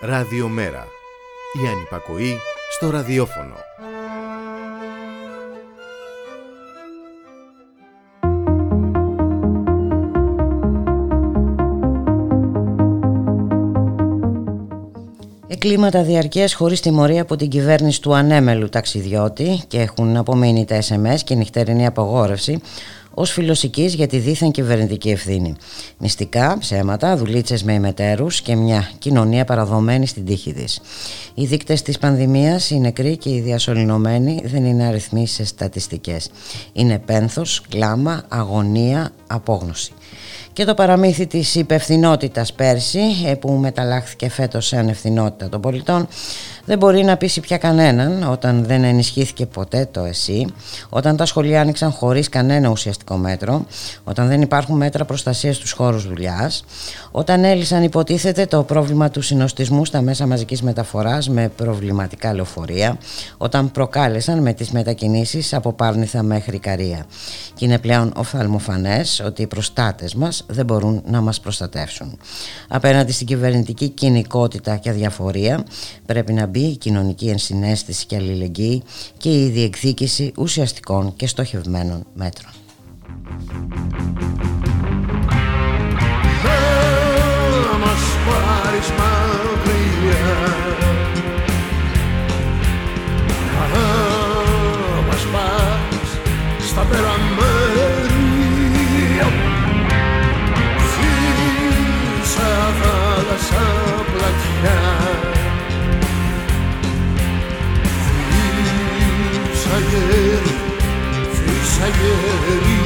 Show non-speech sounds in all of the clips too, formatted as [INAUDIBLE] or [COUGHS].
Ραδιομέρα. Η ανυπακοή στο ραδιόφωνο. Εγκλήματα διαρκείας χωρίς τιμωρία από την κυβέρνηση του ανέμελου ταξιδιώτη και έχουν απομείνει τα SMS και νυχτερινή απογόρευση ως φιλοσική για τη δίθεν κυβερνητική ευθύνη. Μυστικά, ψέματα, δουλίτσες με ημετέρους και μια κοινωνία παραδομένη στην τύχη της. Οι δείκτες της πανδημίας, οι νεκροί και οι διασωληνωμένοι δεν είναι αριθμοί σε στατιστικές. Είναι πένθος, κλάμα, αγωνία, απόγνωση. Και το παραμύθι της υπευθυνότητας πέρσι, ε, που μεταλλάχθηκε φέτος σε ανευθυνότητα των πολιτών, δεν μπορεί να πείσει πια κανέναν όταν δεν ενισχύθηκε ποτέ το εσύ, όταν τα σχολεία άνοιξαν χωρίς κανένα ουσιαστικό μέτρο, όταν δεν υπάρχουν μέτρα προστασίας στους χώρους δουλειάς, όταν έλυσαν υποτίθεται το πρόβλημα του συνοστισμού στα μέσα μαζικής μεταφοράς με προβληματικά λεωφορεία, όταν προκάλεσαν με τις μετακινήσεις από Πάρνηθα μέχρι Καρία. Και είναι πλέον οφθαλμοφανές ότι οι προστάτες μας δεν μπορούν να μας προστατεύσουν. Απέναντι στην κυβερνητική κοινικότητα και αδιαφορία πρέπει να μπει η κοινωνική ενσυναίσθηση και αλληλεγγύη και η διεκδίκηση ουσιαστικών και στοχευμένων μέτρων. στα severi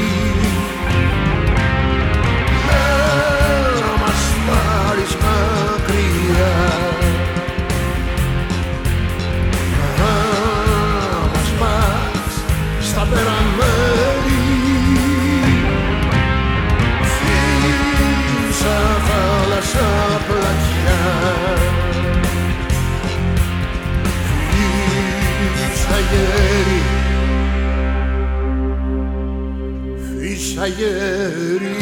Φύσα γέρι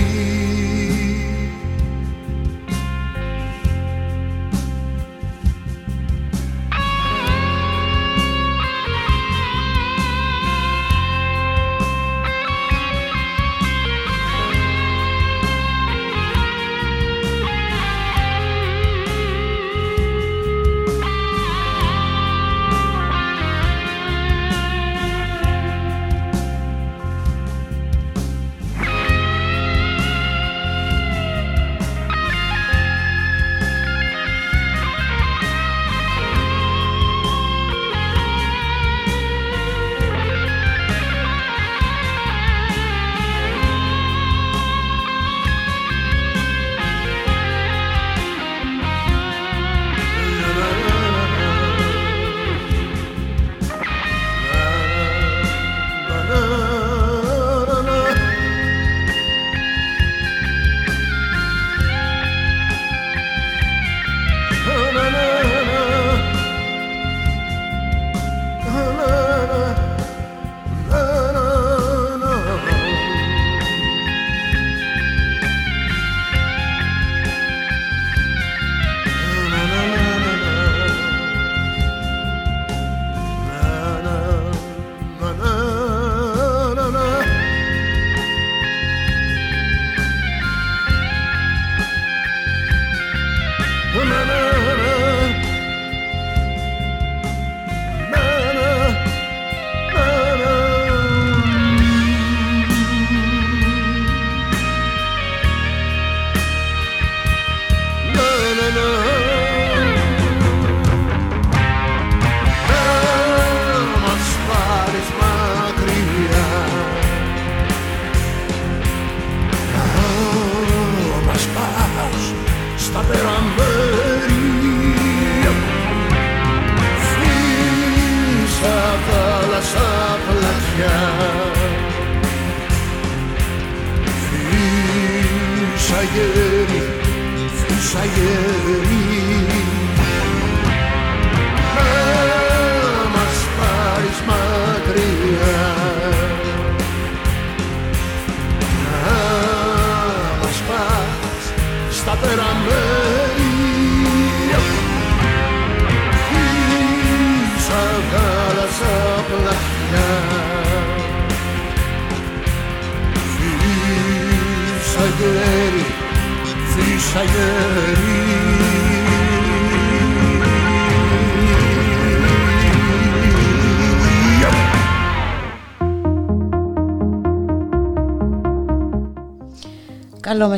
μας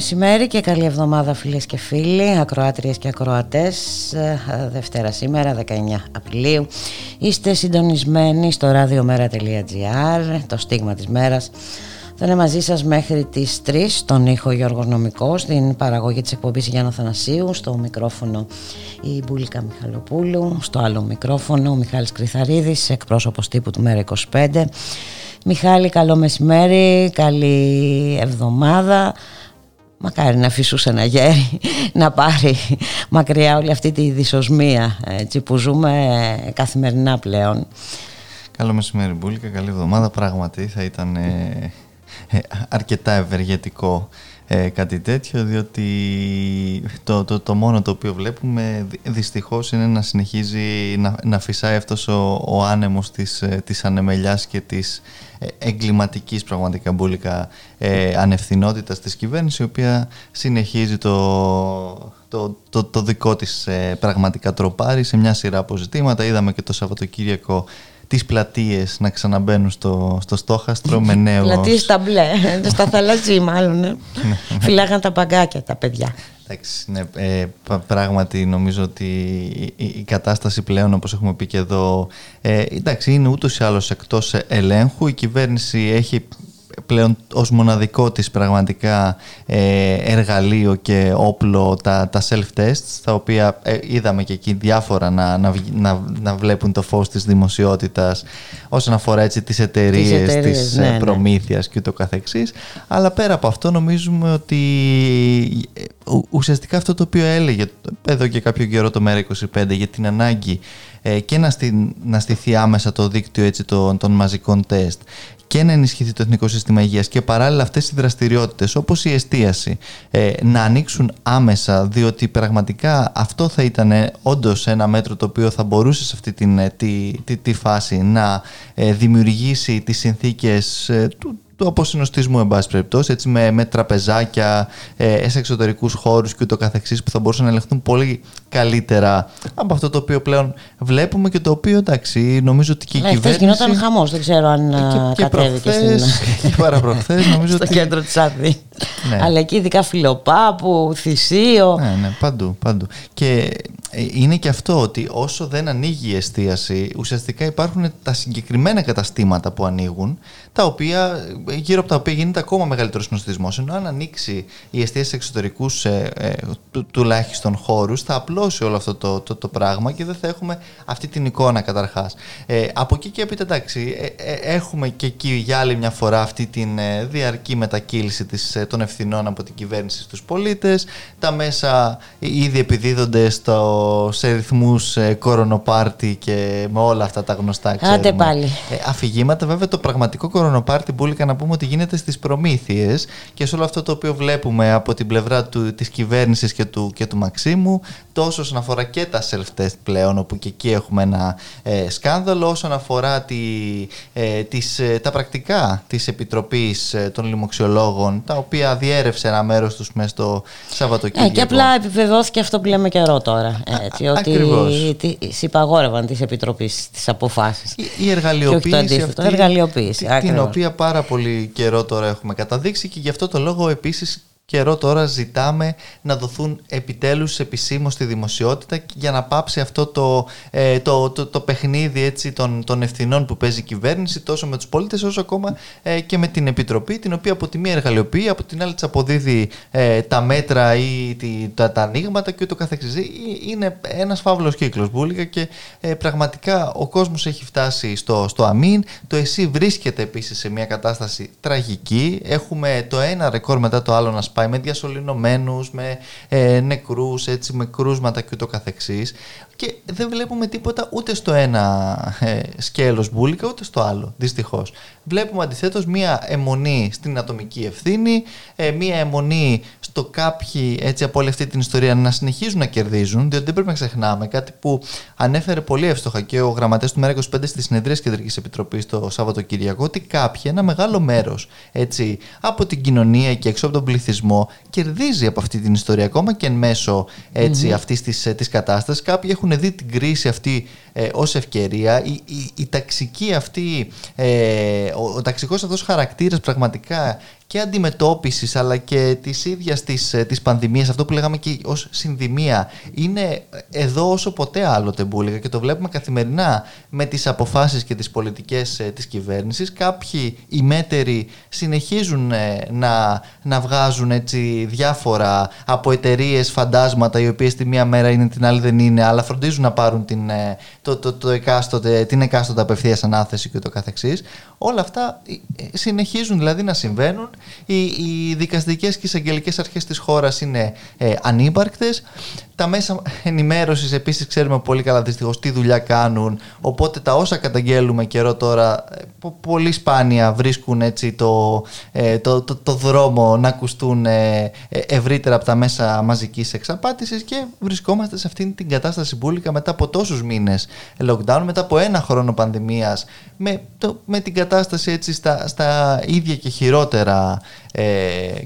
μεσημέρι και καλή εβδομάδα φίλες και φίλοι, ακροάτριες και ακροατές. Ε, Δευτέρα σήμερα, 19 Απριλίου. Είστε συντονισμένοι στο radiomera.gr, το στίγμα της μέρας. Θα είναι μαζί σας μέχρι τις 3 στον ήχο Γιώργος Νομικός, στην παραγωγή της εκπομπής Γιάννα Θανασίου, στο μικρόφωνο η Μπουλίκα Μιχαλοπούλου, στο άλλο μικρόφωνο ο Μιχάλης Κρυθαρίδης, εκπρόσωπος τύπου του Μέρα 25. Μιχάλη, καλό μεσημέρι, καλή εβδομάδα. Μακάρι να φυσούσε ένα γέρι να πάρει μακριά όλη αυτή τη δυσοσμία έτσι, που ζούμε καθημερινά πλέον. Καλό μεσημέρι Μπούλικα, καλή εβδομάδα. Πράγματι θα ήταν ε, ε, αρκετά ευεργετικό ε, κάτι τέτοιο διότι το, το, το μόνο το οποίο βλέπουμε δυστυχώς είναι να συνεχίζει να, να φυσάει αυτός ο, ο άνεμος της, της ανεμελιάς και της εγκληματικής πραγματικά μπουλικα ε, ανευθυνότητας της κυβέρνησης η οποία συνεχίζει το, το, το, το δικό της ε, πραγματικά τροπάρι σε μια σειρά αποζητήματα. Είδαμε και το Σαββατοκύριακο τις πλατείες να ξαναμπαίνουν στο, στο στόχαστρο με νέο... Πλατείες στα μπλε, [LAUGHS] στα θαλασσί μάλλον. Ε. Φυλάγαν τα παγκάκια τα παιδιά. Εντάξει, ναι, ε, πράγματι νομίζω ότι η, κατάσταση πλέον όπως έχουμε πει και εδώ ε, εντάξει, είναι ούτως ή άλλως εκτός ελέγχου. Η κυβέρνηση έχει πλέον ως μοναδικό της πραγματικά ε, εργαλείο και όπλο τα, τα self-tests τα οποία ε, είδαμε και εκεί διάφορα να, να, να, να, βλέπουν το φως της δημοσιότητας όσον αφορά έτσι τις εταιρείες της ναι, ναι, προμήθειας και ούτω καθεξής. Αλλά πέρα από αυτό νομίζουμε ότι ε, ουσιαστικά αυτό το οποίο έλεγε εδώ και κάποιο καιρό το ΜΕΡΑ25 για την ανάγκη και να, στη, να στηθεί άμεσα το δίκτυο έτσι, των, των μαζικών τεστ και να ενισχυθεί το Εθνικό Σύστημα Υγείας και παράλληλα αυτές οι δραστηριότητες όπως η εστίαση ε, να ανοίξουν άμεσα διότι πραγματικά αυτό θα ήταν ε, όντως ένα μέτρο το οποίο θα μπορούσε σε αυτή την, ε, τη, τη, τη φάση να ε, δημιουργήσει τις συνθήκες του, του αποσυνοστισμού, εν πάση περιπτώσει, έτσι, με, με τραπεζάκια ε, σε εξωτερικούς χώρους και ούτω καθεξής που θα μπορούσαν να ελεγχθούν πολύ καλύτερα από αυτό το οποίο πλέον βλέπουμε και το οποίο εντάξει, νομίζω ότι και η ναι, κυβέρνηση. γινόταν χαμός, δεν ξέρω αν ε, και, κατέβηκε και στην. [LAUGHS] και παραπροχθές, νομίζω. στο κέντρο της Αθήνα. Ναι. Αλλά εκεί ειδικά Φιλοπάπου, Θησίο. Ναι, ναι, παντού, παντού. Και ε, είναι και αυτό ότι όσο δεν ανοίγει η εστίαση, ουσιαστικά υπάρχουν τα συγκεκριμένα καταστήματα που ανοίγουν, τα οποία, γύρω από τα οποία γίνεται ακόμα μεγαλύτερος συνοστισμός. Ενώ αν ανοίξει η εστίαση σε εξωτερικούς ε, ε, του, τουλάχιστον χώρους, θα απλώσει όλο αυτό το, το, το, πράγμα και δεν θα έχουμε αυτή την εικόνα καταρχάς. Ε, από εκεί και έπειτα, εντάξει, ε, έχουμε και εκεί για άλλη μια φορά αυτή την διαρκή μετακύληση της, των ευθυνών από την κυβέρνηση στους πολίτες. Τα μέσα ήδη επιδίδονται στο σε ρυθμούς ε, κορονοπάρτι και με όλα αυτά τα γνωστά ξέρουμε. Άντε πάλι. Ε, αφηγήματα βέβαια το πραγματικό κορονοπάρτι μπουλικα να πούμε ότι γίνεται στις προμήθειες και σε όλο αυτό το οποίο βλέπουμε από την πλευρά του, της κυβέρνησης και του, και του Μαξίμου τόσο όσον αφορά και τα self-test πλέον όπου και εκεί έχουμε ένα ε, σκάνδαλο όσον αφορά τη, ε, τις, ε, τα πρακτικά της Επιτροπής ε, των Λοιμοξιολόγων τα οποία διέρευσε ένα μέρος τους μέσα στο Σαββατοκύριακο. Ε, και απλά επιβεβαιώθηκε αυτό που λέμε καιρό τώρα. Έτσι, ότι τι, συμπαγόρευαν τις Επιτροπής τις αποφάσεις. Η, η εργαλειοποίηση, αυτή, εργαλειοποίηση την οποία πάρα πολύ καιρό τώρα έχουμε καταδείξει και γι' αυτό το λόγο επίσης καιρό τώρα ζητάμε να δοθούν επιτέλους επισήμως στη δημοσιότητα για να πάψει αυτό το, ε, το, το, το, παιχνίδι έτσι, των, των ευθυνών που παίζει η κυβέρνηση τόσο με τους πολίτες όσο ακόμα ε, και με την Επιτροπή την οποία από τη μία εργαλειοποιεί, από την άλλη της αποδίδει ε, τα μέτρα ή τη, τα, τα ανοίγματα και ούτω καθεξής. Είναι ένας φαύλος κύκλος μπουλικα και πραγματικά ο κόσμος έχει φτάσει στο, στο αμήν. Το ΕΣΥ βρίσκεται επίσης σε μια κατάσταση τραγική. Έχουμε το ένα ρεκόρ μετά το άλλο να σπάει με διασωληνωμένους, με ε, νεκρούς, έτσι, με κρούσματα και ούτω καθεξής. Και δεν βλέπουμε τίποτα ούτε στο ένα ε, σκέλος μπουλικα ούτε στο άλλο, δυστυχώς. Βλέπουμε αντιθέτως μία αιμονή στην ατομική ευθύνη, ε, μία αιμονή στο κάποιοι έτσι από όλη αυτή την ιστορία να συνεχίζουν να κερδίζουν, διότι δεν πρέπει να ξεχνάμε κάτι που ανέφερε πολύ εύστοχα και ο γραμματέας του ΜΕΡΑ25 στη συνεδρία Κεντρικής Επιτροπής το Σαββατοκύριακο, ότι κάποιοι, ένα μεγάλο μέρος από την κοινωνία και έξω από τον πληθυσμό, κερδίζει από αυτή την ιστορία, ακόμα και εν μέσω έτσι, mm-hmm. αυτής της της κατάστασης. Κάποιοι έχουν δει την κρίση αυτή ε, ως ευκαιρία. Η, η, η ταξική αυτή, ε, ο, ο ταξικός αυτός χαρακτήρας πραγματικά και αντιμετώπισης αλλά και της ίδιας της, ε, της πανδημίας, αυτό που λέγαμε και ως συνδημία, είναι εδώ όσο ποτέ άλλοτε μπουλικα και το βλέπουμε καθημερινά με τις αποφάσεις και τις πολιτικές ε, της κυβέρνησης. Κάποιοι ημέτεροι συνεχίζουν ε, να, να βγάζουν έτσι διάφορα από εταιρείες φαντάσματα οι οποίες τη μία μέρα είναι την άλλη δεν είναι, αλλά φροντίζουν να πάρουν την, το, το, το εκάστοτε, την εκάστοτε απευθείας ανάθεση και το καθεξής. Όλα αυτά συνεχίζουν δηλαδή να συμβαίνουν οι, οι δικαστικές και εισαγγελικές αρχές της χώρας είναι ε, ανύπαρκτες. Τα μέσα ενημέρωσης επίσης ξέρουμε πολύ καλά δυστυχώς τι δουλειά κάνουν. Οπότε τα όσα καταγγέλουμε καιρό τώρα ε, πολύ σπάνια βρίσκουν έτσι το, ε, το, το, το, δρόμο να ακουστούν ε, ευρύτερα από τα μέσα μαζικής εξαπάτησης και βρισκόμαστε σε αυτήν την κατάσταση μπουλικα μετά από τόσους μήνες lockdown, μετά από ένα χρόνο πανδημίας με, το, με την κατάσταση έτσι στα, στα ίδια και χειρότερα ε,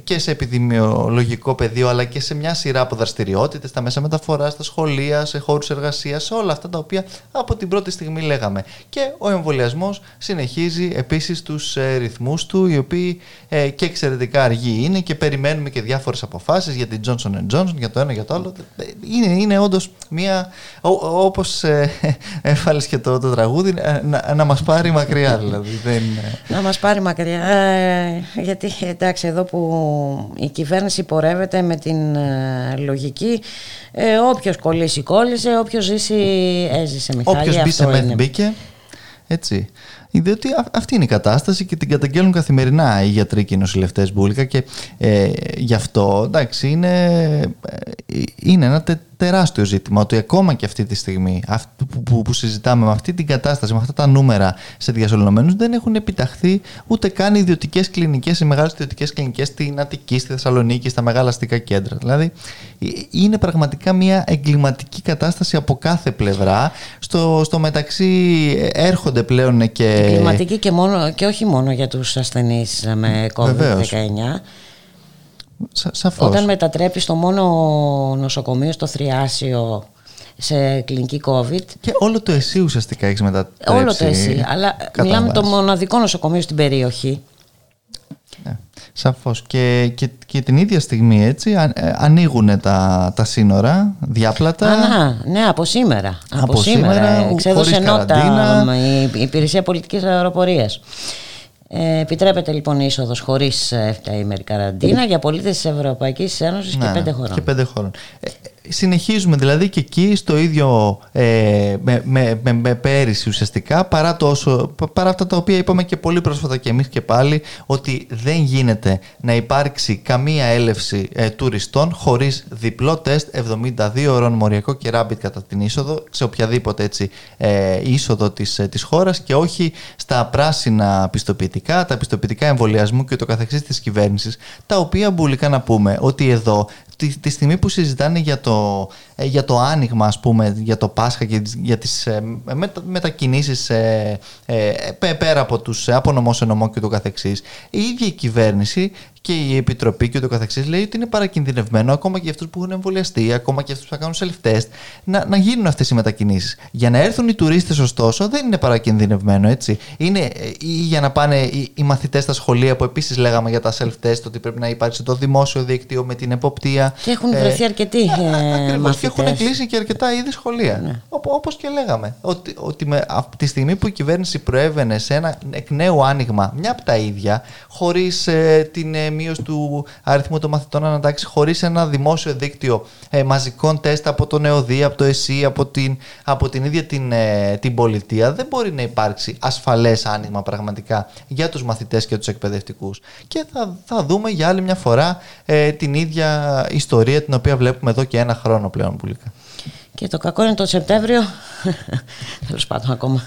και σε επιδημιολογικό πεδίο αλλά και σε μια σειρά από δραστηριότητες, στα μέσα μεταφοράς, στα σχολεία, σε χώρους εργασίας, σε όλα αυτά τα οποία από την πρώτη στιγμή λέγαμε. Και ο εμβολιασμός συνεχίζει επίσης τους ε, ρυθμούς του, οι οποίοι ε, και εξαιρετικά αργοί είναι και περιμένουμε και διάφορες αποφάσεις για την Johnson Johnson, για το ένα για το άλλο. Είναι, είναι όντως μια, όπως ε, [LAUGHS] έβαλες και το, το τραγούδι, ε, να, να μας πάρει μακριά δηλαδή. Δεν... Να μας πάρει μακριά, ε, γιατί εντάξει εδώ που η κυβέρνηση πορεύεται με την ε, λογική ε, όποιος κολλήσει κόλλησε, όποιος ζήσει έζησε Μιχάλη. Όποιος μπει σε μεθ μπήκε, έτσι. Διότι αυτή είναι η κατάσταση και την καταγγέλνουν καθημερινά οι γιατροί και οι νοσηλευτές μπουλικα και ε, γι' αυτό εντάξει είναι, ε, είναι ένα τεράστιο ζήτημα ότι ακόμα και αυτή τη στιγμή που, που, που συζητάμε με αυτή την κατάσταση, με αυτά τα νούμερα σε διασωλωμένου, δεν έχουν επιταχθεί ούτε καν ιδιωτικές κλινικές, οι μεγάλες ιδιωτικές κλινικές στην Αττική, στη Θεσσαλονίκη, στα μεγάλα αστικά κέντρα. Δηλαδή ε, είναι πραγματικά μια εγκληματική κατάσταση από κάθε πλευρά. Στο, στο μεταξύ ε, έρχονται πλέον και. Εγκληματική και, μόνο, και όχι μόνο για τους ασθενείς με COVID-19. Σαφώς. Όταν μετατρέπεις το μόνο νοσοκομείο στο Θριάσιο σε κλινική COVID. Και όλο το ΕΣΥ ουσιαστικά έχεις μετατρέψει. Όλο το ΕΣΥ. Αλλά μιλάμε το μοναδικό νοσοκομείο στην περιοχή. Ναι, σαφώς. Και, και, και, την ίδια στιγμή έτσι ε, ανοίγουν τα, τα σύνορα διάπλατα. Α, ναι, από σήμερα. Από, από σήμερα. σήμερα εξέδωσε νότα η Υπηρεσία Πολιτικής Αεροπορίας. Ε, επιτρέπεται λοιπόν η είσοδος χωρίς 7 ημέρη καραντίνα για πολίτες της Ευρωπαϊκής Ένωσης και 5 ναι, χωρών. Και 5 χωρών. Ε, συνεχίζουμε δηλαδή και εκεί στο ίδιο ε, με, με, με, με, πέρυσι ουσιαστικά παρά, τόσο, παρά αυτά τα οποία είπαμε και πολύ πρόσφατα και εμείς και πάλι ότι δεν γίνεται να υπάρξει καμία έλευση ε, τουριστών χωρίς διπλό τεστ 72 ώρων μοριακό και rapid κατά την είσοδο σε οποιαδήποτε έτσι, ε, είσοδο της, ε, της χώρας και όχι στα πράσινα πιστοποιητικά, τα πιστοποιητικά εμβολιασμού και το καθεξής της κυβέρνησης τα οποία μπουλικά να πούμε ότι εδώ τη, τη στιγμή που συζητάνε για το, ε, για το άνοιγμα, ας πούμε, για το Πάσχα και για τις ε, μετα, μετακινήσεις ε, ε, πέρα από τους από νομό σε νομό και το καθεξής, η ίδια η κυβέρνηση και η Επιτροπή και το καθεξής λέει ότι είναι παρακινδυνευμένο ακόμα και για αυτούς που έχουν εμβολιαστεί, ακόμα και αυτούς που θα κάνουν self-test, να, να γίνουν αυτές οι μετακινήσεις. Για να έρθουν οι τουρίστες, ωστόσο, δεν είναι παρακινδυνευμένο, έτσι. Είναι ή για να πάνε οι, οι μαθητές στα σχολεία που επίσης λέγαμε για τα self-test, ότι πρέπει να υπάρξει το δημόσιο δίκτυο με την εποπτεία. Και έχουν βρεθεί ε, αρκετοί ε, μαθητές. Και έχουν κλείσει και αρκετά είδη σχολεία. Ναι. Όπως και λέγαμε. Ότι, ότι με, από τη στιγμή που η κυβέρνηση προέβαινε σε ένα εκ νέου άνοιγμα μια από τα ίδια, χωρίς ε, την ε, μείωση του αριθμού των μαθητών ανατάξεις χωρίς ένα δημόσιο δίκτυο ε, μαζικών τεστ από το ΕΟΔΗ, από το ΕΣΥ, από την, από την ίδια την, ε, την πολιτεία, δεν μπορεί να υπάρξει ασφαλές άνοιγμα πραγματικά για τους μαθητές και τους εκπαιδευτικούς. Και θα, θα δούμε για άλλη μια φορά ε, την ίδια ιστορία την οποία βλέπουμε εδώ και ένα χρόνο πλέον pública. Και το κακό είναι το Σεπτέμβριο. Τέλος πάντων, ακόμα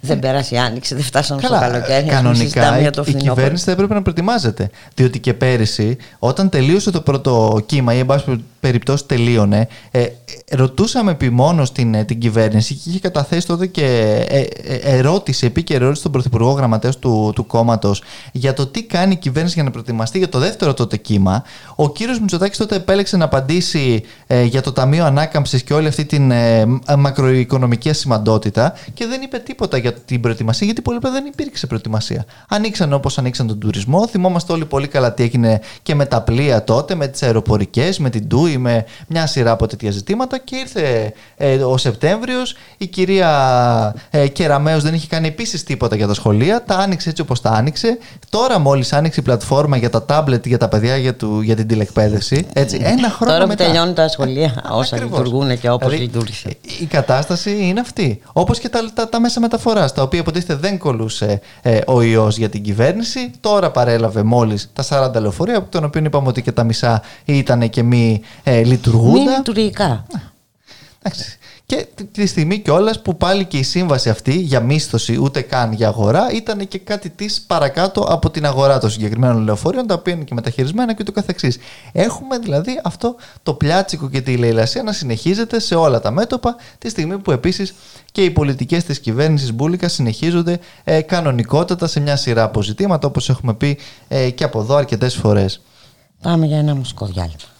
δεν πέρασε η άνοιξη, δεν φτάσαμε Καλά, στο καλοκαίρι. Κανονικά για το η κυβέρνηση θα έπρεπε να προετοιμάζεται. Διότι και πέρυσι, όταν τελείωσε το πρώτο κύμα ή εν πάση περιπτώσει τελείωνε, ε, ρωτούσαμε επιμόνως την, ε, την κυβέρνηση και είχε καταθέσει τότε και ε, ε, ερώτηση, επίκαιρη ερώτηση στον Πρωθυπουργό Γραμματέας του, του κόμματος για το τι κάνει η κυβέρνηση για να προετοιμαστεί για το δεύτερο τότε κύμα. Ο κύριος Μητσοτάκης τότε επέλεξε να απαντήσει ε, για το Ταμείο Ανάκαμψης και όλη αυτή την ε, μακροοικονομική ασημαντότητα και δεν είπε τίποτα για την προετοιμασία, γιατί πολύ απλά δεν υπήρξε προετοιμασία. Ανοίξαν όπως ανοίξαν τον τουρισμό. Θυμόμαστε όλοι πολύ καλά τι έγινε και με τα πλοία τότε, με τις αεροπορικές, με την Τούι, με μια σειρά από τέτοια ζητήματα και ήρθε ε, ο Σεπτέμβριος. Η κυρία ε, Κεραμέως δεν είχε κάνει επίσης τίποτα για τα σχολεία. Τα άνοιξε έτσι όπως τα άνοιξε. Τώρα μόλις άνοιξε η πλατφόρμα για τα τάμπλετ για τα παιδιά για, του, για την τηλεκπαίδευση. Έτσι, ένα χρόνο Τώρα που μετά. τελειώνουν τα σχολεία, όσα Ακριβώς. λειτουργούν και όπως Δηλαδή, λειτουργήσε. Η κατάσταση είναι αυτή. Όπως και τα, τα, τα μέσα μεταφοράς, τα οποία υποτίθεται δεν κολούσε ε, ο ιός για την κυβέρνηση. Τώρα παρέλαβε μόλις τα 40 λεωφορεία, από τον οποίο είπαμε ότι και τα μισά ήταν και μη ε, Μη λειτουργούντα. λειτουργικά. Εντάξει. Και τη στιγμή κιόλας που πάλι και η σύμβαση αυτή για μίσθωση ούτε καν για αγορά ήταν και κάτι της παρακάτω από την αγορά των συγκεκριμένων λεωφορείων, τα οποία είναι και μεταχειρισμένα και ούτω καθεξής. Έχουμε δηλαδή αυτό το πλιάτσικο και τη λαιλασία να συνεχίζεται σε όλα τα μέτωπα, τη στιγμή που επίσης και οι πολιτικές της κυβέρνησης Μπούλικα συνεχίζονται ε, κανονικότατα σε μια σειρά αποζητήματα, όπως έχουμε πει ε, και από εδώ αρκετές φορές. Πάμε για ένα μουσικό διάλειμμα.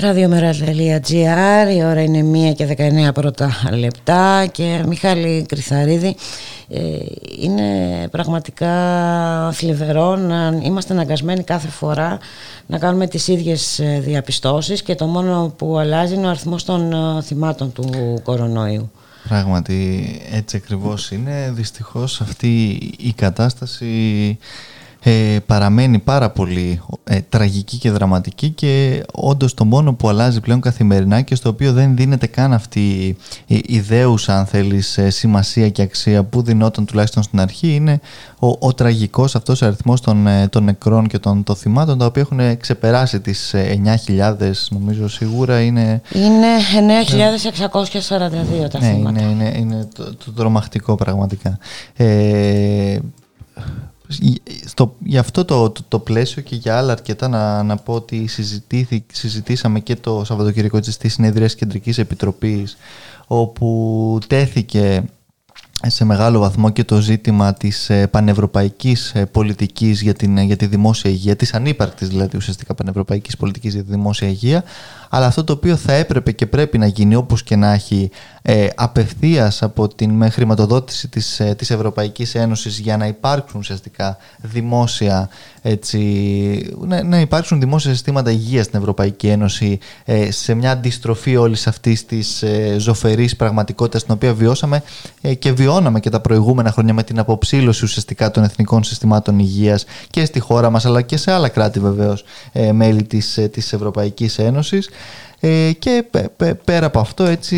Ραδιομέρα.gr, η ώρα είναι 1 και 19 πρώτα λεπτά και Μιχάλη Κρυθαρίδη ε, είναι πραγματικά θλιβερό να είμαστε αναγκασμένοι κάθε φορά να κάνουμε τις ίδιες ε, διαπιστώσεις και το μόνο που αλλάζει είναι ο αριθμός των ε, θυμάτων του κορονοϊού. Πράγματι έτσι ακριβώς είναι. Δυστυχώς αυτή η κατάσταση ε, παραμένει πάρα πολύ ε, τραγική και δραματική και όντως το μόνο που αλλάζει πλέον καθημερινά και στο οποίο δεν δίνεται καν αυτή η ιδέουσα αν θέλεις ε, σημασία και αξία που δινόταν τουλάχιστον στην αρχή είναι ο, ο τραγικός αυτός αριθμός των, ε, των νεκρών και των, των θυμάτων τα οποία έχουν ξεπεράσει τις ε, 9.000 νομίζω σίγουρα είναι Είναι 9.642 τα ναι, θύματα. είναι, είναι, είναι το, το τρομακτικό πραγματικά. Ε, στο, για αυτό το, το, το πλαίσιο και για άλλα αρκετά να, να πω ότι συζητήθη, συζητήσαμε και το Σαββατοκυριακό της στη συνεδρία της Κεντρικής Επιτροπής όπου τέθηκε σε μεγάλο βαθμό και το ζήτημα της ε, πανευρωπαϊκής ε, πολιτικής για, την, ε, για τη δημόσια υγεία, της ανύπαρκτης δηλαδή ουσιαστικά πανευρωπαϊκής πολιτικής για τη δημόσια υγεία, αλλά αυτό το οποίο θα έπρεπε και πρέπει να γίνει όπως και να έχει ε, απευθείας από την με χρηματοδότηση της, ε, της Ευρωπαϊκής Ένωσης για να υπάρξουν ουσιαστικά δημόσια έτσι, να, να υπάρξουν δημόσια συστήματα υγείας στην Ευρωπαϊκή Ένωση ε, σε μια αντιστροφή όλης αυτής της ε, ζωφερής πραγματικότητας την οποία βιώσαμε ε, και βιώναμε και τα προηγούμενα χρόνια με την αποψήλωση ουσιαστικά των εθνικών συστημάτων υγείας και στη χώρα μας αλλά και σε άλλα κράτη βεβαίως ε, μέλη της, ε, της Ευρωπαϊκής Ένωσης. Ε, και πε- πε- πέρα από αυτό έτσι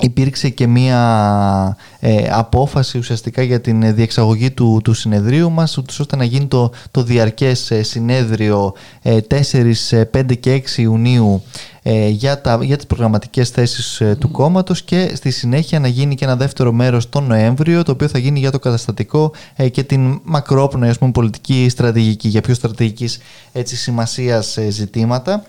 υπήρξε και μία ε, απόφαση ουσιαστικά για την ε, διεξαγωγή του, του συνεδρίου μας ούτως ώστε να γίνει το, το διαρκές ε, συνέδριο ε, 4, ε, 5 και 6 Ιουνίου ε, για, τα, για τις προγραμματικές θέσεις ε, του κόμματος και στη συνέχεια να γίνει και ένα δεύτερο μέρος τον Νοέμβριο το οποίο θα γίνει για το καταστατικό ε, και την μακρόπνοη ας πούμε, πολιτική στρατηγική για πιο στρατηγικής έτσι, σημασίας ε, ζητήματα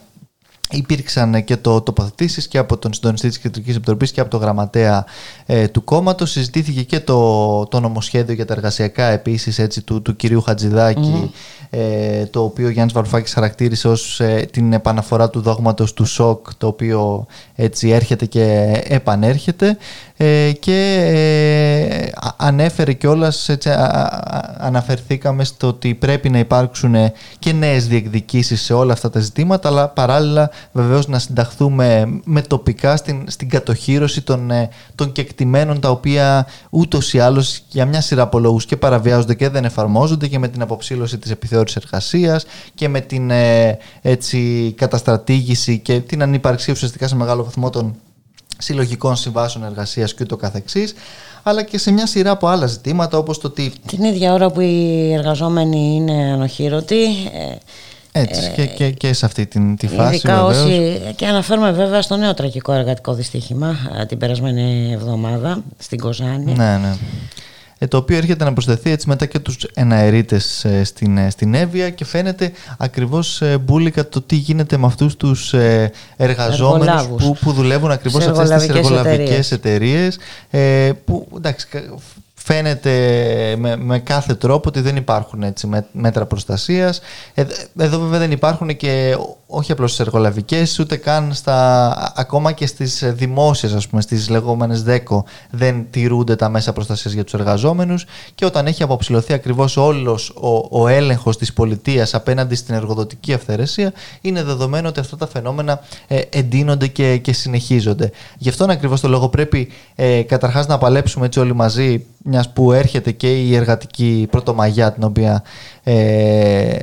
Υπήρξαν και το τοποθετήσεις και από τον συντονιστή της Κεντρικής Επιτροπής και από το γραμματέα ε, του κόμματος. Συζητήθηκε και το, το νομοσχέδιο για τα εργασιακά επίσης του, του κυρίου Χατζηδάκη, ε, το οποίο ο Γιάννης Βαρουφάκης χαρακτήρισε ως την επαναφορά του δόγματος του ΣΟΚ, το οποίο έτσι έρχεται και επανέρχεται. Ε, και ε, α- ανέφερε κιόλας, έτσι, α- α- αναφερθήκαμε στο ότι πρέπει να υπάρξουν και νέες διεκδικήσεις σε όλα αυτά τα ζητήματα αλλά παράλληλα βεβαίως να συνταχθούμε με τοπικά στην, στην κατοχήρωση των, ε, των κεκτημένων τα οποία ούτως ή άλλως για μια σειρά από λόγους και παραβιάζονται και δεν εφαρμόζονται και με την αποψήλωση της επιθεώρησης εργασίας και με την ε, έτσι, καταστρατήγηση και την ανυπαρξία ουσιαστικά σε μεγάλο βαθμό των συλλογικών συμβάσεων εργασίας και ούτω καθεξής αλλά και σε μια σειρά από άλλα ζητήματα όπως το ότι Την ίδια ώρα που οι εργαζόμενοι είναι ανοχήρωτοι, ε, έτσι και, και, και σε αυτή την, τη φάση ειδικά βεβαίως, όσοι. και αναφέρουμε βέβαια στο νέο τραγικό εργατικό δυστύχημα ε, την περασμένη εβδομάδα στην Κοζάνη. Ναι, ναι. Ε, το οποίο έρχεται να προσθεθεί έτσι μετά και τους εναερίτες ε, στην, ε, στην Εύβοια και φαίνεται ακριβώς ε, μπουλικα το τι γίνεται με αυτούς τους ε, εργαζόμενους Εργολάβους. που, που δουλεύουν ακριβώς Σε σε αυτές τις εργολαβικές εργολαβικές εταιρείες ε, που εντάξει κα- φαίνεται με, με κάθε τρόπο ότι δεν υπάρχουν έτσι, με- μέτρα προστασίας Ε, εδώ βέβαια δεν υπάρχουν και όχι απλώς στις εργολαβικές ούτε καν στα, ακόμα και στις δημόσιες ας πούμε στις λεγόμενες ΔΕΚΟ δεν τηρούνται τα μέσα προστασίας για τους εργαζόμενους και όταν έχει αποψηλωθεί ακριβώς όλος ο, ο έλεγχος της πολιτείας απέναντι στην εργοδοτική αυθαιρεσία είναι δεδομένο ότι αυτά τα φαινόμενα ε, εντείνονται και, και συνεχίζονται. Γι' αυτόν ακριβώς το λόγο πρέπει ε, καταρχάς να παλέψουμε έτσι όλοι μαζί μιας που έρχεται και η εργατική πρωτομαγιά την οποία ε,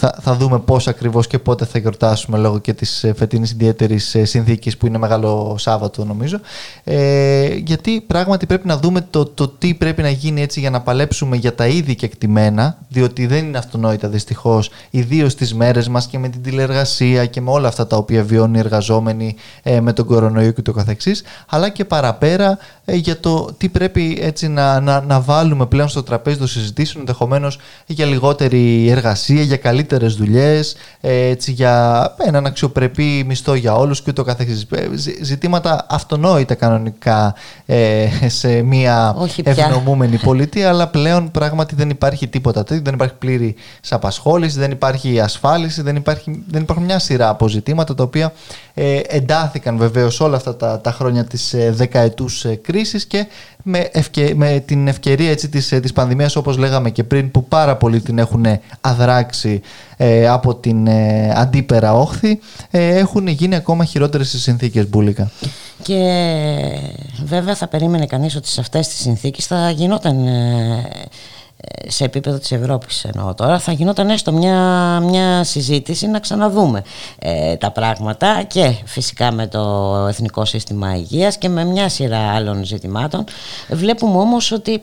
θα, θα δούμε πώς ακριβώς και πότε θα γιορτάσουμε λόγω και της ε, φετινής ιδιαίτερης ε, συνθήκης που είναι Μεγάλο Σάββατο νομίζω. Ε, γιατί πράγματι πρέπει να δούμε το, το τι πρέπει να γίνει έτσι για να παλέψουμε για τα είδη κεκτημένα διότι δεν είναι αυτονόητα δυστυχώς ιδίως στις μέρες μας και με την τηλεργασία και με όλα αυτά τα οποία βιώνουν οι εργαζόμενοι ε, με τον κορονοϊό και το καθεξής αλλά και παραπέρα ε, για το τι πρέπει έτσι να, να, να βάλουμε πλέον στο τραπέζι των συζητήσεων ενδεχομένως για λιγότερη εργασία, για καλύτερες δουλειές, ε, έτσι, για έναν αξιοπρεπή μισθό για όλους και ούτω καθεξής. Ε, ζη- Ζητήματα αυτονόητα κανονικά ε, σε μια Όχι πια. ευνομούμενη πολιτεία, αλλά πλέον πράγματι δεν υπάρχει τίποτα τέτοιο, δεν υπάρχει πλήρη απασχόληση, δεν υπάρχει ασφάλιση, δεν, υπάρχει, δεν υπάρχουν μια σειρά από ζητήματα τα οποία ε, εντάθηκαν βεβαίως όλα αυτά τα, τα χρόνια της ε, δεκαετούς ε, κρίσης και με, ευκαι- με την ευκαιρία έτσι, της, ε, της πανδημίας όπως λέγαμε και πριν που πάρα πολλοί την έχουν αδράξει ε, από την ε, αντίπερα όχθη ε, έχουν γίνει ακόμα χειρότερες οι συνθήκες μπουλικα. Και βέβαια θα περίμενε κανείς ότι σε αυτές τις συνθήκες θα γινόταν ε, ε, σε επίπεδο της Ευρώπης εννοώ τώρα θα γινόταν έστω μια, μια συζήτηση να ξαναδούμε ε, τα πράγματα και φυσικά με το Εθνικό Σύστημα Υγείας και με μια σειρά άλλων ζητημάτων. Βλέπουμε όμως ότι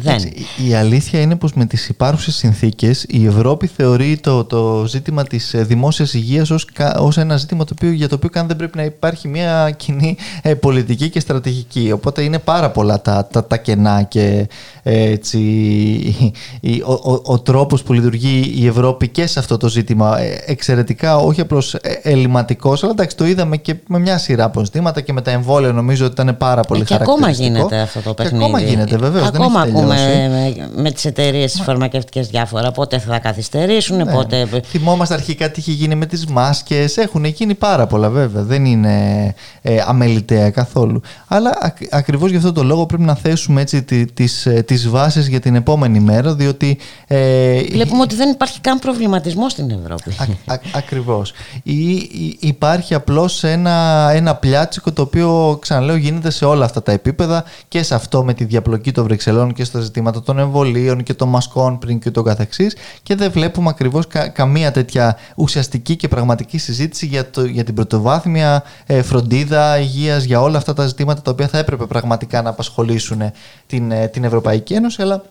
δεν. Εντάξει, η αλήθεια είναι πως με τις υπάρχουσες συνθήκες η Ευρώπη θεωρεί το, το ζήτημα της ε, δημόσιας υγείας ως, κα- ως ένα ζήτημα το οποίο, για το οποίο καν δεν πρέπει να υπάρχει μια κοινή ε, πολιτική και στρατηγική. Οπότε είναι πάρα πολλά τα, τα, τα κενά και ε, έτσι, η- η- ο, ο, ο τρόπος που λειτουργεί η Ευρώπη και σε αυτό το ζήτημα ε, εξαιρετικά όχι απλώς ε, ελληματικός αλλά εντάξει το είδαμε και με μια σειρά από ζητήματα και με τα εμβόλια νομίζω ότι ήταν πάρα πολύ Ε, και ακόμα χαρακτηριστικό. γίνεται αυτό το Και παιχνίδι. ακόμα γίνεται βεβαίως. δεν Ακόμα έχει ακούμε τελειώσει. με, με τις εταιρείες τις φαρμακευτικές διάφορα πότε θα καθυστερήσουν, Ναι. πότε... Θυμόμαστε αρχικά τι είχε γίνει με τις μάσκες. Έχουν γίνει πάρα πολλά βέβαια. Δεν είναι ε, αμεληταία καθόλου. Αλλά ακ, ακριβώς για αυτό το λόγο πρέπει να θέσουμε έτσι τι- τις, ε, τις βάσεις για την επόμενη μέρα διότι ε, Βλέπουμε ότι δεν υπάρχει καν προβληματισμό στην Ευρώπη. Α, α, ακριβώς. Ή, ή- υπάρχει απλώς ένα, ένα πλιάτσικο το οποίο ξαναλέω γίνεται σε όλα αυτά τα επίπεδα και σε αυτό με τη διαπλοκή των Βρυξελών και στα ζητήματα των εμβολίων και των μασκών πριν και το καθεξής και δεν βλέπουμε ακριβώς κα- καμία τέτοια ουσιαστική και πραγματική συζήτηση για, το, για την πρωτοβάθμια ε, φροντίδα υγείας για όλα αυτά τα ζητήματα τα οποία θα έπρεπε πραγματικά να απασχολήσουν την, ε, την Ευρωπαϊκή Ένωση αλλά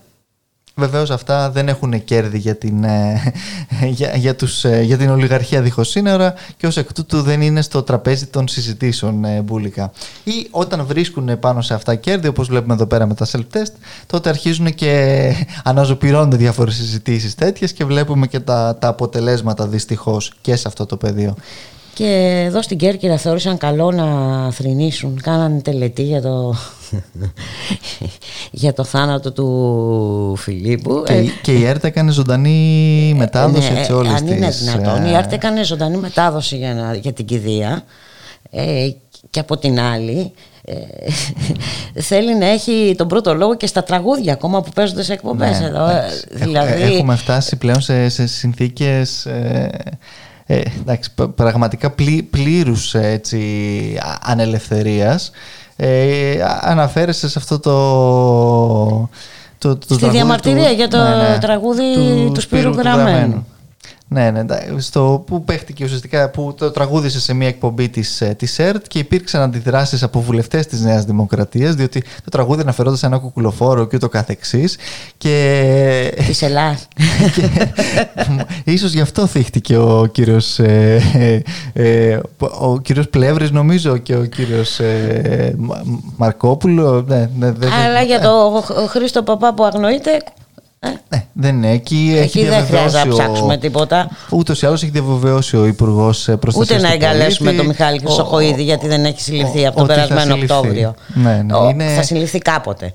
Βεβαίως αυτά δεν έχουν κέρδη για την, ε, [LAUGHS] για, για, τους, ε, για την ολιγαρχία δίχως σύνορα και ως εκ τούτου δεν είναι στο τραπέζι των συζητήσεων ε, μπουλικά. Ή όταν βρίσκουν πάνω σε αυτά κέρδη, όπως βλέπουμε εδώ πέρα με τα self-test, τότε αρχίζουν και αναζωπυρώνονται διάφορες συζητήσεις τέτοιες και βλέπουμε και τα, τα αποτελέσματα δυστυχώς και σε αυτό το πεδίο. Και εδώ στην Κέρκυρα θεώρησαν καλό να θρηνήσουν. Κάνανε τελετή για το, [LAUGHS] για το θάνατο του Φιλίππου. Και, Ε, η- και η ΕΡΤ έκανε ζωντανή μετάδοση ναι, έτσι όλης αν είναι της, δυνατόν. ε, Η Άρτη έκανε ζωντανή μετάδοση για, να- για την κηδεία ε, και από την άλλη ε, [LAUGHS] θέλει να έχει τον πρώτο λόγο και στα τραγούδια ακόμα που παίζονται σε εκπομπές Ναι, εδώ. ε, εντάξει. Έχ- δηλαδή, Έχουμε φτάσει πλέον σε, σε συνθήκες ε, ε, εντάξει, π- πραγματικά πλή, πλήρους ε, έτσι, α- ανελευθερίας. Ε, α- αναφέρεσαι σε αυτό το... το, το Στη τραγούδι διαμαρτυρία για το τραγούδι του Σπύρου Γραμμένου. Ναι, ναι, εντά- στο που παίχτηκε ουσιαστικά, που το τραγούδισε σε μια εκπομπή της, ε, της ΕΡΤ και υπήρξαν αντιδράσεις από βουλευτές της Νέας Δημοκρατίας διότι το τραγούδι αναφερόταν σε ένα κουκουλοφόρο και ούτω καθεξής και Της Ελλάς. [LAUGHS] και ίσως γι' αυτό θύχτηκε ο κύριος, ε, ε, ε, ο κύριος Πλεύρης νομίζω και ο κύριος ε, Μα- Μαρκόπουλο. Ναι, ναι, δεν- Αλλά για το Χρήστο Παπά που αγνοείται, ε, ναι, δεν είναι. Εκεί, έχει εκεί δεν χρειάζεται να διαβεβαιώσει ο- ψάξουμε τίποτα. Ούτως ή άλλως έχει διαβεβαιώσει ο Υπουργός Προστασίας. Ούτε να εγκαλέσουμε τον Μιχάλη Χρυσοχοίδη γιατί δεν έχει συλληφθεί από τον περασμένο Οκτώβριο. Ναι, ναι. Ο- Είναι, Θα συλληφθεί κάποτε.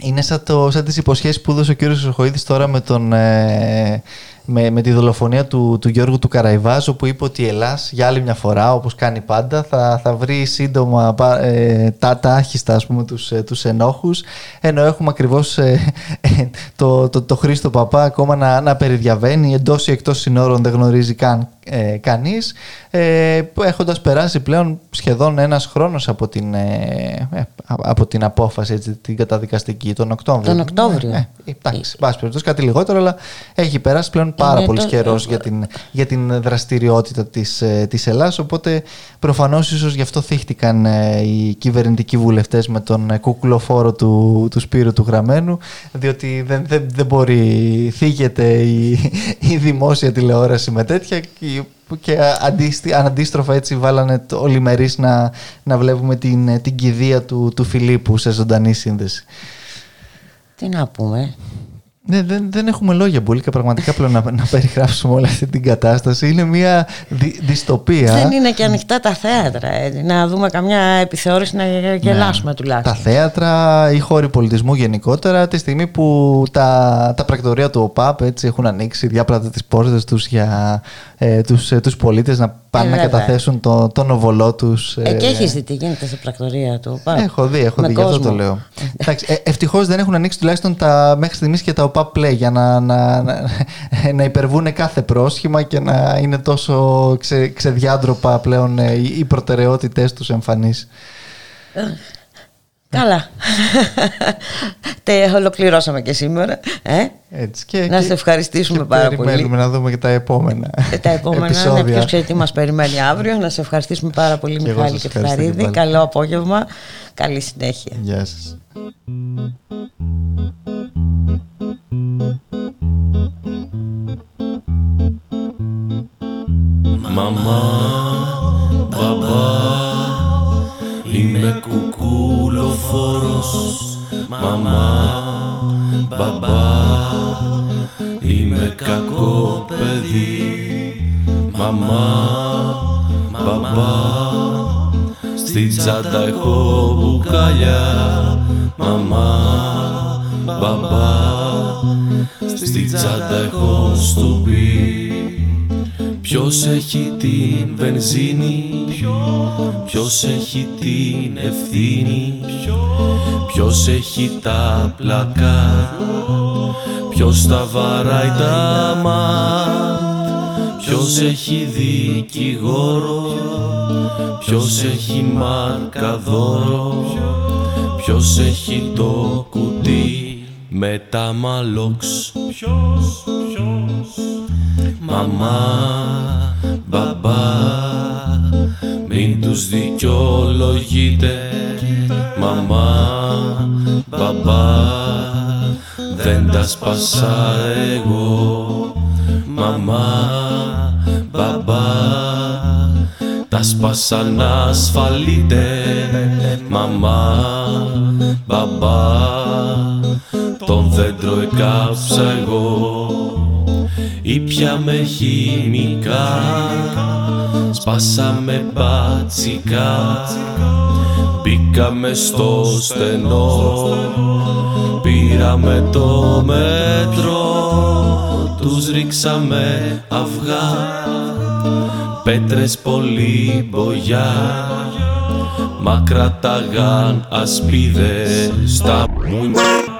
είναι σαν, το, σαν τις υποσχέσεις που έδωσε ο κύριος Χρυσοχοίδης τώρα με, τον, ε, με, με τη δολοφονία του, του Γιώργου του Καραϊβάζου που είπε ότι η Ελλάς για άλλη μια φορά όπως κάνει πάντα θα, θα βρει σύντομα πα- ε, τα, τα άχιστα ας πούμε τους, ε, τους ενόχους. Ενώ έχουμε ακριβώς ε, ε, το, το, το Χρήστο Παπά ακόμα να, να περιδιαβαίνει εντός ή εκτός συνόρων δεν γνωρίζει καν ε, κανείς ε, που έχοντας περάσει πλέον σχεδόν ένας χρόνος από την, ε, ε, από την απόφαση έτσι, την καταδικαστική τον Οκτώβριο. Τον Οκτώβριο. Ε, ε, εντάξει, εν πάση περιπτώσει κάτι λιγότερο, αλλά έχει περάσει πλέον πάρα Είναι πολύς το- καιρό για την, για την δραστηριότητα της, ε, της Ελλάς, οπότε προφανώς ίσως γι' αυτό θύχτηκαν ε, οι κυβερνητικοί βουλευτές με τον ε, κουκλοφόρο του, του Σπύρου του Γραμμένου, διότι δεν, δεν, δεν μπορεί, θίγεται η, η δημόσια τηλεόραση με τέτοια και- και αντίστη- αντίστροφα έτσι βάλανε το ολιμερείς να, να βλέπουμε την, την κηδεία του, του Φιλίππου σε ζωντανή σύνδεση. Τι να πούμε. Ναι, δεν, δεν έχουμε λόγια μπουλίκα πραγματικά πλέον να, να περιγράψουμε όλη αυτή την κατάσταση. Είναι μια δι, δυστοπία. Δεν είναι και ανοιχτά τα θέατρα. έτσι. Να δούμε καμιά επιθεώρηση να γελάσουμε Ναι. τουλάχιστον. Τα θέατρα, οι χώροι πολιτισμού γενικότερα, τη στιγμή που τα, τα πρακτορία του ΟΠΑΠ έτσι, έχουν ανοίξει διάπλατα τις πόρτες τους για ε, τους, ε, τους πολίτες να πάνε να βέβαια. καταθέσουν το, τον οβολό τους. Ε, και έχεις δει τι γίνεται σε πρακτορία του ΟΠΑΠ; Έχω δει, έχω Με δει, γι' αυτό κόσμο. το λέω. [LAUGHS] Εντάξει, ε, ευτυχώς δεν έχουν ανοίξει τουλάχιστον τα, μέχρι στιγμής και τα ΟΠΑ Play για να, να, να, [LAUGHS] να υπερβούν κάθε πρόσχημα και να είναι τόσο ξε, ξεδιάντροπα πλέον ε, οι, οι προτεραιότητες τους εμφανείς. Καλά. [LAUGHS] Τε, ολοκληρώσαμε και σήμερα. Ε; Έτσι και, Να και- σε ευχαριστήσουμε και πάρα πολύ. Περιμένουμε να δούμε και τα επόμενα Ε, Τα επόμενα είναι επεισόδια. ποιος ξέρει τι μας περιμένει αύριο. Να σε ευχαριστήσουμε πάρα πολύ Και εγώ Μιχάλη σας και ευχαριστώ και Φθαρίδη. πάλι. Καλό απόγευμα. Καλή συνέχεια. Γεια σας. Μαμά, μπαμπά, είμαι κουκούλοφόρος Μαμά, μπαμπά, είμαι κακό παιδί. Μαμά, μπαμπά, στη τσάντα έχω μπουκάλια. Μαμά, μπαμπά, στη τσάντα έχω στουμπί Ποιος έχει την βενζίνη Ποιος έχει την ευθύνη Ποιος έχει τα πλακά Ποιος τα βαράει τα ματ Ποιος έχει δικηγόρο Ποιος έχει μαρκαδόρο Ποιος έχει το κουτί με τα μαλόξ. Μαμά, μπαμπά, μην τους δικαιολογείτε. Μαμά, μπαμπά, δεν τα σπάσα εγώ. Μαμά, μπαμπά, τα σπάσαν ασφαλείτε. Μαμά, μπαμπά, τον δέντρο εκάψα εγώ. Ήπιαμε χημικά Σπάσαμε μπατσικά Μπήκαμε στο στενό Πήραμε το μέτρο Τους ρίξαμε αυγά. Πέτρες πολύ μπογιά Μα κρατάγαν ασπίδες. Στα μουνιά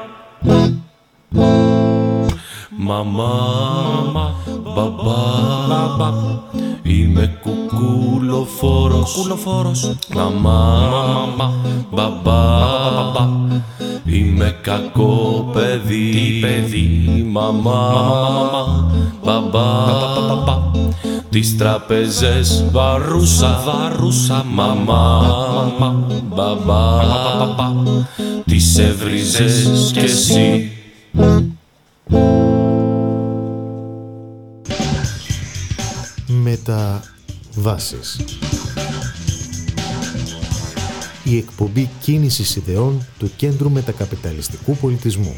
Μαμά, μπαμπά, είμαι κουκούλοφόρος Κουκούλοφόρος Μαμά, μπαμπά, είμαι κακό παιδί. Τι παιδί. Μαμά, μπαμπά, τις τραπεζές βαρούσα. Βαρούσα Μαμά, μπαμπά, τις έβριζες κι εσύ. Μεταβάσεις. Η εκπομπή κίνησης ιδεών του Κέντρου Μετακαπιταλιστικού Πολιτισμού.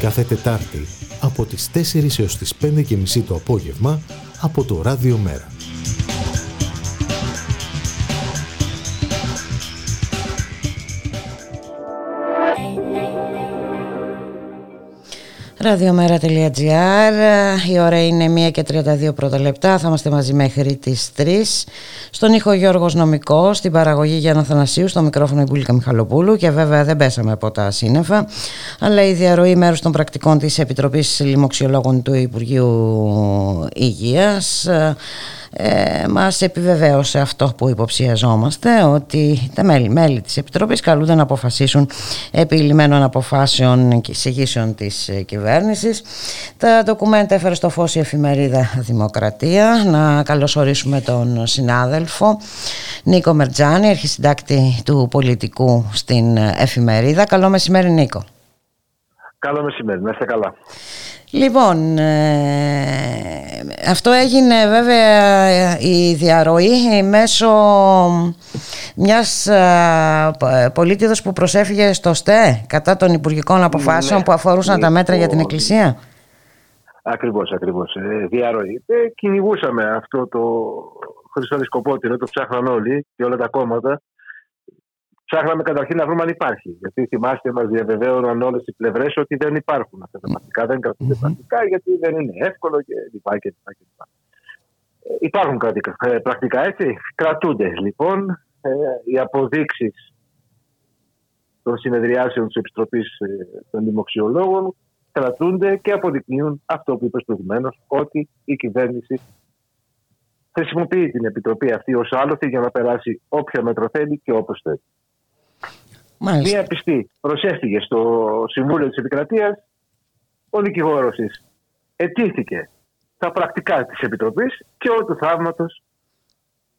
Κάθε Τετάρτη από τις 4 έως τις 5 και μισή το απόγευμα από το Ράδιο Μέρα. Ραδιομέρα.gr Η ώρα είναι 1 και 32 πρώτα λεπτά. Θα είμαστε μαζί μέχρι τις 3 Στον ήχο Γιώργος Νομικός Στην παραγωγή Γιάννα Θανασίου Στο μικρόφωνο η Μπουλίκα Μιχαλοπούλου Και βέβαια δεν πέσαμε από τα σύννεφα Αλλά η διαρροή μέρους των πρακτικών Της Επιτροπής Λοιμοξιολόγων Του Υπουργείου Υγείας ε, μας επιβεβαίωσε αυτό που υποψιαζόμαστε ότι τα μέλη, μέλη της Επιτροπής καλούνται να αποφασίσουν επί λιμένων αποφάσεων και εισηγήσεων της ε, κυβέρνησης. Τα ντοκουμέντα έφερε στο φως η εφημερίδα Δημοκρατία. Να καλωσορίσουμε τον συνάδελφο Νίκο Μερτζάνη, αρχισυντάκτη του πολιτικού στην ε, εφημερίδα. Καλό μεσημέρι Νίκο. Καλό μεσημέρι, να είστε καλά. Λοιπόν, ε, αυτό έγινε βέβαια ε, η διαρροή μέσω μιας ε, π- πολίτηδος που προσέφυγε στο ΣΤΕ κατά των υπουργικών αποφάσεων Ναι, που αφορούσαν τα μέτρα για την λοιπόν, Εκκλησία. Ακριβώς, ακριβώς. Ε, διαρροή. Ε, κυνηγούσαμε αυτό το χρυσοδισκοπότηρο, το ψάχναν όλοι και όλα τα κόμματα. Ψάχναμε καταρχήν να βρούμε αν υπάρχει. Γιατί θυμάστε, μας διαβεβαίωναν όλες οι πλευρές ότι δεν υπάρχουν αυτά τα πρακτικά, δεν κρατούνται πρακτικά, γιατί δεν είναι εύκολο και λοιπά και λοιπά. Και λοιπά. Ε, υπάρχουν κρατικά, ε, πρακτικά έτσι. Κρατούνται λοιπόν. Ε, οι αποδείξεις των συνεδριάσεων της Επιστροπή των Δημοξιολόγων κρατούνται και αποδεικνύουν αυτό που είπε προηγουμένως, ότι η κυβέρνηση χρησιμοποιεί την επιτροπή αυτή ως άλοθη για να περάσει όποιο μέτρο θέλει και όπως θέλει. Μάλιστα. Μία πιστή προσέφυγε στο Συμβούλιο της Επικρατείας, ο δικηγόρος της ετήθηκε τα πρακτικά της Επιτροπής και ό του θαύματος.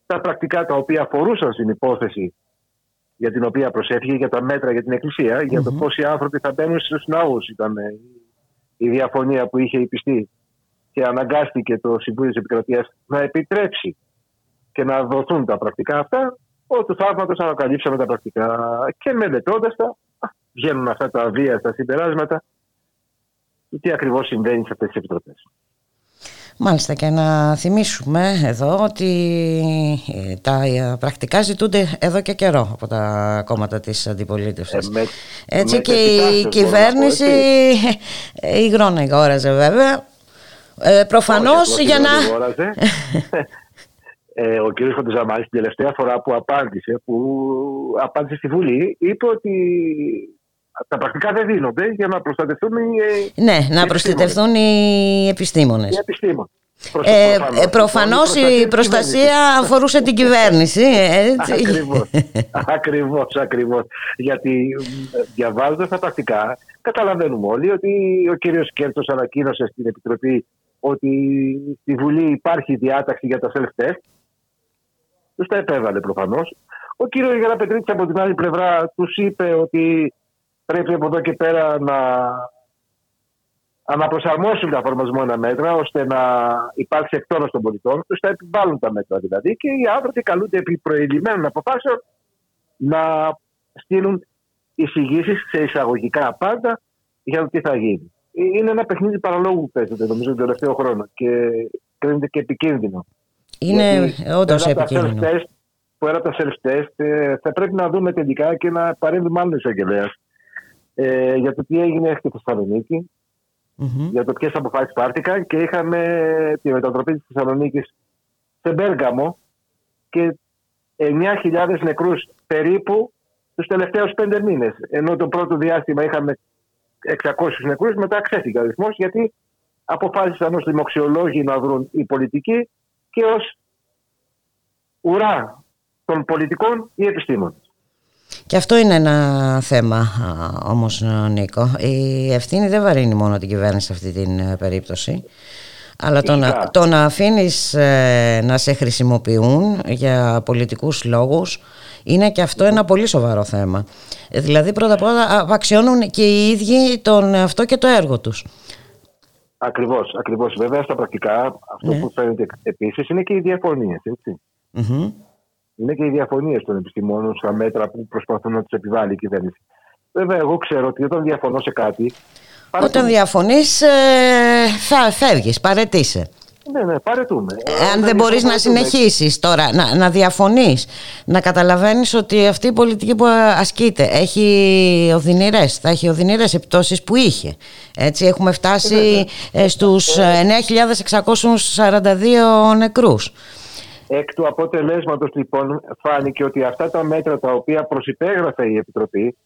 Τα πρακτικά τα οποία αφορούσαν στην υπόθεση για την οποία προσέφυγε, για τα μέτρα για την Εκκλησία, για το πόσοι άνθρωποι θα μπαίνουν στους ναούς ήταν ε, η διαφωνία που είχε η πιστή και αναγκάστηκε το Συμβούλιο της Επικρατείας να επιτρέψει και να δοθούν τα πρακτικά αυτά, ο του θαύματος ανακαλύψαμε τα πρακτικά και μελετώντα τα, α, βγαίνουν αυτά τα αβίαστα συμπεράσματα τι ακριβώς συμβαίνει σε αυτές τις επιτροπές. Μάλιστα και να θυμίσουμε εδώ ότι ε, τα ε, πρακτικά ζητούνται εδώ και καιρό από τα κόμματα της αντιπολίτευσης. Ε, με- Έτσι με και τετιτάσεις η μπορώ κυβέρνηση να πω, ε, υγρόνα υγόραζε βέβαια. Ε, προφανώς Όχι, για απλώς να... [LAUGHS] δεν αγόραζε. ε, ο κ. Χοντζαμάλης την τελευταία φορά που απάντησε, που απάντησε στη Βουλή, είπε ότι τα πρακτικά δεν δίνονται για να προστατευτούν οι, ε, Ναι, να επιστήμονες. προστατευτούν οι επιστήμονες. οι επιστήμονες. Προς- Ε, προφανώς, ε, προφανώς λοιπόν, η της προστασία κυβέρνησης. αφορούσε την κυβέρνηση. Έτσι. Ακριβώς, ακριβώς, ακριβώς. Γιατί μ, διαβάζοντας τα πρακτικά, καταλαβαίνουμε όλοι ότι ο κύριος Κέρτος ανακοίνωσε στην Επιτροπή ότι στη Βουλή υπάρχει διάταξη για τα self-test. Τους τα επέβαλε προφανώς. Ο κύριος Γεραπετρίτης από την άλλη πλευρά τους είπε ότι πρέπει από εδώ και πέρα να αναπροσαρμόσουν τα εφαρμοσμένα μέτρα ώστε να υπάρξει εκτόνωση των πολιτών τους, θα επιβάλλουν τα μέτρα δηλαδή και οι άνθρωποι καλούνται επί προηλημένων αποφάσεων να στείλουν εισηγήσεις σε εισαγωγικά πάντα για το τι θα γίνει. Είναι ένα παιχνίδι παραλόγου που παίζεται νομίζω τον τελευταίο χρόνο και κρίνεται και επικίνδυνο. Είναι Γιατί όντως πέρα από τα επικίνδυνο. self-test, Πέρα από τα self-test, ε, θα πρέπει να δούμε τελικά και να παρέμβει μάλλον ο εισαγγελέας ε, για το τι έγινε στη Θεσσαλονίκη, Μμμ. για το ποιες αποφάσεις πάρθηκαν και είχαμε τη μετατροπή της Θεσσαλονίκης σε Μπέργαμο και 9.000 νεκρούς περίπου τους τελευταίους πέντε μήνες. Ενώ το πρώτο διάστημα είχαμε 600 νεκρούς, μετά ξέφυγε ο αριθμός γιατί αποφάσισαν ως δημοξιολόγοι να βρουν οι πολιτικοί και ω ουρά των πολιτικών οι επιστήμονες. Και αυτό είναι ένα θέμα α, όμως Νίκο. Η ευθύνη δεν βαρύνει μόνο την κυβέρνηση σε αυτή την ε, περίπτωση. Αλλά το να, Φυσικά. το να αφήνεις ε, να σε χρησιμοποιούν για πολιτικούς λόγους είναι και αυτό ένα πολύ σοβαρό θέμα. Ε, Δηλαδή πρώτα απ' όλα απαξιώνουν και οι ίδιοι τον αυτό και το έργο τους. Ακριβώς, ακριβώς. Βέβαια στα πρακτικά αυτό Ναι. που φαίνεται επίσης είναι και οι διαφωνίες. Έτσι. Μμμ. Είναι και οι διαφωνίες των επιστημόνων στα μέτρα που προσπαθούν να τους επιβάλλει η κυβέρνηση. Βέβαια εγώ ξέρω ότι όταν διαφωνώ σε κάτι... Όταν παρετούμε. διαφωνείς ε, θα φεύγεις, παρετήσαι. Ναι, ναι, παρετούμε. Ε, Αν Όταν δεν μπορείς να παρετούμε, συνεχίσεις τώρα, να, να διαφωνείς, να καταλαβαίνεις ότι αυτή η πολιτική που ασκείται έχει οδυνηρές, θα έχει οδυνηρές επιπτώσεις που είχε. Έτσι έχουμε φτάσει ε, στους ε, 9.642 νεκρούς. Εκ του αποτελέσματος λοιπόν φάνηκε ότι αυτά τα μέτρα τα οποία προσυπέγραφε η Επιτροπή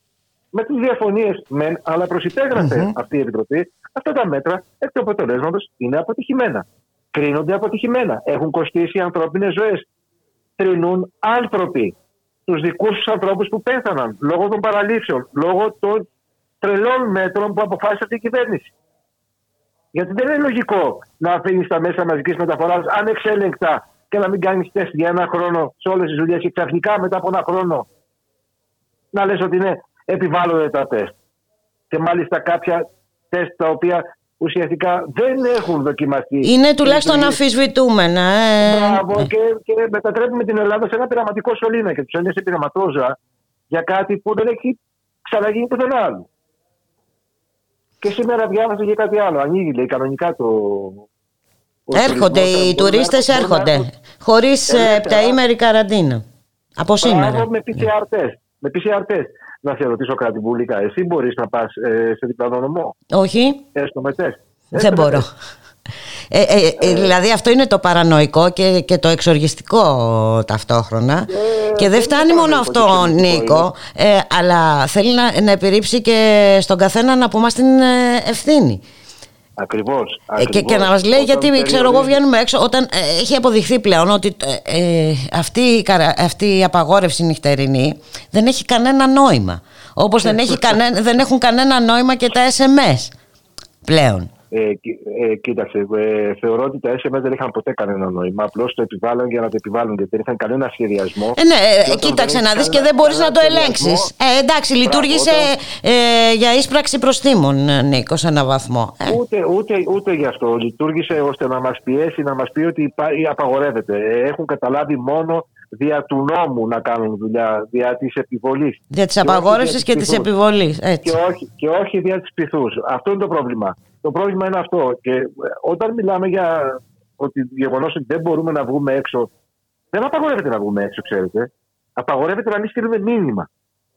με τις διαφωνίες μεν, αλλά προσυπέγραφε αυτή η Επιτροπή αυτά τα μέτρα εκ του αποτελέσματος είναι αποτυχημένα. Κρίνονται αποτυχημένα. Έχουν κοστίσει ανθρώπινες ζωές. Θρυνούν άνθρωποι. Τους δικούς τους ανθρώπους που πέθαναν λόγω των παραλήψεων, λόγω των τρελών μέτρων που αποφάσισε αυτή η κυβέρνηση. Γιατί δεν είναι λογικό να αφήνεις τα μέσα μαζικής μεταφοράς ανεξέλεγκτα και να μην κάνεις τεστ για ένα χρόνο σε όλες τις δουλειές και ξαφνικά μετά από ένα χρόνο να λες ότι ναι, επιβάλλονται τα τεστ. Και μάλιστα κάποια τεστ τα οποία ουσιαστικά δεν έχουν δοκιμαστεί. Είναι τουλάχιστον Είναι- αμφισβητούμενα. ε. Μπράβο, και, και μετατρέπουμε την Ελλάδα σε ένα πειραματικό σωλήνα και του Έλληνε σε πειραματόζωα για κάτι που δεν έχει ξαναγίνει πουθενά άλλο. Και σήμερα διάβασα και κάτι άλλο. Ανοίγει, λέει, κανονικά το. ο Έρχονται, τουρισμός. οι Μπορούν να τουρίστες έρχονται- μπορούν να έρχονται. έρχονται. Χωρίς Ελεύθερα. επταήμερη καραντίνα. Από σήμερα. Μπράβο, με PCR τεστ. Με PCR τεστ. Να σε ρωτήσω κάτι βουλικά. Εσύ μπορείς να πας σε διπλανό νομό, Όχι, έστω με τεστ. δεν Έστω με μπορώ. τεστ. Ε, ε, ε, δηλαδή αυτό είναι το παρανοϊκό και, και το εξοργιστικό ταυτόχρονα και δεν δεν φτάνει είναι μόνο παρανοϊκό, αυτό το εξοργιστικό Νίκο ε, αλλά θέλει να, να επιρρύψει και στον καθένα από εμάς την ε, ευθύνη Ακριβώς. Ε, και, και να μας λέει γιατί ξέρω εγώ βγαίνουμε έξω όταν ε, έχει αποδειχθεί πλέον ότι ε, ε, αυτή, η καρα- αυτή η απαγόρευση νυχτερινή δεν έχει κανένα νόημα. Όπως δεν, έχει κανέ, δεν έχουν κανένα νόημα και τα SMS πλέον. Ε, κοι- ε, κοίταξε, ε, θεωρώ ότι τα SMS δεν είχαν ποτέ κανένα νόημα. Απλώς το επιβάλλαν για να το επιβάλλουν γιατί δεν είχαν κανένα σχεδιασμό. Ε, ναι, ε, Και όταν κοίταξε δεν να έχεις δεις και κανένα- δεν μπορείς να το κανένα ελέγξεις. σχεδιασμό, Ε, εντάξει, λειτουργήσε ε, για ίσπραξη προστήμων, ε, Νίκο, σε ένα βαθμό. Ε, Ούτε, ούτε, ούτε γι' αυτό. Λειτουργήσε ώστε να μας πιέσει, να μας πει ότι υπά- ή απαγορεύεται. Ε, Έχουν καταλάβει μόνο δια του νόμου να κάνουν δουλειά, δια της επιβολής. για της απαγόρευσης και της επιβολής. Και Έτσι. όχι, και όχι δια της πυθού. Αυτό είναι το πρόβλημα. Το πρόβλημα είναι αυτό. Και ε, όταν μιλάμε για ότι γεγονός ότι δεν μπορούμε να βγούμε έξω, δεν απαγορεύεται να βγούμε έξω, ξέρετε. Απαγορεύεται να μην στείλουμε μήνυμα.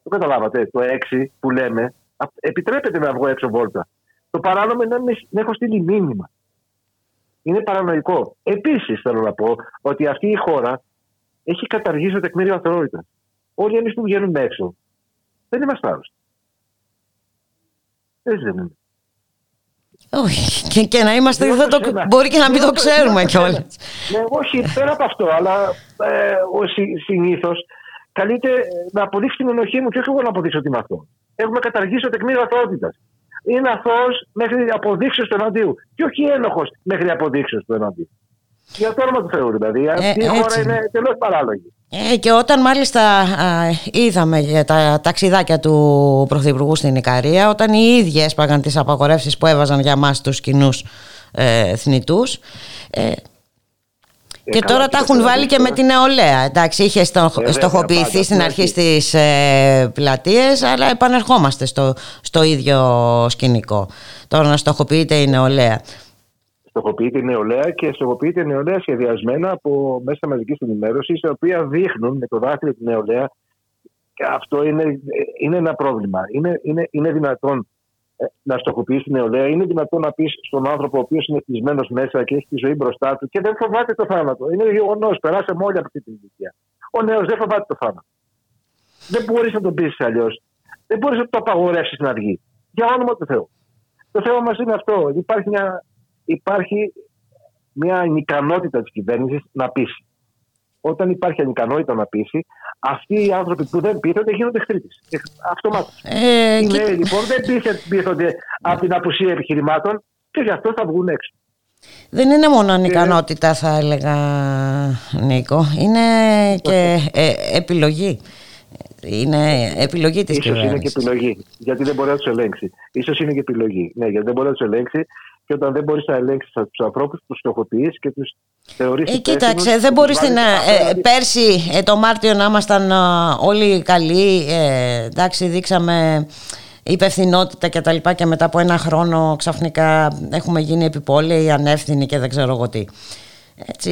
Το καταλάβατε. Το 6 που λέμε, α- επιτρέπεται να βγω έξω βόλτα. Το παράνομο είναι να μην- να έχω στείλει μήνυμα. Είναι παρανοϊκό. Επίσης, θέλω να πω ότι αυτή η χώρα έχει καταργήσει το τεκμήριο αθωότητα. Όλοι εμεί που βγαίνουμε έξω δεν είμαστε άρρωστοι. Έτσι δεν είναι. Όχι, και, και να είμαστε, Δεν θα το, το ξέρω. μπορεί και να μην Δεν το το- ξέρουμε δεν το κιόλας. ξέρω. Ναι, όχι, πέρα από αυτό, αλλά ε, συνήθως καλείται να αποδείξει την ενοχή μου και όχι εγώ να αποδείξω ότι είμαι αυτό. Έχουμε καταργήσει το τεκμήριο αθωότητας. Είναι αθώος μέχρι αποδείξεω του εναντίου. Και όχι ένοχος μέχρι αποδείξεω του εναντίου. Για το όνομα του Θεού, δηλαδή. Αυτή η έτσι χώρα είναι. είναι τελώ παράλογη. Ε, και όταν μάλιστα α, είδαμε για τα ταξιδάκια του Πρωθυπουργού στην Ικαρία, όταν οι ίδιοι έσπαγαν τις απαγορεύσεις που έβαζαν για μας τους κοινούς ε, θνητούς, ε, και καλά, τώρα τα κοίταξε, έχουν να βάλει δεις και με τώρα. την νεολαία. Εντάξει, είχε στο, Ε, βέβαια, στοχοποιηθεί πάντα, στην στην αρχή αρχή. στις ε, πλατείες, αλλά επανερχόμαστε στο, στο ίδιο σκηνικό. Τώρα να στοχοποιείται η νεολαία. Στοχοποιείται η νεολαία και στοχοποιείται η νεολαία σχεδιασμένα από μέσα μαζικής ενημέρωσης, η οποία δείχνουν με το δάχτυλο τη νεολαία. Και αυτό είναι, είναι ένα πρόβλημα. Είναι, είναι, είναι δυνατόν ε, να στοχοποιήσει τη νεολαία, είναι δυνατόν να πεις στον άνθρωπο ο οποίος είναι κλεισμένο μέσα και έχει τη ζωή μπροστά του και δεν φοβάται το θάνατο. Είναι γεγονός, περάσαμε όλοι από αυτή την ηλικία. Ο νέος δεν φοβάται το θάνατο. Δεν μπορείς να τον πει αλλιώς. Δεν μπορείς να το απαγορεύσεις να βγει. Για όνομα του Θεού. Το θέμα μας είναι αυτό. Υπάρχει μια, υπάρχει μια ανικανότητα της κυβέρνησης να πείσει. Όταν υπάρχει ανικανότητα να πείσει, αυτοί οι άνθρωποι που δεν πείθονται γίνονται εχθροί τη. Αυτομάτως. Ε, Οι κοίτα- νέοι λοιπόν δεν πείθε- πείθονται από την απουσία επιχειρημάτων και γι' αυτό θα βγουν έξω. Δεν είναι μόνο ανικανότητα θα έλεγα Νίκο, είναι και ε, επιλογή. Είναι επιλογή της Ίσως είναι και κυβέρνησης. επιλογή. Γιατί δεν μπορεί να τους ελέγξει. σω είναι και επιλογή. Ναι, γιατί δεν μπορεί να τους ελέγξει και όταν δεν μπορείς να ελέγξεις τους ανθρώπους, τους στοχοποιείς και τους θεωρείς. Ε, κοίταξε, δεν μπορείς στην, ε, ε, πέρσι ε, το Μάρτιο να ήμασταν ε, όλοι καλοί, ε, εντάξει δείξαμε υπευθυνότητα και τα λοιπά και μετά από ένα χρόνο ξαφνικά έχουμε γίνει επιπόλαιοι, ανεύθυνοι και δεν ξέρω εγώ τι. Έτσι,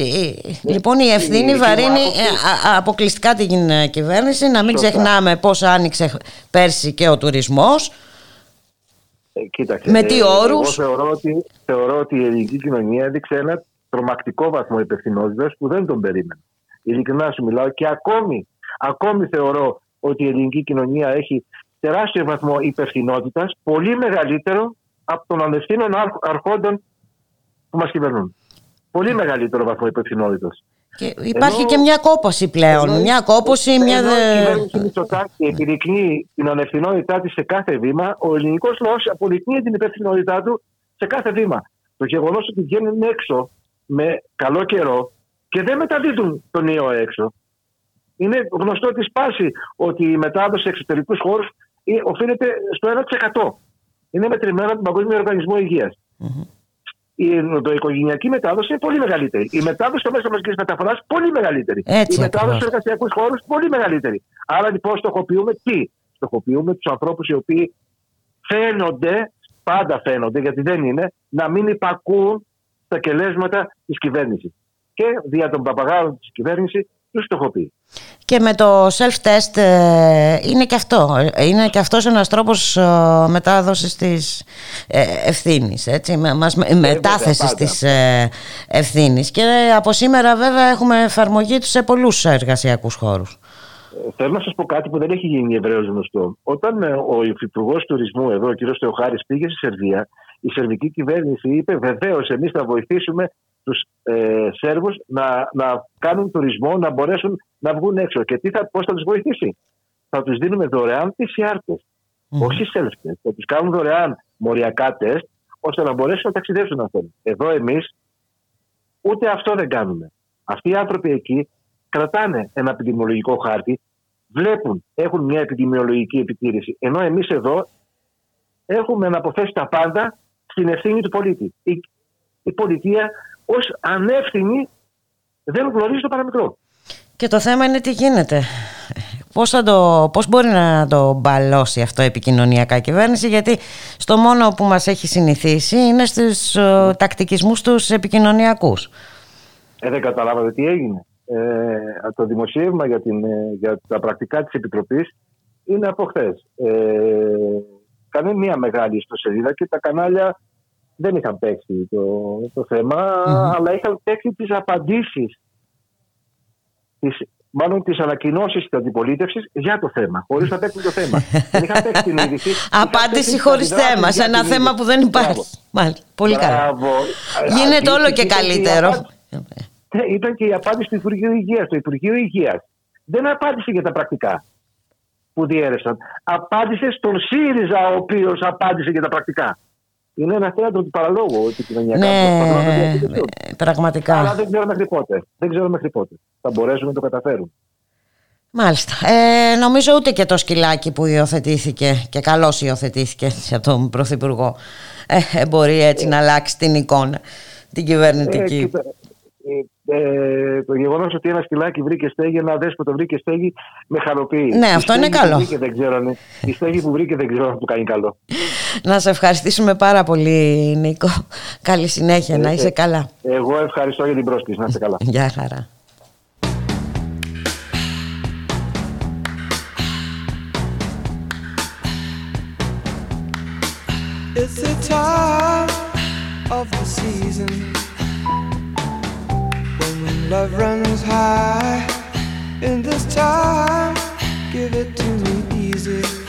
ε, λοιπόν η ευθύνη δική μου βαρύνει άποψη- ε, α- α- αποκλειστικά την ε, κυβέρνηση να μην Σωστά. ξεχνάμε πώς άνοιξε πέρσι και ο τουρισμός Ε, κοίταξε, Με τι Εγώ όρους; θεωρώ ότι, θεωρώ ότι η ελληνική κοινωνία έδειξε ένα τρομακτικό βαθμό υπευθυνότητας που δεν τον περίμενε. Ειλικρινά σου μιλάω και ακόμη, ακόμη θεωρώ ότι η ελληνική κοινωνία έχει τεράστιο βαθμό υπευθυνότητας, πολύ μεγαλύτερο από των ανευθύνων άρχ- αρχόντων που μας κυβερνούν. Πολύ μεγαλύτερο βαθμό υπευθυνότητας. Και υπάρχει Ενώ- και μια κόπωση πλέον, Ενώ- μια κόπωση, μια... Ενώ η δε- κυβέρνηση Μητσοτάκη επιδεικνύει την ανευθυνότητά της σε κάθε βήμα, ο ελληνικός λαός αποδεικνύει την υπευθυνότητά του σε κάθε βήμα. Το γεγονός ότι βγαίνουν έξω με καλό καιρό και δεν μεταδίδουν τον ιό έξω. Είναι γνωστό της πάση ότι η μετάδοση σε εξωτερικούς χώρους οφείλεται στο 1%. Είναι μετρημένο από τον Παγκόσμιο Οργανισμό Υγείας. Η ενδοοικογενειακή μετάδοση είναι πολύ μεγαλύτερη. Η μετάδοση στο μέσο μαζικής μεταφοράς πολύ μεγαλύτερη. Έτσι η μετάδοση στους ακριβώς. εργασιακούς χώρους πολύ μεγαλύτερη. Άρα λοιπόν στοχοποιούμε τι; Στοχοποιούμε τους ανθρώπους οι οποίοι φαίνονται, πάντα φαίνονται, γιατί δεν είναι, να μην υπακούν στα κελέσματα της κυβέρνησης. Και δια των παπαγάλων της κυβέρνησης του στοχοποιεί. Και με το self-test ε, είναι και αυτό. ε, Είναι και αυτός ένας τρόπος ε, μετάδοσης της ε, ευθύνης, έτσι, με, μας, με- μετάθεσης πάντα. της ε, ευθύνης. Και από σήμερα βέβαια έχουμε εφαρμογή του σε πολλούς εργασιακούς χώρους. Ε, Θέλω να σας πω κάτι που δεν έχει γίνει ευρέως γνωστό. Όταν ε, ο υφυπουργός τουρισμού εδώ, ο κ. Θεοχάρης, πήγε στη Σερβία, η σερβική κυβέρνηση είπε βεβαίως εμείς θα βοηθήσουμε τους ε, Σέρβους να, να κάνουν τουρισμό, να μπορέσουν να βγουν έξω. Και τι θα, πώς θα τους βοηθήσει; Θα τους δίνουμε δωρεάν PCR τεστ. Όχι self-test. Θα τους κάνουν δωρεάν μοριακά τεστ ώστε να μπορέσουν να ταξιδέψουν να θέλουν. Εδώ εμείς ούτε αυτό δεν κάνουμε. Αυτοί οι άνθρωποι εκεί κρατάνε ένα επιδημιολογικό χάρτη, βλέπουν, έχουν μια επιδημιολογική επιτήρηση. Ενώ εμείς εδώ έχουμε να αποφέσει τα πάντα στην ευθύνη του πολίτη. Η, η πολιτεία ως ανεύθυνη δεν γνωρίζει το παραμικρό. Και το θέμα είναι τι γίνεται. Πώς, θα το, πώς μπορεί να το μπαλώσει αυτό επικοινωνιακά η κυβέρνηση γιατί στο μόνο που μας έχει συνηθίσει είναι στους ε, τακτικισμούς τους επικοινωνιακούς. Ε, δεν καταλάβατε τι έγινε. Ε, το δημοσίευμα για, την, ε, για τα πρακτικά της Επιτροπής είναι από χθες. Ε, κάνει μια μεγάλη ιστοσελίδα και τα κανάλια δεν είχαν παίξει το, το θεμα αλλά είχαν παίξει τις απαντήσεις τις, μάλλον τις ανακοινώσεις της αντιπολίτευσης για το θέμα, χωρίς να παίξουν το θέμα. [LAUGHS] δεν είχαν παίξει την είδηση. είχαν Απάντηση παίξει χωρίς τις αντιδράσεις θέμα, σε για ένα την θέμα είδηση. που δεν υπάρχει. Μπράβο. Μάλιστα. Πολύ καλά. Μπράβο. Γίνεται όλο και Αντίστοιχη ήταν η καλύτερο. απάντηση- Ναι, Ήταν και η απάντηση του Υπουργείου Υγείας. Το Υπουργείο Υγείας δεν απάντησε για τα πρακτικά που διέρευσαν. Απάντησε στον ΣΥΡΙΖΑ, ο οποίος απάντησε για τα πρακτικά. Είναι ένα θέατρο του παραλόγου επικοινωνιακά. Ναι, Προσπαθούν να το διαχειριστούν. ε, Αλλά πραγματικά. δεν ξέρω μέχρι πότε. Δεν ξέρω μέχρι πότε. Θα μπορέσουν να το καταφέρουν. Μάλιστα. Ε, νομίζω ούτε και το σκυλάκι που υιοθετήθηκε και καλώς υιοθετήθηκε [LAUGHS] για τον Πρωθυπουργό ε, μπορεί έτσι να αλλάξει την εικόνα την Ε, κυβερνητική. κοίτα, ε, ε, το γεγονός ότι ένα σκυλάκι βρήκε στέγη, ένα δέσποτο βρήκε στέγη, με χαροποιεί. Ναι, Η αυτό είναι στέγη καλό. Που βρήκε, δεν ξέρω, αν- η στέγη που βρήκε δεν ξέρω αν του κάνει καλό. Να σε ευχαριστήσουμε πάρα πολύ Νίκο. Καλή συνέχεια, να είσαι καλά. Εγώ ευχαριστώ για την πρόσκληση. Να είστε καλά. [LAUGHS] Γεια χαρά. It's the time of the season when love runs high. In this time, give it to me easy and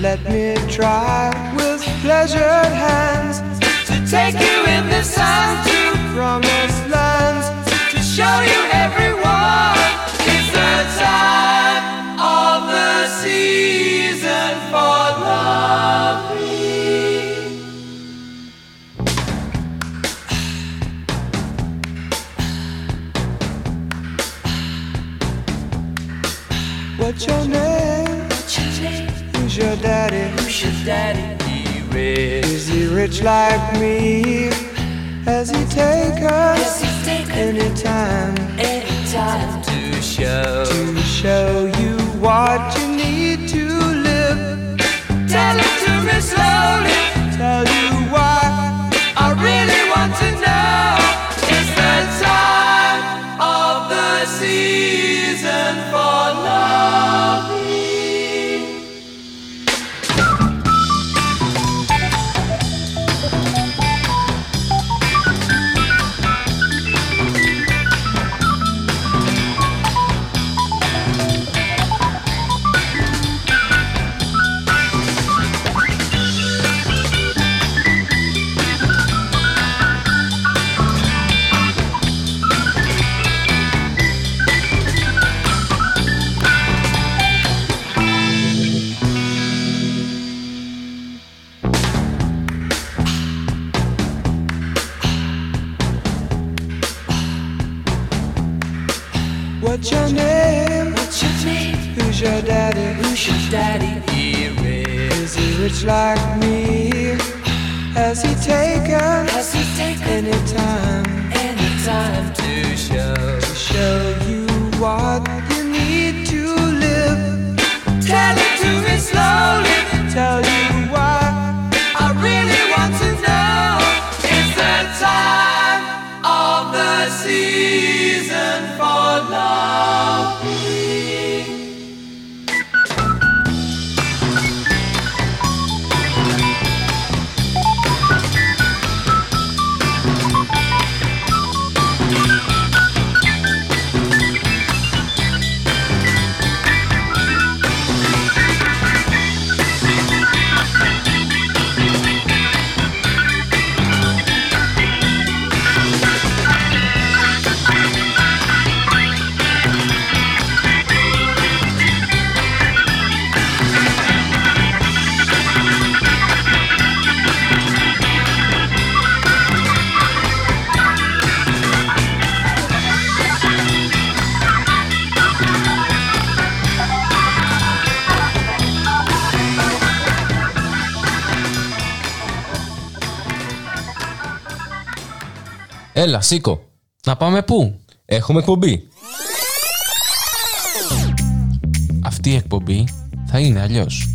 let me try with pleasured hands to take you in the sun to promised lands to show you everyone. It's the time of the season for loving. [SIGHS] What's your name? Who's your daddy? Who's your daddy? He rich. Is he rich like me? Has he taken any time? Anytime to show to show you what you need to live. Tell it to me slowly. Tell you why your daddy? Who's your daddy? He rich. Is he rich like me? Has he taken? Has he taken any time? Any time to show to show you what you need to live? Tell it to me slowly. Tell Έλα, σήκω. Να πάμε πού; Έχουμε εκπομπή. Αυτή η εκπομπή θα είναι αλλιώς.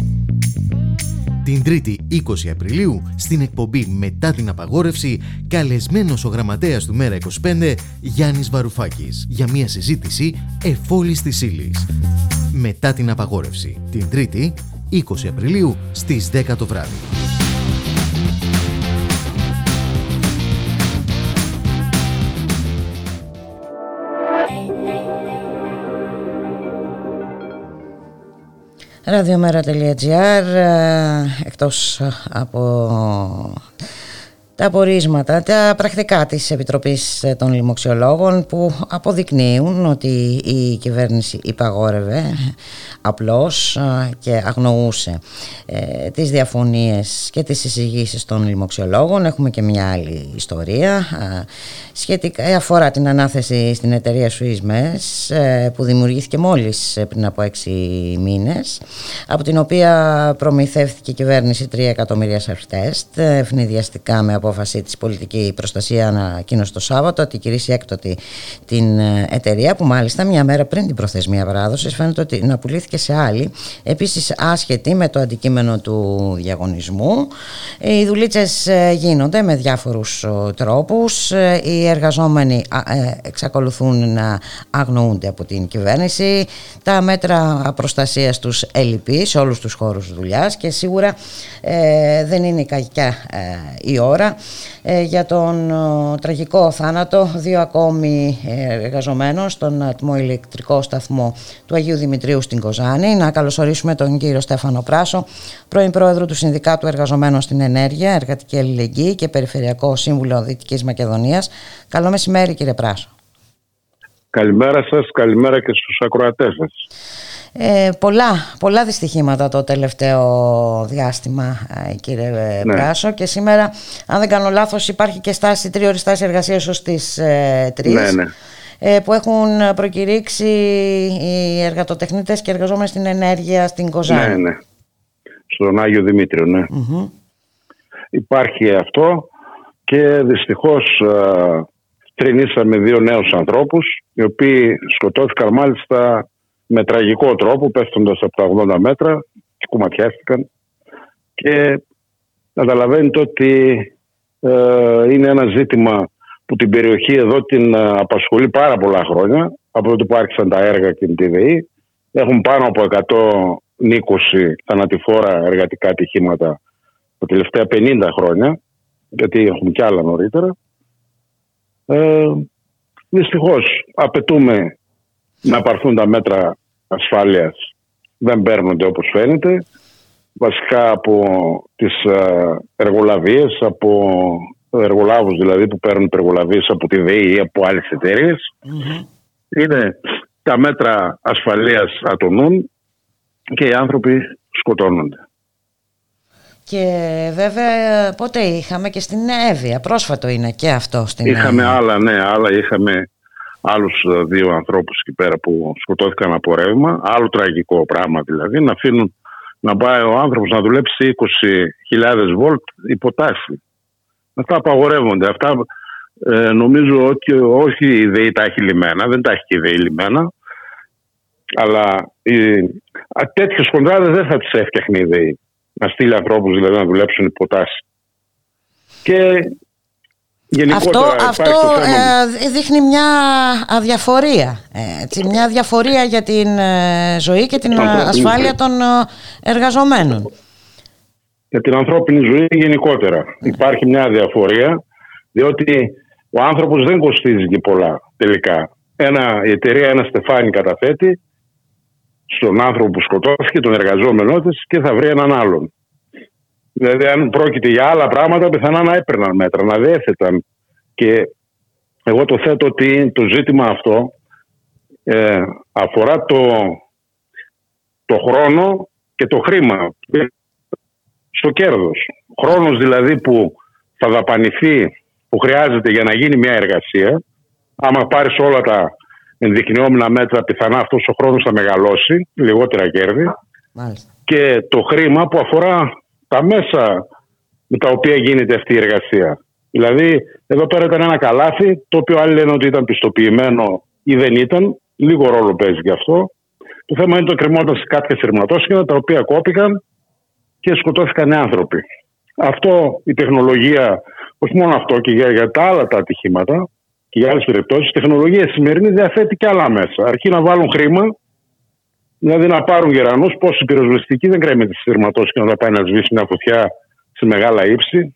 Την 3η 20 Απριλίου, στην εκπομπή Μετά την απαγόρευση, καλεσμένος ο γραμματέας του Μέρα 25, Γιάννης Βαρουφάκης, για μια συζήτηση εφόλης της ύλης. Μετά την απαγόρευση, την 3η 20 Απριλίου στις 10 το βράδυ. Ραδιομέρα.gr ε, εκτός από τα απορίσματα, τα πρακτικά της Επιτροπής των Λοιμοξιολόγων που αποδεικνύουν ότι η κυβέρνηση υπαγόρευε απλώς ε, και αγνοούσε ε, τις διαφωνίες και τις εισηγήσεις των λοιμοξιολόγων. Έχουμε και μια άλλη ιστορία ε, σχετικά αφορά την ανάθεση στην εταιρεία Swiss που δημιουργήθηκε μόλις πριν από έξι μήνες από την οποία προμηθεύτηκε η κυβέρνηση 3 εκατομμύρια σαρτέστ ευνηδιαστικά με απόφαση της πολιτική προστασία ανακοίνωσε το Σάββατο ότι κηρύσσει έκτοτη την εταιρεία που μάλιστα μια μέρα πριν την προθεσμία παράδοσης φαίνεται ότι να πουλήθηκε σε άλλη επίσης άσχετη με το αντικείμενο του διαγωνισμού. Οι δουλίτσες ε, γίνονται με διάφορους ε, τρόπους. Ε, οι εργαζόμενοι α, ε, εξακολουθούν να αγνοούνται από την κυβέρνηση. Τα μέτρα προστασίας τους ελλειπεί σε όλους τους χώρους δουλειάς και σίγουρα ε, δεν είναι κακιά ε, η ώρα ε, για τον ε, τραγικό θάνατο δύο ακόμη ε, εργαζομένων στον ατμοηλεκτρικό σταθμό του Αγίου Δημητρίου στην Κοζάνη. Να καλωσορίσουμε τον κύριο Στέφανο Πράσο, πρώην πρόεδρο του Συνδικάτου Εργαζομένων στην Ενέργεια, Εργατική Αλληλεγγύη και Περιφερειακό Σύμβουλο Δυτικής Μακεδονίας. Καλό μεσημέρι κύριε Πράσο. Καλημέρα σας, καλημέρα και στους ακροατές σας. Ε, πολλά, πολλά δυστυχήματα το τελευταίο διάστημα ε, κύριε ε, Ναι. Πράσο και σήμερα αν δεν κάνω λάθος υπάρχει και στάση τρίωρη στάση εργασίας ως τις ε, 3 Ναι, ναι. ε, που έχουν προκηρύξει οι εργατοτεχνίτες και εργαζόμενοι στην ενέργεια στην Ναι, Κοζάνη. ναι. Στον Άγιο Δημήτριο, ναι. Μμμ. Υπάρχει αυτό και δυστυχώς α, τρινήσαμε δύο νέους ανθρώπους οι οποίοι σκοτώθηκαν μάλιστα με τραγικό τρόπο πέφτοντας από τα 80 μέτρα και κουματιάστηκαν και καταλαβαίνετε ότι ε, είναι ένα ζήτημα που την περιοχή εδώ την ε, απασχολεί πάρα πολλά χρόνια από τότε που άρχισαν τα έργα και την TVE. Έχουν πάνω από 120 θανατηφόρα εργατικά ατυχήματα τα τελευταία 50 χρόνια, γιατί έχουμε κι άλλα νωρίτερα. Ε, δυστυχώς απαιτούμε να πάρθουν τα μέτρα ασφάλειας. Δεν παίρνονται όπως φαίνεται. Βασικά από τις ε, εργολαβίες, από εργολάβους δηλαδή που παίρνουν εργολαβίες από τη ΔΕΗ ή από άλλες εταιρείες. Είναι τα μέτρα ασφαλείας ατονούν και οι άνθρωποι σκοτώνονται. Και βέβαια πότε είχαμε και στην Εύβοια, πρόσφατο είναι και αυτό στην Είχαμε Εύβοια. άλλα, ναι, άλλα είχαμε άλλους ε, δύο ανθρώπους εκεί πέρα που σκοτώθηκαν από ρεύμα. Άλλο τραγικό πράγμα δηλαδή, να αφήνουν να πάει ο άνθρωπος να δουλέψει σε 20.000 βολτ υποτάση. Αυτά απαγορεύονται. Αυτά ε, νομίζω ότι όχι η ΔΕΗ τα έχει λιμένα, δεν τα έχει και η ΔΕΗ λιμένα. Αλλά οι, α, τέτοιες κοντράδες δεν θα τις έφτιαχνε η ΔΕΗ. Να στείλει ανθρώπους δηλαδή να δουλέψουν υποτάση. Και γενικότερα Αυτό, υπάρχει αυτό το θέμα- ε, δείχνει μια αδιαφορία, ε, έτσι, μια αδιαφορία για την ε, ζωή και την ε, ανθρώπινη ασφάλεια ζωή. των ε, εργαζομένων. για την ανθρώπινη ζωή γενικότερα. Υπάρχει μια διαφορία, διότι ο άνθρωπος δεν κοστίζει και πολλά τελικά. Ένα, η εταιρεία ένα στεφάνι καταθέτει στον άνθρωπο που σκοτώθηκε, τον εργαζόμενό της και θα βρει έναν άλλον. Δηλαδή αν πρόκειται για άλλα πράγματα πιθανά να έπαιρναν μέτρα, να διέθεταν. Και εγώ το θέτω ότι το ζήτημα αυτό ε, αφορά το, το χρόνο και το χρήμα στο κέρδος. Χρόνος δηλαδή που θα δαπανηθεί, που χρειάζεται για να γίνει μια εργασία, άμα πάρεις όλα τα ενδεικνυόμενα μέτρα πιθανά αυτός ο χρόνος θα μεγαλώσει, λιγότερα κέρδη Μάλιστα. και το χρήμα που αφορά τα μέσα με τα οποία γίνεται αυτή η εργασία. Δηλαδή, εδώ πέρα ήταν ένα καλάθι, το οποίο άλλοι λένε ότι ήταν πιστοποιημένο ή δεν ήταν. Λίγο ρόλο παίζει και αυτό. Το θέμα είναι ότι κρυμόταν σε κάποια σειρματόσχηνα τα οποία κόπηκαν και σκοτώθηκαν άνθρωποι. Αυτό η τεχνολογία, όχι μόνο αυτό και για, για τα άλλα τα ατυχήματα και για άλλες περιπτώσεις, η τεχνολογία σημερινή διαθέτει και άλλα μέσα. Αρκεί να βάλουν χρήμα, δηλαδή να πάρουν γερανούς, πόσοι πυροσβεστικοί δεν κρέμεται στη σειρματόσχηνα να πάει να σβήσει μια φωτιά σε μεγάλα ύψη.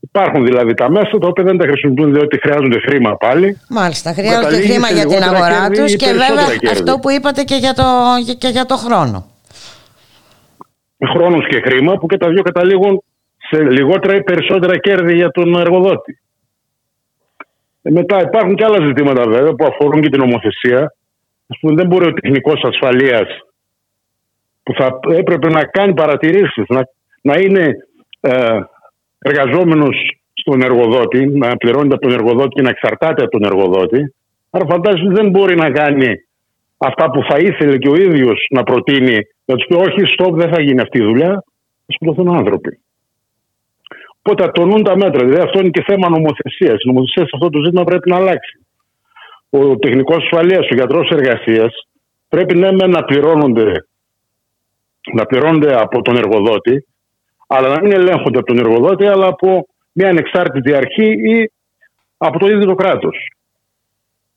Υπάρχουν δηλαδή τα μέσα τα οποία δεν τα χρησιμοποιούν διότι χρειάζονται χρήμα πάλι. Μάλιστα, χρειάζονται Καταλήγει χρήμα σε για την λιγότερα αγορά κέρδη τους ή και περισσότερα βέβαια κέρδη. αυτό που είπατε και για το, και για το χρόνο. Χρόνος και χρήμα που και τα δύο καταλήγουν σε λιγότερα ή περισσότερα κέρδη για τον εργοδότη. Ε, μετά υπάρχουν και άλλα ζητήματα βέβαια που αφορούν και την νομοθεσία. Ας πούμε, δεν μπορεί ο τεχνικός ασφαλείας που θα έπρεπε να κάνει παρατηρήσεις, να, να είναι ε, εργαζόμενος στον εργοδότη, να πληρώνεται από τον εργοδότη και να εξαρτάται από τον εργοδότη. Άρα φαντάζομαι δεν μπορεί να κάνει αυτά που θα ήθελε και ο ίδιος να προτείνει, να τους πει όχι, stop, δεν θα γίνει αυτή η δουλειά, θα σκοτωθούν άνθρωποι. Οπότε τονούν τα μέτρα. Δηλαδή αυτό είναι και θέμα νομοθεσίας. Η νομοθεσία σε αυτό το ζήτημα πρέπει να αλλάξει. Ο τεχνικός ασφαλείας, ο γιατρός εργασίας πρέπει ναι, μεν να πληρώνονται, να πληρώνονται από τον εργοδότη, αλλά να μην ελέγχονται από τον εργοδότη, αλλά από μια ανεξάρτητη αρχή ή από το ίδιο το κράτος.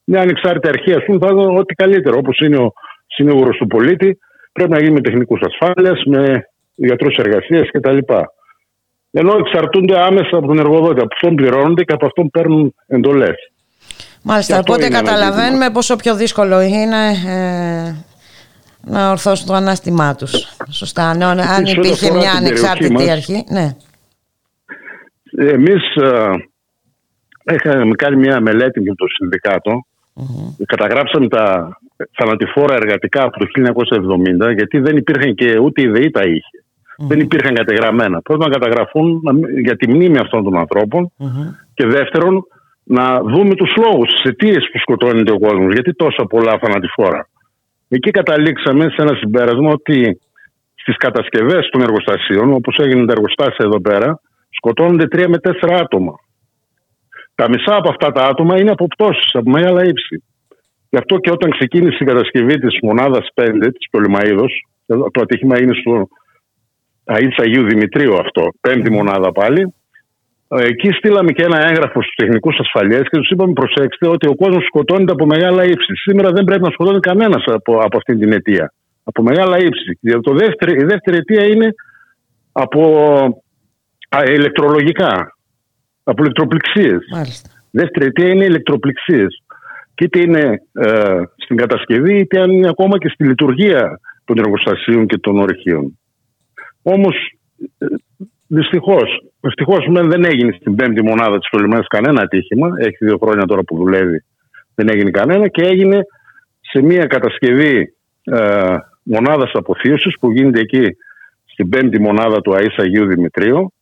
Μια ανεξάρτητη αρχή, ας πούμε, θα δω ό,τι καλύτερο. Όπως είναι ο συνήγορος του πολίτη, πρέπει να γίνει με τεχνικούς ασφάλεια, με γιατρούς εργασίας κτλ. Ενώ εξαρτούνται άμεσα από τον εργοδότη. Από αυτόν πληρώνονται και από αυτόν παίρνουν εντολές. Μάλιστα, αυτό οπότε είναι ένα καταλαβαίνουμε ζήτημα. πόσο πιο δύσκολο είναι ε, να ορθώσουν το ανάστημά τους. Σωστά, αν, αν Επίσης, ό,τι υπήρχε αφορά μια την ανεξάρτητη περιοχή μας, αρχή. Ναι. Εμείς είχαμε κάνει μια μελέτη με το συνδικατο Καταγράψαμε τα θανατηφόρα εργατικά από το 1970, γιατί δεν υπήρχαν και ούτε η ΔΕΗ τα είχε. Δεν υπήρχαν κατεγραμμένα. Πρώτον, να καταγραφούν να μην- για τη μνήμη αυτών των ανθρώπων και δεύτερον, να δούμε τους λόγους, τις αιτίες που σκοτώνεται ο κόσμος. Γιατί τόσα πολλά θανατηφόρα. Εκεί καταλήξαμε σε ένα συμπέρασμα ότι στις κατασκευές των εργοστασίων, όπως έγιναν τα εργοστάσια εδώ πέρα, σκοτώνονται τρία με τέσσερα άτομα. Τα μισά από αυτά τα άτομα είναι από πτώσεις, από μεγάλα ύψη. Γι' αυτό και όταν ξεκίνησε η κατασκευή της μονάδας 5 της Πολυμαίδο, το ατύχημα είναι στο Αίτης Αγίου Δημητρίου αυτό, πέμπτη μονάδα πάλι. Ε, Εκεί στείλαμε και ένα έγγραφο στους τεχνικούς ασφαλείας και τους είπαμε: Προσέξτε ότι ο κόσμος σκοτώνεται από μεγάλα ύψη. Σήμερα δεν πρέπει να σκοτώνει κανένας από, από αυτή την αιτία. Από μεγάλα ύψη. Γιατί το δεύτερο, η δεύτερη αιτία είναι από α, ηλεκτρολογικά. Από ηλεκτροπληξίες. Μάλιστα. Δεύτερη αιτία είναι ηλεκτροπληξίες. Και είτε είναι ε, στην κατασκευή, είτε αν είναι ακόμα και στη λειτουργία των εργοστασίων και των ορυχείων. Όμως, δυστυχώς, ευτυχώς δεν έγινε στην πέμπτη μονάδα της Πολυμέρας κανένα ατύχημα. Έχει δύο χρόνια τώρα που δουλεύει, δεν έγινε κανένα και έγινε σε μια κατασκευή ε, μονάδας αποθείωσης που γίνεται εκεί στην πέμπτη μονάδα του ΑΕΣ Αγίου Δημητρίου.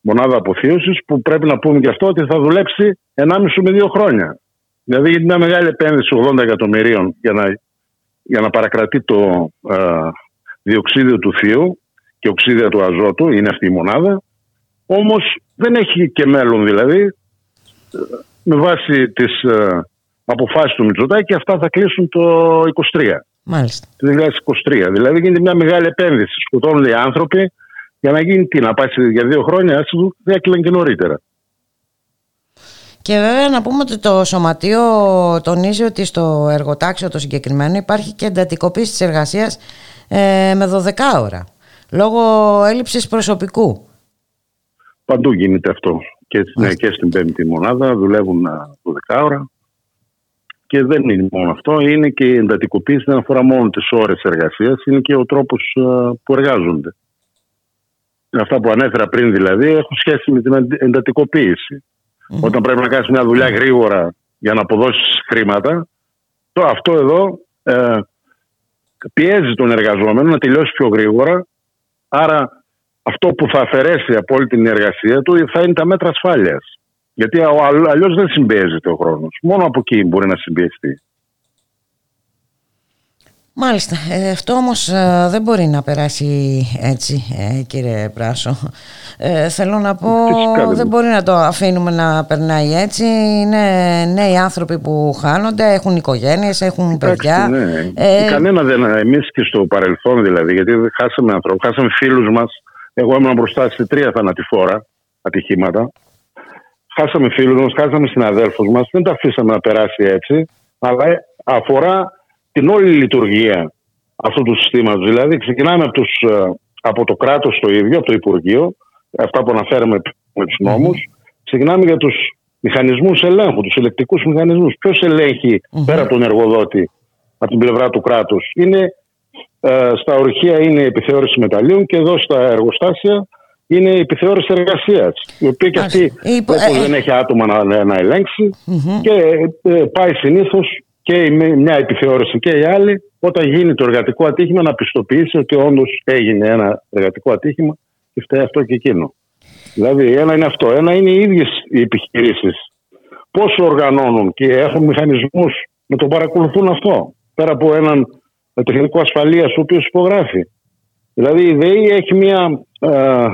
Μονάδα αποθείωσης που πρέπει να πούμε και αυτό ότι θα δουλέψει 1,5 με 2 χρόνια. Δηλαδή είναι μια μεγάλη επένδυση 80 εκατομμυρίων για να, για να παρακρατεί το ε, διοξίδιο του θείου και οξύδια του αζότου, είναι αυτή η μονάδα. Όμως δεν έχει και μέλλον δηλαδή. Ε, Με βάση τις ε, αποφάσεις του Μητσοτάκη αυτά θα κλείσουν το 23. Μάλιστα. Το 2023. Δηλαδή γίνεται μια μεγάλη επένδυση. Σκοτώνονται οι άνθρωποι για να γίνει τι, να πάει σε- για δύο χρόνια, ας του έκλειναν και νωρίτερα. Και βέβαια να πούμε ότι το Σωματείο τονίζει ότι στο εργοτάξιο το συγκεκριμένο υπάρχει και εντατικοποίηση της εργασίας ε, με 12 ώρα λόγω έλλειψης προσωπικού. Παντού γίνεται αυτό. Και, ναι, και στην πέμπτη μονάδα δουλεύουν α, 12 ώρα. Και δεν είναι μόνο αυτό, είναι και η εντατικοποίηση δεν αφορά μόνο τις ώρες εργασίας, είναι και ο τρόπος α, που εργάζονται. Αυτά που ανέφερα πριν δηλαδή έχουν σχέση με την εντα- εντατικοποίηση. Όταν πρέπει να κάνεις μια δουλειά γρήγορα για να αποδώσεις χρήματα, το αυτό εδώ ε, πιέζει τον εργαζόμενο να τελειώσει πιο γρήγορα. Άρα αυτό που θα αφαιρέσει από όλη την εργασία του θα είναι τα μέτρα ασφάλειας. Γιατί αλλιώς δεν συμπιέζεται ο χρόνος. Μόνο από εκεί μπορεί να συμπιεστεί. Μάλιστα. Ε, αυτό όμως ε, δεν μπορεί να περάσει έτσι, ε, κύριε Πράσο. Ε, θέλω να πω, Φυσικά δεν δεν μπορεί να το αφήνουμε να περνάει έτσι. Είναι νέοι άνθρωποι που χάνονται, έχουν οικογένειες, έχουν παιδιά. Ναι. Ε, Κανένα δεν. Εμείς και στο παρελθόν δηλαδή, γιατί δεν χάσαμε ανθρώπους, χάσαμε φίλους μας. Εγώ ήμουν μπροστά σε τρία θανατηφόρα ατυχήματα. Χάσαμε φίλους μας, χάσαμε συναδέλφους μας. Δεν τα αφήσαμε να περάσει έτσι. Αλλά ε, αφορά την όλη λειτουργία αυτού του συστήματος. Δηλαδή, ξεκινάμε από, τους, ε, από το κράτος το ίδιο, από το Υπουργείο, αυτά που αναφέραμε με τους νόμους. Ξεκινάμε για τους μηχανισμούς ελέγχου, τους ελεκτικούς μηχανισμούς. Ποιος ελέγχει πέρα από τον εργοδότη, από την πλευρά του κράτους. Είναι ε, στα ορυχεία είναι η επιθεώρηση μεταλλίων και εδώ στα εργοστάσια είναι η επιθεώρηση εργασίας. Η οποία και αυτή Υπο- όπως ε, δεν έχει άτομα να, να ελέγξει και ε, πάει συνήθως και η μ- μια επιθεώρηση και η άλλη όταν γίνει το εργατικό ατύχημα να πιστοποιήσει ότι όντως έγινε ένα εργατικό ατύχημα και φταίει αυτό και εκείνο. Δηλαδή, ένα είναι αυτό. Ένα είναι οι ίδιες οι επιχειρήσεις. Πώ οργανώνουν και έχουν μηχανισμούς να το παρακολουθούν αυτό. Πέρα από έναν τεχνικό ασφαλείας ο οποίος υπογράφει. Δηλαδή, η ΔΕΗ έχει, μια, ε,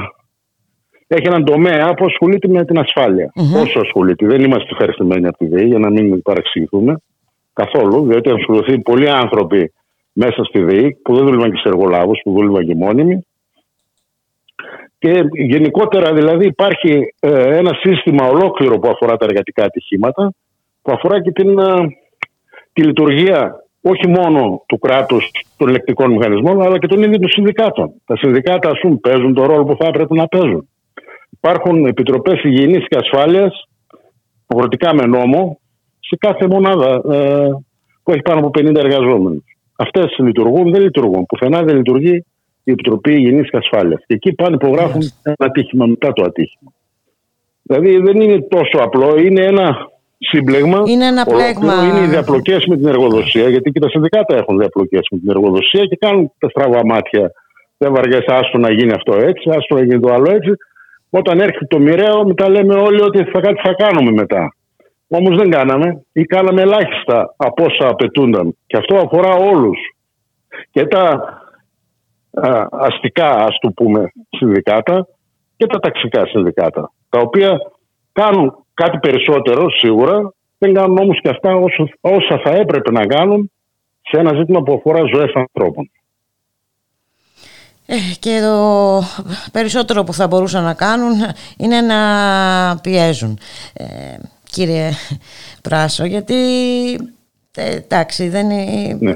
έχει έναν τομέα που ασχολείται με την ασφάλεια. Όσο ασχολείται. Δεν είμαστε ευχαριστημένοι από τη ΔΕΗ, για να μην παρεξηγηθούμε καθόλου, διότι έχουν ασχοληθεί πολλοί άνθρωποι μέσα στη ΔΕΗ που δεν δούλευαν και σε εργολάβους, που δούλευαν και μόνιμοι. Και γενικότερα δηλαδή υπάρχει ε, ένα σύστημα ολόκληρο που αφορά τα εργατικά ατυχήματα, που αφορά και την, ε, τη λειτουργία όχι μόνο του κράτους των ελεκτικών μηχανισμών, αλλά και των ίδιων των συνδικάτων. Τα συνδικάτα, ας πούμε, παίζουν το ρόλο που θα έπρεπε να παίζουν. Υπάρχουν επιτροπές υγιεινής και ασφάλειας, υποχρεωτικά με νόμο, σε κάθε μονάδα ε, που έχει πάνω από 50 εργαζόμενους. Αυτές λειτουργούν, δεν λειτουργούν. Πουθενά δεν λειτουργεί η Επιτροπή Υγιεινής και Ασφάλειας. Και εκεί πάνε υπογράφουν ένα ατύχημα μετά το ατύχημα. Δηλαδή δεν είναι τόσο απλό, είναι ένα σύμπλεγμα. Είναι ένα ολόκληρο. πλέγμα. Είναι οι διαπλοκές με την εργοδοσία, γιατί και τα συνδικάτα έχουν διαπλοκές με την εργοδοσία και κάνουν τα στραβά μάτια. Δεν βαριέσαι, άστο να γίνει αυτό έτσι, άστο να γίνει το άλλο έτσι. Όταν έρχεται το μοιραίο, μετά λέμε όλοι ότι θα, κάτι θα κάνουμε μετά. Όμως δεν κάναμε ή κάναμε ελάχιστα από όσα απαιτούνταν. Και αυτό αφορά όλους. Και τα α, αστικά, ας το πούμε, συνδικάτα και τα ταξικά συνδικάτα. Τα οποία κάνουν κάτι περισσότερο σίγουρα, δεν κάνουν όμως και αυτά όσο, όσα θα έπρεπε να κάνουν σε ένα ζήτημα που αφορά ζωές ανθρώπων. Ε, και το περισσότερο που θα μπορούσαν να κάνουν είναι να πιέζουν. Ε, κύριε Πράσο, γιατί ε, εντάξει δεν είναι... Ναι.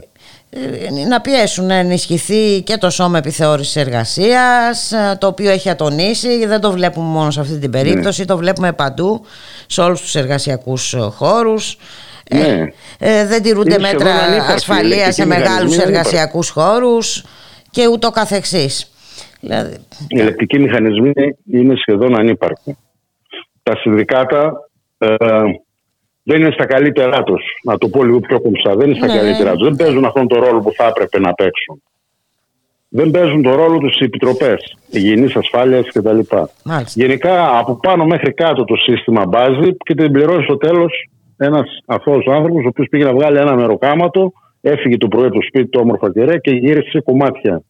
ε, να πιέσουν να ενισχυθεί και το σώμα επιθεώρησης εργασίας ε, το οποίο έχει ατονίσει δεν το βλέπουμε μόνο σε αυτή την περίπτωση το βλέπουμε παντού σε όλους τους εργασιακούς ε, χώρους Ε, Ναι. ε, δεν τηρούνται Είναι σχεδόν μέτρα ανύπαρκτοι οι ασφαλείας σε ελεκτικοί μεγάλους μηχανισμοί, δεν υπάρχει. εργασιακούς χώρους και ούτω καθεξής δηλαδή, Οι ελεκτικοί μηχανισμοί είναι σχεδόν ανύπαρκτοι. Τα συνδικάτα ε, δεν είναι στα καλύτερά τους. Να το πω λίγο πιο κομψά. Δεν είναι στα Ναι. καλύτερά τους. Δεν παίζουν αυτόν τον ρόλο που θα έπρεπε να παίξουν. Δεν παίζουν τον ρόλο τους οι επιτροπές υγιεινής ασφάλειας κτλ. Μάλιστα. Γενικά από πάνω μέχρι κάτω το σύστημα μπάζει και την πληρώνει στο τέλος ένας αθώος άνθρωπος, ο οποίος πήγε να βγάλει ένα μεροκάματο, έφυγε το πρωί από το σπίτι του όμορφα και ωραία και γύρισε σε κομμάτια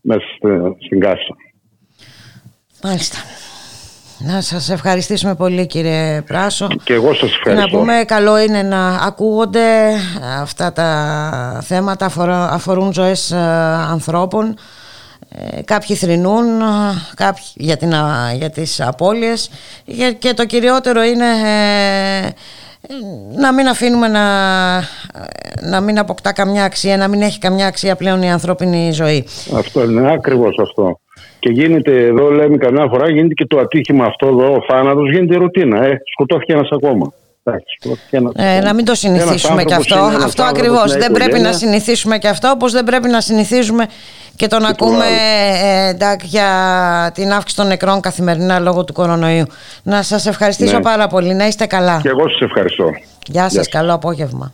μέσα στη- στην κάσα. Μάλιστα. Να σας ευχαριστήσουμε πολύ κύριε Πράσο. Και εγώ σας Και ευχαριστώ. να πούμε καλό είναι να ακούγονται αυτά τα θέματα αφορά, αφορούν ζωές ε, ανθρώπων. Ε, κάποιοι θρηνούν, ε, κάποιοι για, την, α, για τις απώλειες και, και το κυριότερο είναι ε, ε, να μην αφήνουμε να, να μην αποκτά καμιά αξία, να μην έχει καμιά αξία πλέον η ανθρώπινη ζωή. Αυτό είναι ακριβώς αυτό. Και γίνεται εδώ, λέμε καμιά φορά, γίνεται και το ατύχημα αυτό εδώ, ο θάνατος, γίνεται ρουτίνα. Ε, σκοτώθηκε ένας ακόμα. Εντάξει, σκοτώθηκε ένας Ε, ακόμα. να μην το συνηθίσουμε Ένας και αυτό. άνθρωπος είναι ένας Αυτό άνθρωπος, ακριβώς. μια Δεν πρέπει να οικογένεια. συνηθίσουμε και αυτό, όπως δεν πρέπει να συνηθίζουμε και το να Και το ακούμε άλλο. ε, εντάξει, για την αύξηση των νεκρών καθημερινά λόγω του κορονοϊού. Να σας ευχαριστήσω Ναι. πάρα πολύ. Να είστε καλά. Και εγώ σας ευχαριστώ. Γεια σας. σας. Καλό απόγευμα.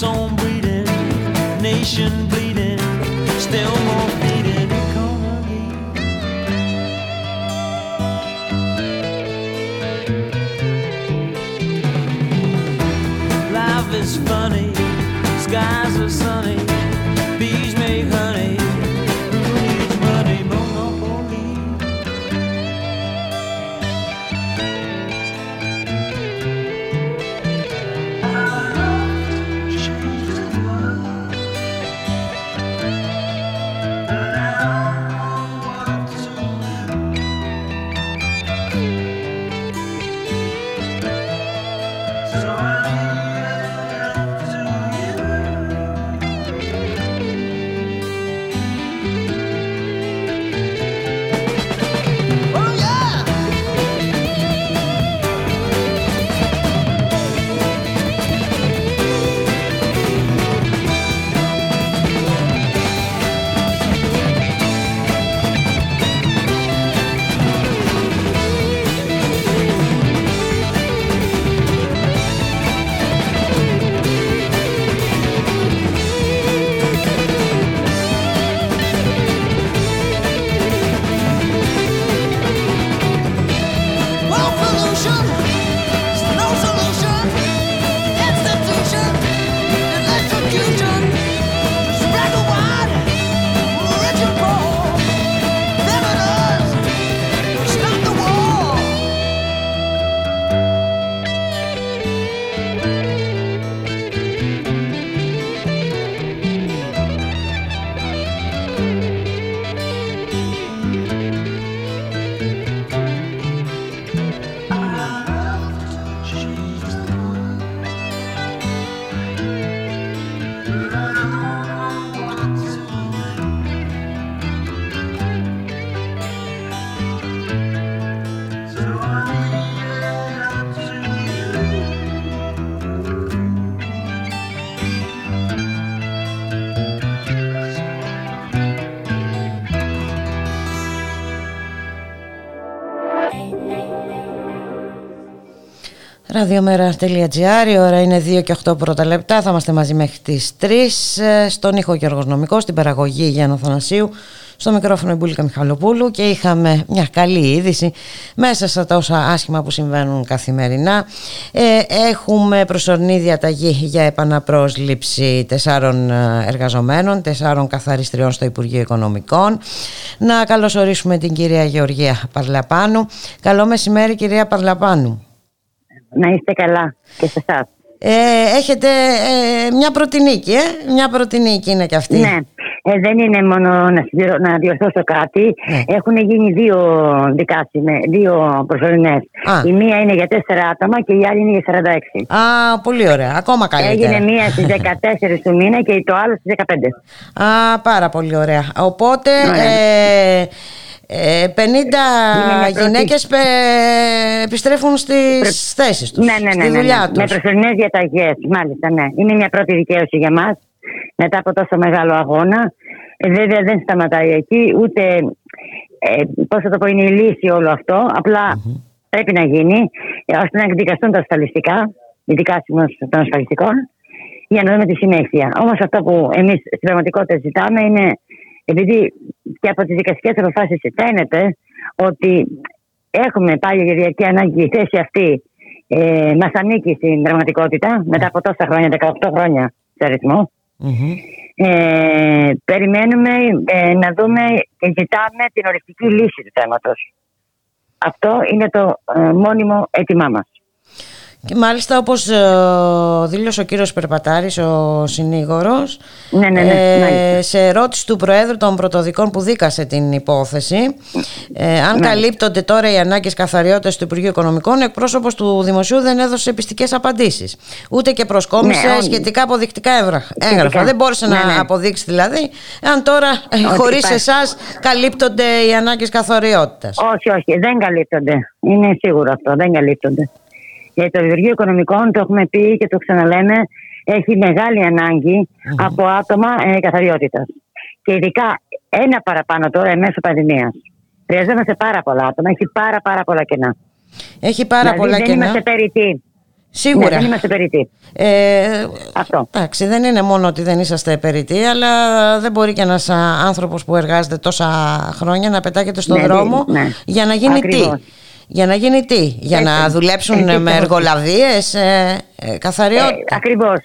Keeps breeding, nation bleeding, still more bleeding. Economy. Life is funny, skies are sunny, Ραδιομέρα.gr, η ώρα είναι 2 και 8 πρώτα λεπτά. Θα είμαστε μαζί μέχρι τις 3. ε, Στον ήχο Γιώργος Νομικός, στην παραγωγή Γιάννα Θανασίου, στο μικρόφωνο η Μπουλίκα Μιχαλοπούλου και είχαμε μια καλή είδηση μέσα στα τόσα άσχημα που συμβαίνουν καθημερινά. Ε, έχουμε προσωρινή διαταγή για επαναπρόσληψη τεσσάρων ε, εργαζομένων, τεσσάρων καθαριστριών στο Υπουργείο Οικονομικών. Να καλωσορίσουμε την κυρία Γεωργία Παρλαπάνου. Καλό μεσημέρι κυρία Παρλαπάνου. Να είστε καλά και σε εσάς. Ε, έχετε ε, μια πρωτινίκη, ε; Μια πρωτινίκη είναι και αυτή. Ναι. Ε, δεν είναι μόνο να, συμπληρω- να διορθώσω κάτι. Ναι. Έχουν γίνει δύο δικάσει, με δύο προσωρινές. Α. Η μία είναι για τέσσερα άτομα και η άλλη είναι για 46. Α, πολύ ωραία. Ακόμα καλύτερα. Έγινε μία στις [LAUGHS] 14 του μήνα και το άλλο στις 15. Α, πάρα πολύ ωραία. Οπότε Ωραία. ε, ε, 50 μια πρώτη- γυναίκες πε- επιστρέφουν στις θέσεις τους, Ναι, ναι, ναι. στη ναι, ναι. δουλειά Με τους. προσωρινές διαταγές, μάλιστα, ναι. Είναι μια πρώτη δικαίωση για μας μετά από τόσο μεγάλο αγώνα. Ε, βέβαια δεν σταματάει εκεί, ούτε. Ε, Πώς θα το πω, είναι η λύση όλο αυτό. Απλά πρέπει να γίνει ε, ώστε να εκδικαστούν τα ασφαλιστικά, οι δικάσιμοι των ασφαλιστικών, για να δούμε τη συνέχεια. Όμως αυτό που εμείς στην πραγματικότητα ζητάμε είναι, επειδή και από τις δικαστικές αποφάσεις φαίνεται ότι έχουμε πάλι για διαρκή ανάγκη η θέση αυτή ε, μας ανήκει στην πραγματικότητα μετά από τόσα χρόνια, 18 χρόνια σε αριθμό. Μμμ. Ε, περιμένουμε ε, να δούμε και ζητάμε την οριστική λύση του θέματος. Αυτό είναι το ε, μόνιμο αίτημά μας. Και μάλιστα όπως ε, δήλωσε ο κύριος Περπατάρης, ο συνήγορος, Ναι, ναι, ναι, μάλιστα. σε ερώτηση του Προέδρου των Πρωτοδικών που δίκασε την υπόθεση, ε, αν Ναι. καλύπτονται τώρα οι ανάγκες καθαριότητας του Υπουργείου Οικονομικών, εκπρόσωπος του Δημοσίου δεν έδωσε πιστικές απαντήσεις. Ούτε και προσκόμισε Ναι, όχι. σχετικά αποδεικτικά έβρα- Σχετικά. έγγραφα. Δεν μπόρεσε Ναι, να ναι. αποδείξει δηλαδή, αν τώρα ε, Ότι χωρίς υπάρχει. εσάς καλύπτονται οι ανάγκες καθαριότητας. Όχι, όχι, δεν καλύπτονται. Είναι σίγουρο αυτό, δεν καλύπτονται. Για το Υπουργείο Οικονομικών, το έχουμε πει και το ξαναλέμε, έχει μεγάλη ανάγκη από άτομα ε, καθαριότητας. Και ειδικά ένα παραπάνω τώρα εν μέσω πανδημίας. Χρειαζόμαστε πάρα πολλά άτομα, έχει πάρα, πάρα πολλά κενά. Έχει πάρα δηλαδή, πολλά δεν κενά. είμαστε περιττοί. Σίγουρα. Ναι, δεν είμαστε περιττοί. Ε, Αυτό. Εντάξει, δεν είναι μόνο ότι δεν είσαστε περιττοί, αλλά δεν μπορεί και ένας α, άνθρωπος που εργάζεται τόσα χρόνια να πετάγεται στον Ναι, δρόμο ναι. για να γίνει Ακριβώς. τι. Για να γίνει τι, για να Έτσι. δουλέψουν Έτσι με ακριβώς. εργολαβίες, ε, ε, καθαριότητα. Ακριβώς.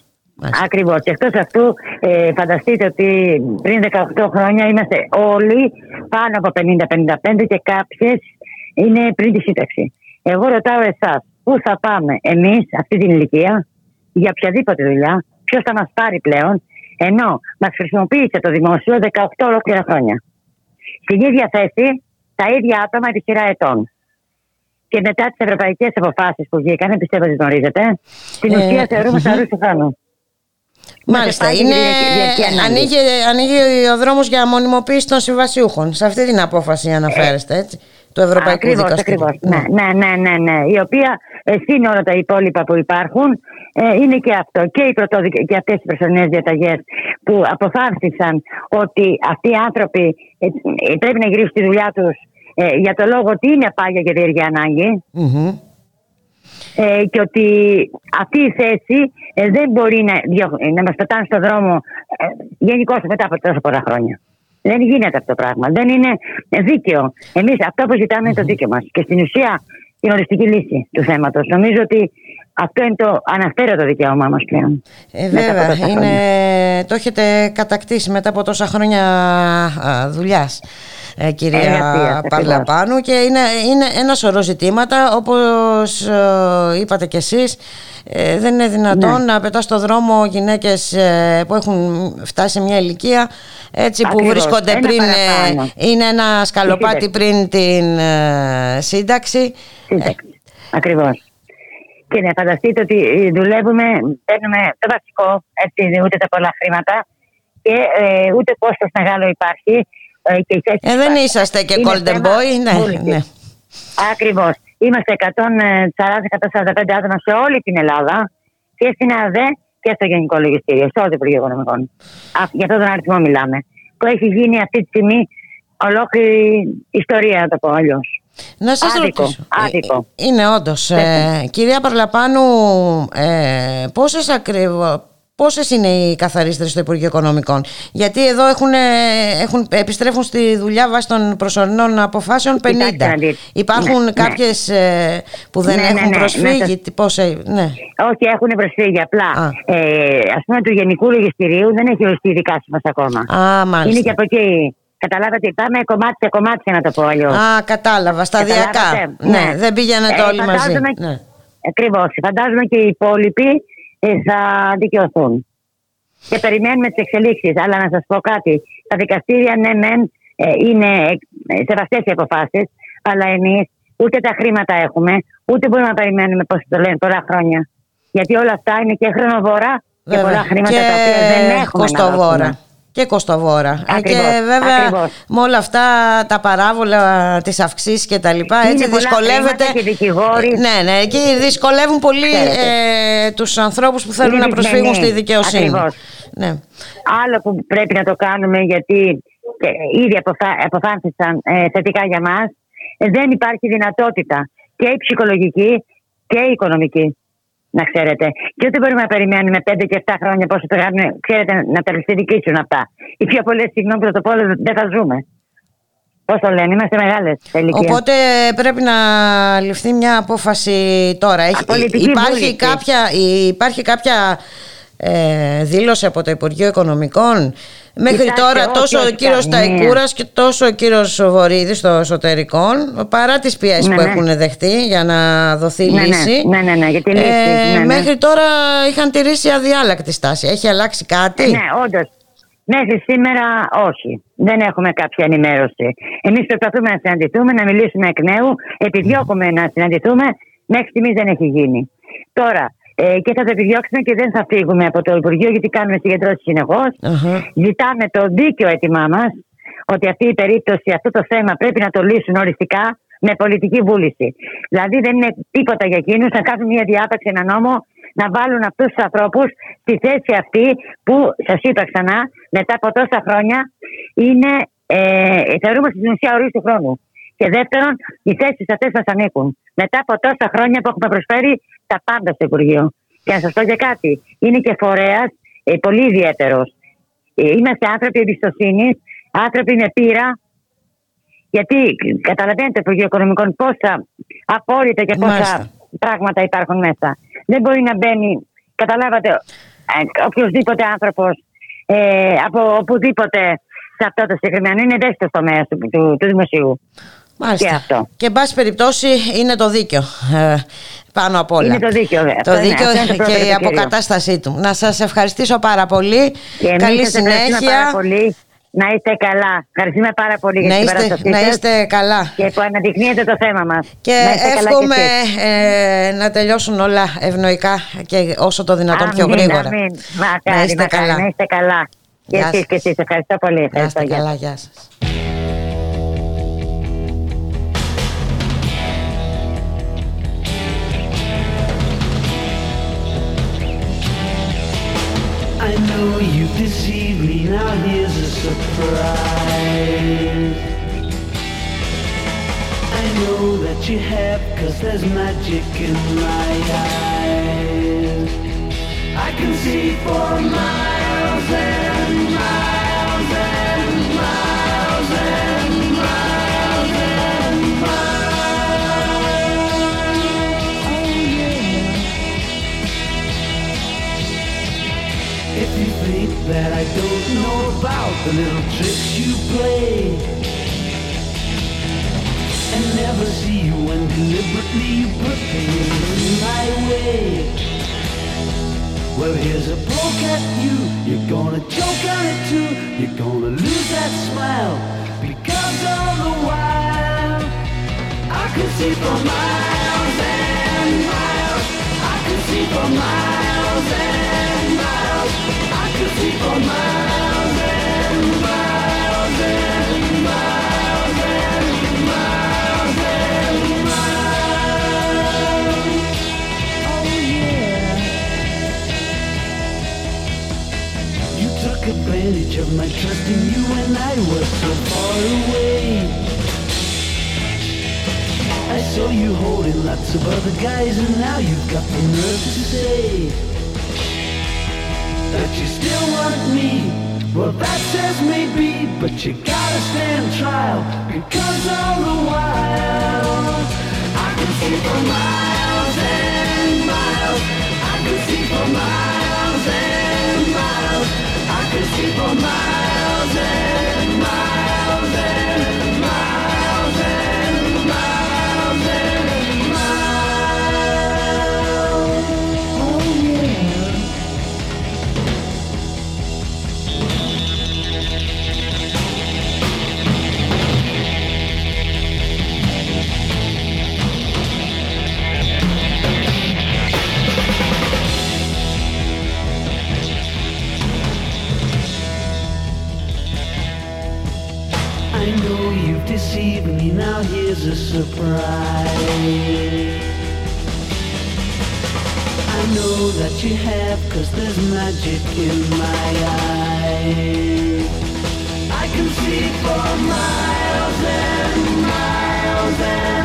Ακριβώς. Και εκτός αυτού, ε, φανταστείτε ότι πριν 18 χρόνια είμαστε όλοι πάνω από 50-55 και κάποιες είναι πριν τη σύνταξη. Εγώ ρωτάω εσάς, πού θα πάμε εμείς αυτή την ηλικία για οποιαδήποτε δουλειά, ποιος θα μας πάρει πλέον, ενώ μας χρησιμοποίησε το δημόσιο 18 ολόκληρα χρόνια. Στην ίδια θέση, τα ίδια άτομα επί σειρά ετών. Και μετά τις ευρωπαϊκές αποφάσεις που βγήκαν, πιστεύω ότι γνωρίζετε, στην Ε, ουσία θεωρούμε μμμ. σαρού του χρόνου. Μάλιστα, Μας είναι, υπάρχει διαρκή ανάγκη. ανοίγει, ανοίγει ο δρόμος για μονιμοποίηση των συμβασιούχων. Σε αυτή την απόφαση αναφέρεστε, έτσι, του Ευρωπαϊκού Ακριβώς, Δικαστηρίου. ακριβώς. Ναι, ναι, ναι, ναι, ναι. Η οποία ε, συν όλα τα υπόλοιπα που υπάρχουν ε, είναι και αυτό. Και, οι πρωτοδικ- και αυτές οι προσωρινές διαταγές που αποφάσισαν ότι αυτοί οι άνθρωποι ε, ε, πρέπει να γυρίσουν τη δουλειά τους ε, για το λόγο ότι είναι πάγια και διεργή ανάγκη. Μμμ. Ε, και ότι αυτή η θέση ε, δεν μπορεί να, διω- ε, να μας πετάνε στον δρόμο ε, γενικώς μετά από τόσα πολλά χρόνια. Δεν γίνεται αυτό το πράγμα. Δεν είναι ε, δίκαιο. Εμείς αυτό που ζητάμε είναι το δίκαιο μας. Και στην ουσία την οριστική λύση του θέματος. Νομίζω ότι αυτό είναι το αναφέρετο δικαίωμά μας πλέον. Ε, Μετά από βέβαια, τόσα είναι, χρόνια. το έχετε κατακτήσει μετά από τόσα χρόνια δουλειάς. Ε, κυρία Εργασίας, Παρλαπάνου και είναι, είναι ένα σωρό ζητήματα όπως ε, είπατε κι εσείς ε, δεν είναι δυνατόν Ναι. να πετάς στο δρόμο γυναίκες ε, που έχουν φτάσει σε μια ηλικία έτσι που Ακριβώς. βρίσκονται Ένα πριν ε, παραπάνω. είναι ένα σκαλοπάτι σύνταξη. πριν την ε, σύνταξη Σύνταξη. Ακριβώς. Και να φανταστείτε ότι ε, δουλεύουμε, παίρνουμε το βασικό, έτσι, ούτε τα πολλά χρήματα και ε, ούτε κόστος μεγάλο υπάρχει. Ε, και η θέση ε, δεν υπάρχει. είσαστε και Είναι golden θέμα boy ναι, βούλησης. ναι. Ακριβώς. Είμαστε 140-145 άτομα σε όλη την Ελλάδα και στην ΑΔΕ και στο Γενικό Λογιστήριο, σε όλο το Υπουργείο Οικονομικών. Α, Για αυτόν τον αριθμό μιλάμε. Που έχει γίνει αυτή τη στιγμή ολόκληρη ιστορία, να το πω αλλιώς. Να σας Άδικο, ρωτήσω. άδικο. Ε, Είναι όντως. Ε, κυρία Παρλαπάνου, ε, πόσες ακριβώς... Πόσες είναι οι καθαρίστρες στο Υπουργείο Οικονομικών, Γιατί εδώ έχουν, ε, έχουν, επιστρέφουν στη δουλειά βάσει των προσωρινών αποφάσεων 50. Κοιτάξτε να δείτε. Υπάρχουν Ναι, κάποιες ε, που δεν Ναι, ναι, έχουν ναι, προσφύγει. ναι, τι- πώς, ε, ναι. Όχι, έχουν προσφύγει. Απλά ε, ας πούμε του Γενικού Λογιστηρίου δεν έχει οριστεί η δικά μας ακόμα. Α, μάλιστα. Είναι και από εκεί. Καταλάβατε, πάμε κομμάτι σε κομμάτι να το πω αλλιώς. Α, κατάλαβα, σταδιακά. Καταλάβατε, Ναι, ναι. δεν πήγαινε το Ε, όλοι μαζί. φαντάζομαι- Ναι. Ακριβώς. Φαντάζομαι και οι υπόλοιποι ε, θα δικαιωθούν. Και περιμένουμε τις εξελίξεις. Αλλά να σας πω κάτι. Τα δικαστήρια, ναι, μεν ε, είναι ε, σεβαστέ οι αποφάσεις, αλλά εμείς ούτε τα χρήματα έχουμε, ούτε μπορούμε να περιμένουμε πώς το λένε πολλά χρόνια. Γιατί όλα αυτά είναι και χρονοβόρα και Βέβαια. πολλά χρήματα και τα οποία δεν έχουμε. να κοστοβόρα. δώσουμε. Και κοστοβόρα. Ε, Ακριβώς, και βέβαια ακριβώς. με όλα αυτά τα παράβολα, τις αυξήσεις και τα λοιπά, Είναι έτσι πολλά δυσκολεύεται. χρήματα και δικηγόροι. Ναι, ναι, και δυσκολεύουν πολύ Ξέρετε. ε, τους ανθρώπους που θέλουν Είναι να προσφύγουν δυσμενή. στη δικαιοσύνη. Ακριβώς. Ναι. Άλλο που πρέπει να το κάνουμε γιατί ε, ήδη αποφα- αποφάσισαν ε, θετικά για μας ε, δεν υπάρχει δυνατότητα και η ψυχολογική και η οικονομική να ξέρετε. Και ούτε μπορούμε να περιμένουμε 5 και 7 χρόνια πόσο το κάνουν, ξέρετε, να τα διεκδικήσουν αυτά. Οι πιο πολλές συγγνώμη που θα το πω, αλλά δεν θα ζούμε. Πώς το λένε, είμαστε μεγάλες σε ηλικία. Οπότε πρέπει να ληφθεί μια απόφαση τώρα. Έχει, πολιτική υπάρχει, βούληση. κάποια, υπάρχει κάποια ε, δήλωση από το Υπουργείο Οικονομικών. Μέχρι Κοιτάξτε, τώρα όχι, τόσο ο όχι κύριος καμία. Ταϊκούρας και τόσο ο κύριος Βορύδης στο εσωτερικών παρά τις πιέσεις Ναι, που ναι. έχουν δεχτεί για να δοθεί Ναι, ναι, λύση ναι, ναι, ναι, για τη λύση, ναι, ναι. μέχρι τώρα είχαν τηρήσει αδιάλακτη στάση. Έχει αλλάξει κάτι; Ναι, όντως. Μέχρι σήμερα όχι. Δεν έχουμε κάποια ενημέρωση. Εμείς προσπαθούμε να συναντηθούμε, να μιλήσουμε εκ νέου. Επιδιώκουμε να συναντηθούμε. Μέχρι στιγμής δεν έχει γίνει. Τώρα, ε, και θα το επιδιώξουμε και δεν θα φύγουμε από το Υπουργείο γιατί κάνουμε συγκεντρώσεις συνεχώς. Ζητάμε το δίκαιο αίτημά μας ότι αυτή η περίπτωση, αυτό το θέμα πρέπει να το λύσουν οριστικά με πολιτική βούληση. Δηλαδή δεν είναι τίποτα για εκείνους να κάνουν μια διάταξη, ένα νόμο, να βάλουν αυτούς τους ανθρώπους στη θέση αυτή που σας είπα ξανά, μετά από τόσα χρόνια είναι, ε, θεωρούμε στην ουσία ορίστου χρόνου. Και δεύτερον, οι θέσεις αυτές μας ανήκουν. Μετά από τόσα χρόνια που έχουμε προσφέρει τα πάντα στο Υπουργείο. Και να σας πω και κάτι, είναι και φορέας ε, πολύ ιδιαίτερος. Ε, είμαστε άνθρωποι εμπιστοσύνης, άνθρωποι με πείρα, γιατί καταλαβαίνετε, Υπουργείο Οικονομικών, πόσα απόρριτα και πόσα Μάλιστα. πράγματα υπάρχουν μέσα. Δεν μπορεί να μπαίνει, καταλάβατε, ε, οποιοδήποτε άνθρωπος ε, από οπουδήποτε σε αυτό το συγκεκριμένο. Είναι ευαίσθητος τομέας του, του, του δημοσίου. Μάλιστα. Και αυτό. Και εν πάση περιπτώσει είναι το δίκαιο ε, πάνω απ' όλα. Είναι το δίκαιο, βέβαια. Το Αυτό είναι- δίκαιο αυτό είναι το πρώτο και η και το κύριο. αποκατάστασή του. Να σας ευχαριστήσω πάρα πολύ. Και εμείς Καλή σας ευχαριστούμε συνέχεια. Πάρα πολύ. Να είστε καλά. Ευχαριστούμε πάρα πολύ για Να την είστε, παράστασή να σας είστε καλά. Και που αναδεικνύετε το θέμα μας. Και Να είστε καλά εύχομαι κι εσείς. ε, να τελειώσουν όλα ευνοϊκά και όσο το δυνατόν πιο Αμήν, γρήγορα. αμήν. Μακάρι, να είστε μακάρι, καλά. Να είστε καλά. Και Γεια εσείς σας. και εσείς. Ευχαριστώ πολύ. Να Ευχαριστώ. είστε Γεια καλά. σας. Γεια σας. I know you deceived me, now here's a surprise. I know that you have, cause there's magic in my eyes. I can see for miles that I don't know about the little tricks you play. And never see you when deliberately you put things in my way. Well here's a poke at you, you're gonna choke on it too. You're gonna lose that smile because all the while. I can see for miles and miles. I can see for miles and advantage of my trust in you when I was so far away. I saw you holding lots of other guys and now you've got the nerve to say That you still want me. Well that says maybe But you gotta stand trial Because all the while I can see for miles and miles I can see for miles and miles I can see for miles and me, now here's a surprise. I know that you have, cause there's magic in my eyes. I can see for miles and miles and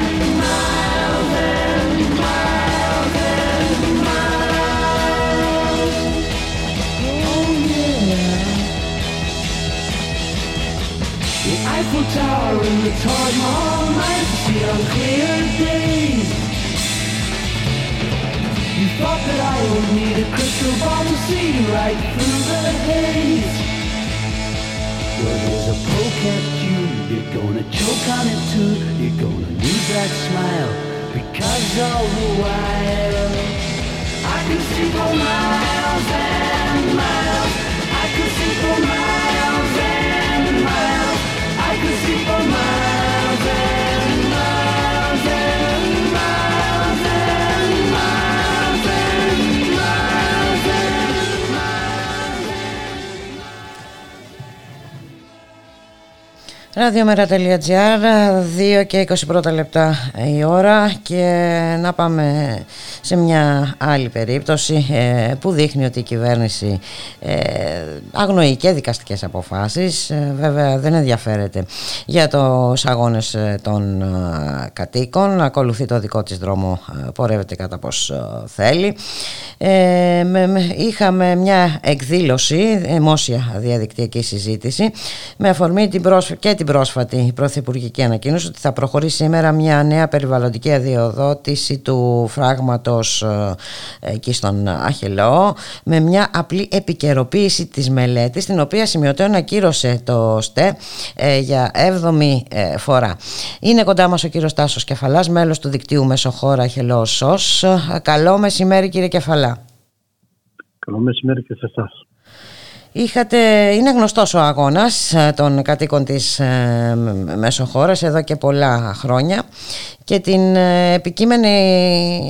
The Eiffel Tower and the Taj Mahal might see on clear days. You thought that I would need a crystal ball to see you right through the haze. Well, there's a poke at you, you're gonna choke on it too. You're gonna need that smile because all the while I can see for miles and miles. I can see for miles gazebo. Ραδιομέρα.gr, 2 και 21 λεπτά η ώρα και να πάμε σε μια άλλη περίπτωση ε, που δείχνει ότι η κυβέρνηση ε, αγνοεί και δικαστικές αποφάσεις. Ε, βέβαια δεν ενδιαφέρεται για τους αγώνες ε, των ε, κατοίκων. Ακολουθεί το δικό της δρόμο ε, πορεύεται κατά πως ε, θέλει. Ε, με- με- είχαμε μια εκδήλωση δημόσια διαδικτυακή συζήτηση με αφορμή την πρόσφα- και την πρόσφατη πρωθυπουργική ανακοίνωση ότι θα προχωρήσει σήμερα μια νέα περιβαλλοντική αδειοδότηση του φράγματος ε, εκεί στον Αχελό με μια απλή επικαιροποίηση της μελέτης την οποία σημειωτέων ακύρωσε το ΣΤΕ ε, για 7η ε, φορά. Είναι κοντά μας ο κύριος Τάσος Κεφαλάς, μέλος του δικτύου Μεσοχώρα Αχελός ΣΟΣ. Ε, Καλό μεσημέρι κύριε Κεφαλά. Καλό μεσημέρι και σε εσάς. Είχατε, είναι γνωστός ο αγώνας ε, των κατοίκων της ε, μ- Μεσοχώρας εδώ και πολλά χρόνια και την ε, επικείμενη,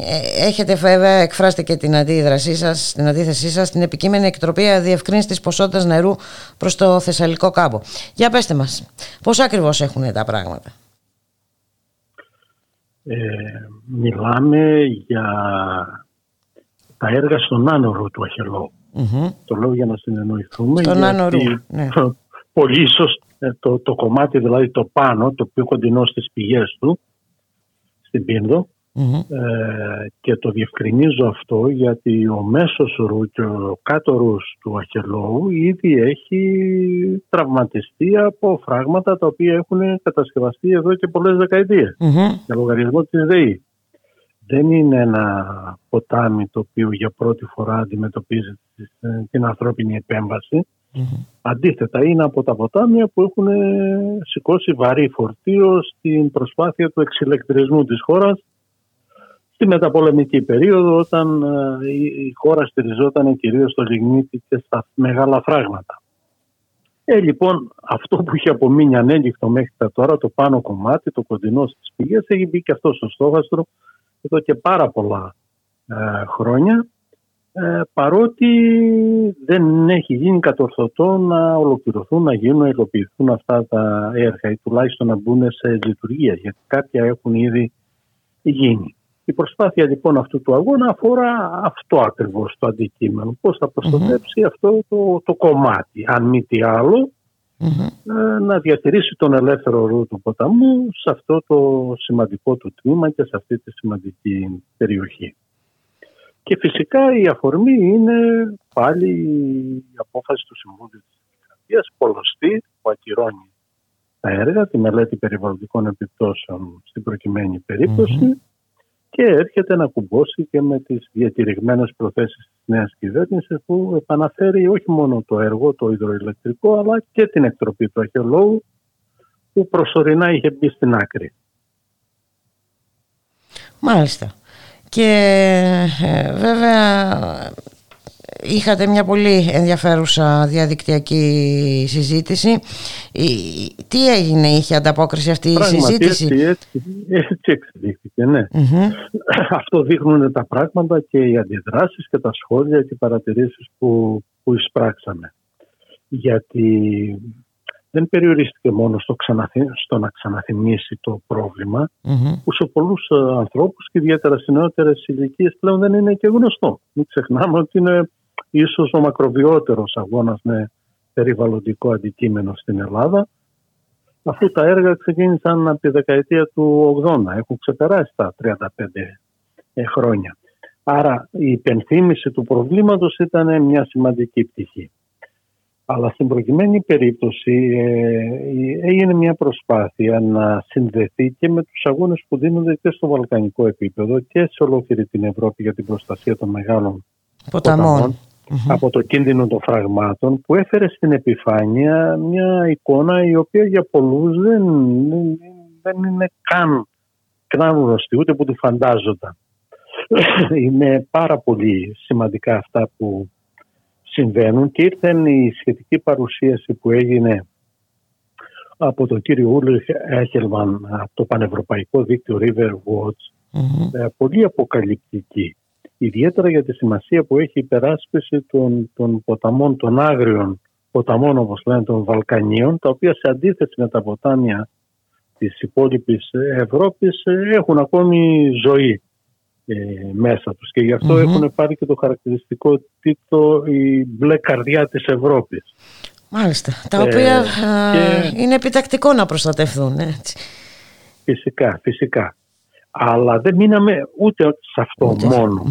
ε, έχετε βέβαια εκφράσετε και την αντίδρασή σας, την αντίθεσή σας στην επικείμενη εκτροπή διευκρίνηση της ποσότητας νερού προς το Θεσσαλικό κάμπο. Για πέστε μας, πώς ακριβώς έχουν τα πράγματα; Ε, μιλάμε για τα έργα στον άνορο του Αχελό. Μμμ. Το λέω για να συνεννοηθούμε. Στον γιατί Άνω Ρου, ναι. [LAUGHS] Πολύ ίσως ε, το, το κομμάτι δηλαδή το πάνω, το πιο κοντινό στις πηγές του, στην Πίνδο, Μμμ. Ε, και το διευκρινίζω αυτό γιατί ο μέσος ρου και ο κάτω ρους του Αχελόου ήδη έχει τραυματιστεί από φράγματα τα οποία έχουν κατασκευαστεί εδώ και πολλές δεκαετίες Μμμ. για λογαριασμό της ΔΕΗ. Δεν είναι ένα ποτάμι το οποίο για πρώτη φορά αντιμετωπίζει τις- την ανθρώπινη επέμβαση. Αντίθετα, είναι από τα ποτάμια που έχουν ε, σηκώσει βαρύ φορτίο στην προσπάθεια του εξηλεκτρισμού της χώρας στη μεταπολεμική περίοδο όταν ε, η, η χώρα στηριζόταν κυρίως στο λιγνίτη και στα μεγάλα φράγματα. Ε, λοιπόν, αυτό που είχε απομείνει ανέλικτο μέχρι τα τώρα, το πάνω κομμάτι, το κοντινό στις πηγές, έχει μπει και αυτό στο στόχαστρο εδώ και πάρα πολλά ε, χρόνια ε, παρότι δεν έχει γίνει κατορθωτό να ολοκληρωθούν, να γίνουν, να υλοποιηθούν αυτά τα έργα ή τουλάχιστον να μπουν σε λειτουργία, γιατί κάποια έχουν ήδη γίνει. Η προσπάθεια λοιπόν αυτού του αγώνα αφορά αυτό ακριβώς το αντικείμενο. Πώς θα προστατεύσει αυτό το, το κομμάτι, αν μη τι άλλο, ε, να διατηρήσει τον ελεύθερο ρου του ποταμού σε αυτό το σημαντικό του τμήμα και σε αυτή τη σημαντική περιοχή. Και φυσικά η αφορμή είναι πάλι η απόφαση του Συμβούλου της Δημοκρατίας, πολλωστή, που ακυρώνει τα έργα, τη μελέτη περιβαλλοντικών επιπτώσεων στην προκειμένη περίπτωση και έρχεται να κουμπώσει και με τις διατηρηγμένες προθέσεις της νέας κυβέρνησης που επαναφέρει όχι μόνο το έργο, το υδροηλεκτρικό, αλλά και την εκτροπή του Αχαιολόγου που προσωρινά είχε μπει στην άκρη. Μάλιστα. Και ε, βέβαια είχατε μια πολύ ενδιαφέρουσα διαδικτυακή συζήτηση. Η- Τι έγινε, είχε ανταπόκριση αυτή η Πράγματι, συζήτηση; Έτσι, έτσι, έτσι εξελίχθηκε, ναι. Μμμ. [CLEARS THROAT] Αυτό δείχνουν τα πράγματα και οι αντιδράσεις και τα σχόλια και οι παρατηρήσεις που, που εισπράξαμε. Γιατί δεν περιορίστηκε μόνο στο, ξαναθυ- στο να ξαναθυμίσει το πρόβλημα, Μμμ. που σε πολλούς ε, ανθρώπους και ιδιαίτερα σε νεότερες ηλικίες πλέον δεν είναι και γνωστό. Μην ξεχνάμε ότι είναι ίσως ο μακροβιότερος αγώνας με περιβαλλοντικό αντικείμενο στην Ελλάδα αφού τα έργα ξεκίνησαν από τη δεκαετία του 80, έχουν ξεπεράσει τα 35 ε, χρόνια. Άρα η υπενθύμηση του προβλήματος ήταν μια σημαντική πτυχή. Αλλά στην προκειμένη περίπτωση ε, έγινε μια προσπάθεια να συνδεθεί και με τους αγώνες που δίνονται και στο βαλκανικό επίπεδο και σε ολόκληρη την Ευρώπη για την προστασία των μεγάλων Ποταμών. Από το κίνδυνο των φραγμάτων που έφερε στην επιφάνεια μια εικόνα η οποία για πολλούς δεν, δεν είναι καν, καν γνωστή ούτε που τη φαντάζονταν. [CLEARS THROAT] είναι πάρα πολύ σημαντικά αυτά που συμβαίνουν και ήρθε η σχετική παρουσίαση που έγινε από τον κύριο Ούλριχ Έχελμαν από το Πανευρωπαϊκό Δίκτυο River Watch ε, πολύ αποκαλυπτική. Ιδιαίτερα για τη σημασία που έχει η υπεράσπιση των, των ποταμών, των άγριων ποταμών όπως λένε των Βαλκανίων, τα οποία σε αντίθεση με τα ποτάμια της υπόλοιπης Ευρώπης ε, έχουν ακόμη ζωή ε, μέσα τους και γι' αυτο Μμμ. έχουν πάρει και το χαρακτηριστικό τίτλο η μπλε καρδιά της Ευρώπης. Μάλιστα. Τα Ε, οποία α, και- είναι επιτακτικό να προστατευτούν. Έτσι. Φυσικά, φυσικά. Αλλά δεν μείναμε ούτε σε αυτό μόνο.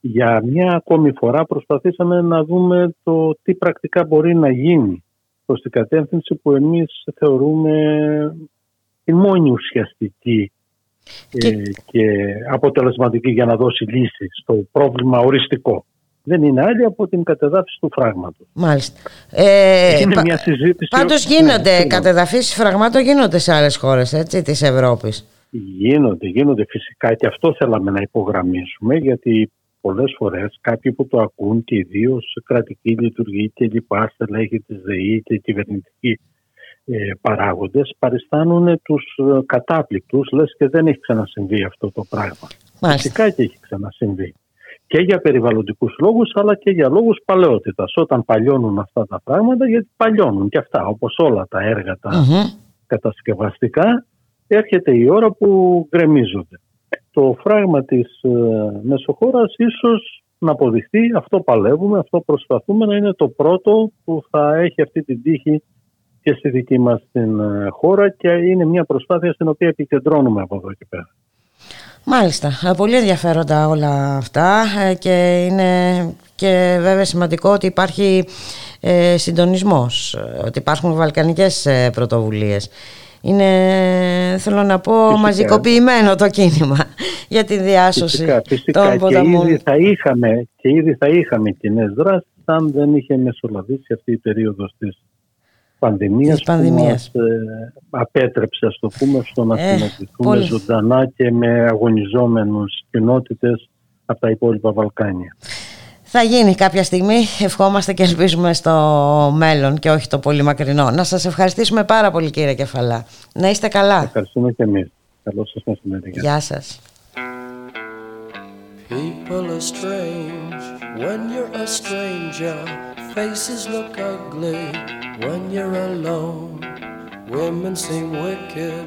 Για μια ακόμη φορά προσπαθήσαμε να δούμε το τι πρακτικά μπορεί να γίνει προς την κατεύθυνση που εμείς θεωρούμε η μόνη ουσιαστική ε, και αποτελεσματική για να δώσει λύση στο πρόβλημα οριστικό. Δεν είναι άλλη από την κατεδάφιση του φράγματος. Μάλιστα. Ε, είναι πα- μια συζήτηση... Πάντως Ναι, γίνονται συγγνώμη. κατεδαφίσεις φραγμάτων γίνονται σε άλλες χώρες έτσι, της Ευρώπης. Γίνονται, γίνονται φυσικά και αυτό θέλαμε να υπογραμμίσουμε γιατί πολλές φορές κάποιοι που το ακούν και ιδίως κρατική λειτουργή και λοιπά στελέχη της ΔΕΗ και κυβερνητικοί ε, παράγοντες παριστάνουν τους ε, κατάπληκτους λες και δεν έχει ξανασυμβεί αυτό το πράγμα. Μάλιστα. Φυσικά και έχει ξανασυμβεί. Και για περιβαλλοντικούς λόγους αλλά και για λόγους παλαιότητας. Όταν παλιώνουν αυτά τα πράγματα γιατί παλιώνουν και αυτά όπως όλα τα έργα τα Μμμ. κατασκευαστικά έρχεται η ώρα που γκρεμίζονται. Το φράγμα της ε, Μεσοχώρας ίσως να αποδειχθεί, αυτό παλεύουμε, αυτό προσπαθούμε να είναι το πρώτο που θα έχει αυτή την τύχη και στη δική μας την ε, χώρα και είναι μια προσπάθεια στην οποία επικεντρώνουμε από εδώ και πέρα. Μάλιστα. Ε, Πολύ ενδιαφέροντα όλα αυτά ε, και είναι και βέβαια σημαντικό ότι υπάρχει ε, συντονισμός, ε, ότι υπάρχουν βαλκανικές ε, πρωτοβουλίες. Είναι, θέλω να πω, Φυσικά. μαζικοποιημένο το κίνημα [LAUGHS] για τη διάσωση Φυσικά, φυσικά των και ποταμών. ήδη, θα είχαμε, και ήδη θα είχαμε κοινές δράσεις αν δεν είχε μεσολαβήσει αυτή η περίοδος της πανδημίας, Της πανδημίας. που μας ε, απέτρεψε ας το πούμε στο να Ε, συναντηθούμε πολύ. ζωντανά και με αγωνιζόμενους κοινότητες από τα υπόλοιπα Βαλκάνια. Θα γίνει κάποια στιγμή, ευχόμαστε και ελπίζουμε στο μέλλον και όχι το πολύ μακρινό. Να σας ευχαριστήσουμε πάρα πολύ κύριε Κεφαλά. Να είστε καλά. Ευχαριστούμε και εμείς. Καλό σας μεσημέρι. Γεια σας. People are strange when you're a stranger. Faces look ugly when you're alone. Women seem wicked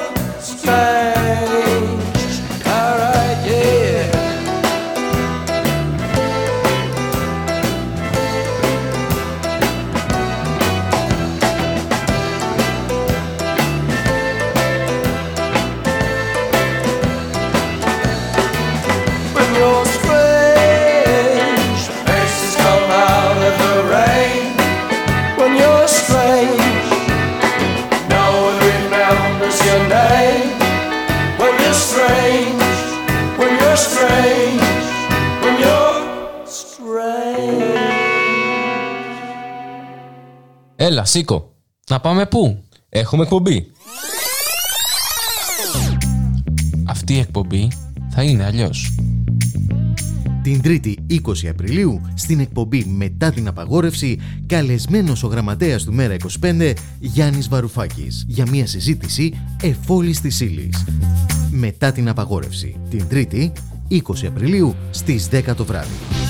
Έλα, σήκω. Να πάμε πού; Έχουμε εκπομπή. Αυτή η εκπομπή θα είναι αλλιώς. Την 3η 20 Απριλίου, στην εκπομπή Μετά την απαγόρευση, καλεσμένος ο γραμματέας του Μέρα 25, Γιάννης Βαρουφάκης, για μια συζήτηση εφόλης της ύλης. Μετά την απαγόρευση, την 3η 20 Απριλίου στις 10 το βράδυ.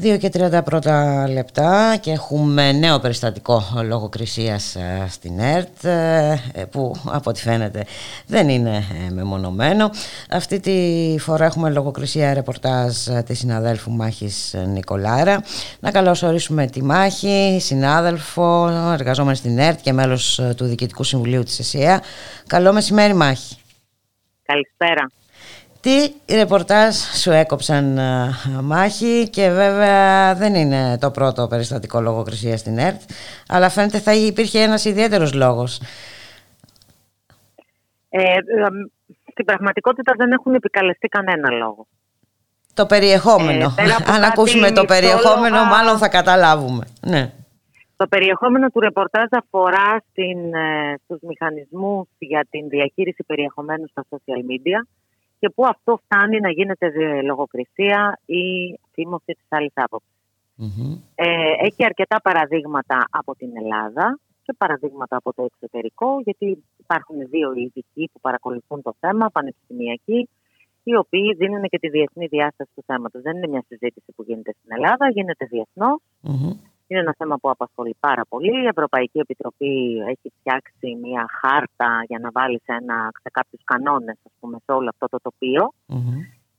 Δύο και 30 πρώτα λεπτά και έχουμε νέο περιστατικό λογοκρισίας ε, στην ΕΡΤ ε, που από ό,τι φαίνεται δεν είναι ε, μεμονωμένο. Αυτή τη φορά έχουμε λογοκρισία ρεπορτάζ της συναδέλφου Μάχης Νικολάρα. Να καλωσορίσουμε τη Μάχη, συνάδελφο, εργαζόμενη στην ΕΡΤ και μέλος του Διοικητικού Συμβουλίου της ΕΣΥΑ. Καλό μεσημέρι Μάχη. Καλησπέρα. Τι ρεπορτάζ σου έκοψαν α, μάχη και βέβαια δεν είναι το πρώτο περιστατικό λογοκρισία στην ΕΡΤ αλλά φαίνεται θα υπήρχε ένας ιδιαίτερος λόγος. Ε, ε, στην πραγματικότητα δεν έχουν επικαλεστεί κανένα λόγο. Το περιεχόμενο. Ε, πέρα από Αν κάτι ακούσουμε το περιεχόμενο μυθόλογα- μάλλον θα καταλάβουμε. Ναι. Το περιεχόμενο του ρεπορτάζ αφορά στην, ε, στους μηχανισμούς για την διαχείριση περιεχομένου στα social media και που αυτό φτάνει να γίνεται δι- λογοκρισία ή θύμωση της άλλης άποψης. Ε, έχει αρκετά παραδείγματα από την Ελλάδα και παραδείγματα από το εξωτερικό, γιατί υπάρχουν δύο ειδικοί που παρακολουθούν το θέμα, πανεπιστημιακοί, οι οποίοι δίνουν και τη διεθνή διάσταση του θέματος. Δεν είναι μια συζήτηση που γίνεται στην Ελλάδα, γίνεται διεθνώς. Είναι ένα θέμα που απασχολεί πάρα πολύ. Η Ευρωπαϊκή Επιτροπή έχει φτιάξει μια χάρτα για να βάλει σε, ένα, σε κάποιους κανόνες ας πούμε, σε όλο αυτό το τοπίο.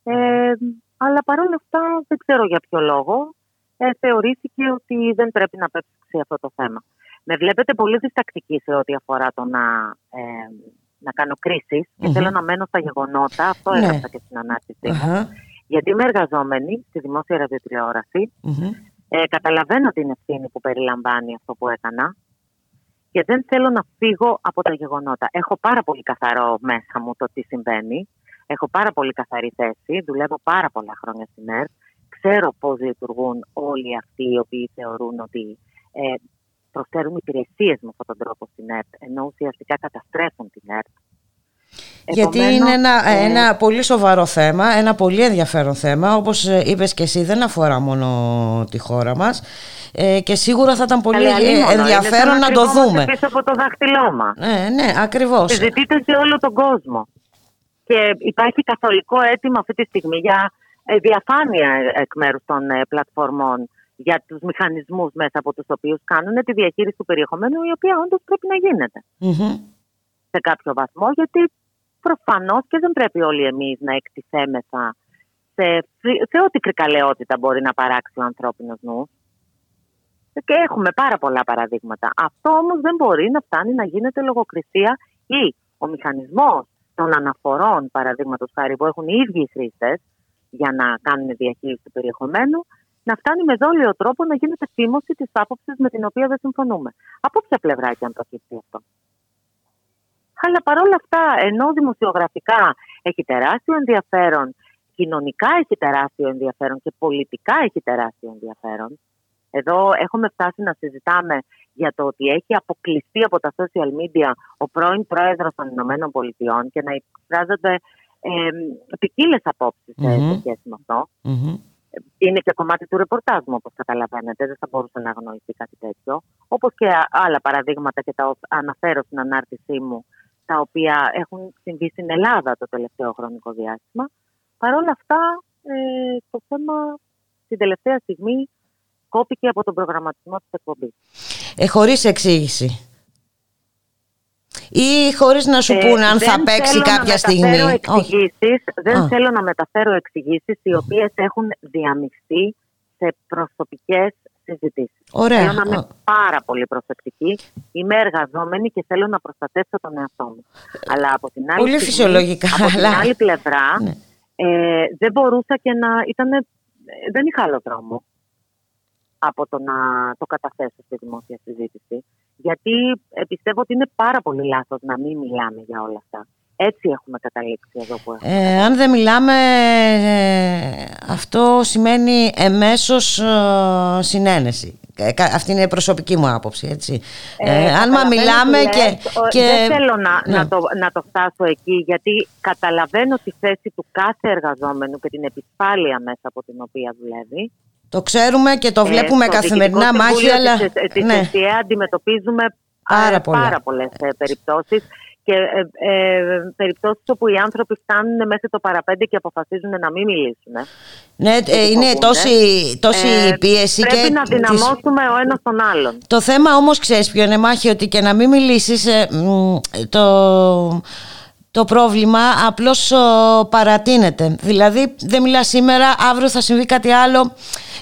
Ε, αλλά παρόλα αυτά δεν ξέρω για ποιο λόγο ε, θεωρήθηκε ότι δεν πρέπει να πέψει αυτό το θέμα. Με βλέπετε πολύ διστακτική σε ό,τι αφορά το να, ε, να κάνω κρίσεις και Μμμ. θέλω να μένω στα γεγονότα. Αυτό Ναι. έγραψα και στην ανάρτησή μου. Αχα. Γιατί είμαι εργαζόμενη στη δημόσια ραδιοτηλεόραση ε, καταλαβαίνω την ευθύνη που περιλαμβάνει αυτό που έκανα και δεν θέλω να φύγω από τα γεγονότα. Έχω πάρα πολύ καθαρό μέσα μου το τι συμβαίνει. Έχω πάρα πολύ καθαρή θέση. Δουλεύω πάρα πολλά χρόνια στην ΕΡΤ. Ξέρω πώς λειτουργούν όλοι αυτοί οι οποίοι θεωρούν ότι ε, προσφέρουν υπηρεσίες με αυτόν τον τρόπο στην ΕΡΤ, ενώ ουσιαστικά καταστρέφουν την ΕΡΤ. Γιατί Επομένως, είναι ένα, ε, ένα πολύ σοβαρό θέμα, ένα πολύ ενδιαφέρον θέμα. Όπως ε, είπες και εσύ δεν αφορά μόνο τη χώρα μας ε, και σίγουρα θα ήταν πολύ Καλέ, αλίμονο, ε, είναι ενδιαφέρον σαν να το κρυβόμαστε δούμε. πίσω από το δάχτυλό μας. Ναι, ναι, ακριβώς. Συζητείται σε όλο τον κόσμο. Και υπάρχει καθολικό αίτημα αυτή τη στιγμή για ε, διαφάνεια εκ μέρους των ε, πλατφορμών για τους μηχανισμούς μέσα από τους οποίους κάνουν τη διαχείριση του περιεχομένου η οποία όντως πρέπει να γίνεται Μμμ. σε κάποιο βαθμό γιατί προφανώς και δεν πρέπει όλοι εμείς να εκτιθέμεθα σε, σε ό,τι κρυκαλαιότητα μπορεί να παράξει ο ανθρώπινος νους. Και έχουμε πάρα πολλά παραδείγματα. Αυτό όμως δεν μπορεί να φτάνει να γίνεται λογοκρισία ή ο μηχανισμός των αναφορών, παραδείγματος χάρη, που έχουν οι ίδιοι χρήστες για να κάνουν διαχείριση του περιεχομένου, να φτάνει με δόλιο τρόπο να γίνεται θύμωση της άποψης με την οποία δεν συμφωνούμε. Από ποια πλευρά και αν προκύψει αυτό; Αλλά παρόλα αυτά, ενώ δημοσιογραφικά έχει τεράστιο ενδιαφέρον, κοινωνικά έχει τεράστιο ενδιαφέρον και πολιτικά έχει τεράστιο ενδιαφέρον, εδώ έχουμε φτάσει να συζητάμε για το ότι έχει αποκλειστεί από τα social media ο πρώην πρόεδρος των Ηνωμένων Πολιτειών και να εκφράζονται ε, ποικίλες απόψεις σε Μμμ. σε σχέση με αυτό. Μμμ. Είναι και κομμάτι του ρεπορτάζ μου, όπως καταλαβαίνετε. Δεν θα μπορούσε να αγνοηθεί κάτι τέτοιο. Όπως και άλλα παραδείγματα και τα ο- αναφέρω στην ανάρτησή μου, τα οποία έχουν συμβεί στην Ελλάδα το τελευταίο χρονικό διάστημα. Παρ' όλα αυτά, ε, το θέμα την τελευταία στιγμή κόπηκε από τον προγραμματισμό της εκπομπής. Ε, χωρίς εξήγηση. Ή χωρίς να σου Ε, πούνε αν θα δεν παίξει θέλω να κάποια μεταφέρω στιγμή. Όχι. εξηγήσεις, δεν Α. θέλω να μεταφέρω εξηγήσεις οι οποίες έχουν διαμειχθεί σε προσωπικές συζητήσεις. Ωραία. Θέλω να είμαι Α. πάρα πολύ προσεκτική. Είμαι εργαζόμενη και θέλω να προστατεύσω τον εαυτό μου. Αλλά από την άλλη, Πολύ στιγμή, φυσιολογικά, Από την αλλά- άλλη πλευρά, Ναι. ε, δεν μπορούσα και να. Ήτανε, ε, δεν είχα άλλο δρόμο από το να το καταθέσω στη δημόσια συζήτηση. Γιατί ε, πιστεύω ότι είναι πάρα πολύ λάθος να μην μιλάμε για όλα αυτά. Έτσι έχουμε καταλήξει εδώ που έχουμε. Ε, αν δεν μιλάμε, ε, αυτό σημαίνει εμέσως ε, συνένεση. Ε, κα- αυτή είναι η προσωπική μου άποψη, έτσι. Ε, αν μα καταλαβαίνω μιλάμε τι και, λες. Ο- και... Δεν θέλω να, Ναι. να, το, να το φτάσω εκεί, γιατί καταλαβαίνω τη θέση του κάθε εργαζόμενου και την επισφάλεια μέσα από την οποία δουλεύει. Το ξέρουμε και το Ε, βλέπουμε στο καθημερινά Διοικητικό μάχη, Συμβούλιο αλλά... Της, της ναι. ΕΣΥΑ αντιμετωπίζουμε Πάρα ε, πολλά. πάρα πολλές ε, περιπτώσεις και ε, ε, περιπτώσεις όπου οι άνθρωποι φτάνουν μέχρι το παραπέντε και αποφασίζουν να μην μιλήσουν. ε. Ναι, ε, είναι τόση, τόση Ε, πίεση Πρέπει και να της- δυναμώσουμε ο ένας τον άλλον. Το θέμα όμως ξέρεις ποιο είναι μάχη ότι και να μην μιλήσεις ε, μ, το, το πρόβλημα απλώς ο, παρατείνεται. Δηλαδή δεν μιλάς σήμερα, αύριο θα συμβεί κάτι άλλο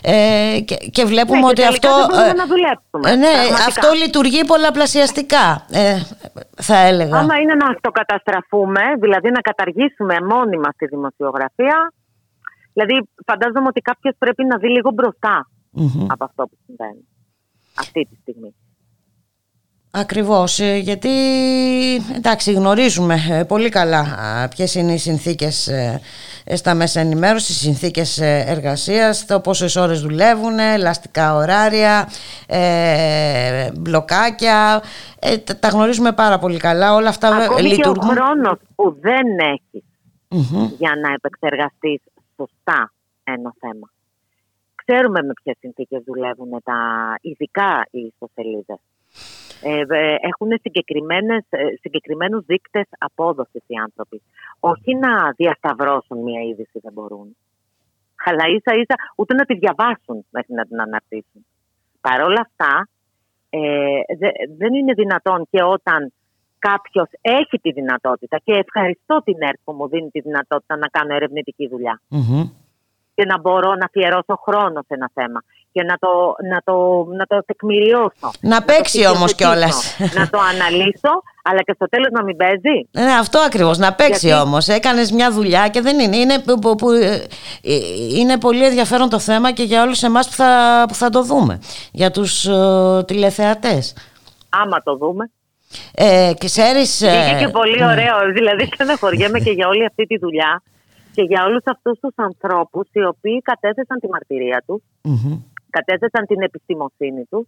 ε, και, και βλέπουμε Ναι, και ότι τελικά αυτό... δεν μπορούμε ε, να δουλέψουμε, ε, ναι, πραγματικά. αυτό λειτουργεί πολλαπλασιαστικά ε, θα έλεγα. Άμα είναι να αυτοκαταστραφούμε, δηλαδή να καταργήσουμε μόνιμα στη δημοσιογραφία, δηλαδή φαντάζομαι ότι κάποιος πρέπει να δει λίγο μπροστά Μμμ. από αυτό που συμβαίνει αυτή τη στιγμή. Ακριβώς, ε, γιατί εντάξει γνωρίζουμε ε, πολύ καλά α, ποιες είναι οι συνθήκες ε, ε, στα μέσα ενημέρωσης, οι συνθήκες ε, εργασίας, το πόσες ώρες δουλεύουν, ελαστικά ωράρια, ε, μπλοκάκια, ε, τα, τα γνωρίζουμε πάρα πολύ καλά, όλα αυτά ε, Ακόμη λειτουργούν. και ο χρόνος που δεν έχεις Μμμ. για να επεξεργαστείς σωστά ένα θέμα. Ξέρουμε με ποιες συνθήκες δουλεύουν τα ειδικά οι ιστοσελίδες. Ε, ε, έχουν συγκεκριμένες, ε, συγκεκριμένους δείκτες απόδοσης οι άνθρωποι. Όχι να διασταυρώσουν μία είδηση δεν μπορούν. Αλλά ίσα ίσα ούτε να τη διαβάσουν μέχρι να την αναρτήσουν. Παρ' όλα αυτά ε, δε- δεν είναι δυνατόν και όταν κάποιος έχει τη δυνατότητα και ευχαριστώ την ΕΡΤ που μου δίνει τη δυνατότητα να κάνω ερευνητική δουλειά Μμμ. και να μπορώ να αφιερώσω χρόνο σε ένα θέμα και να το, να το, να το τεκμηριώσω. Να το παίξει όμως στοιχειοθετήσω, κιόλας. να το αναλύσω, αλλά και στο τέλος να μην παίζει. Ναι, αυτό ακριβώς, να παίξει Γιατί- όμως. Έκανες μια δουλειά και δεν είναι. Είναι, που, που- που, ε, ε, είναι πολύ ενδιαφέρον το θέμα και για όλους εμάς που θα, που θα το δούμε. Για τους ε, τηλεθεατές. Άμα το δούμε. Ε, ξέρεις... ε, Βγήκε και πολύ ναι. ωραίο. Δηλαδή, στεναχωριέμαι και για όλη αυτή τη δουλειά και για όλους αυτούς τους ανθρώπους οι οποίοι κατέθεσαν τη μαρτυρία τους, Μμμ. Κατέθεσαν την επιστημοσύνη τους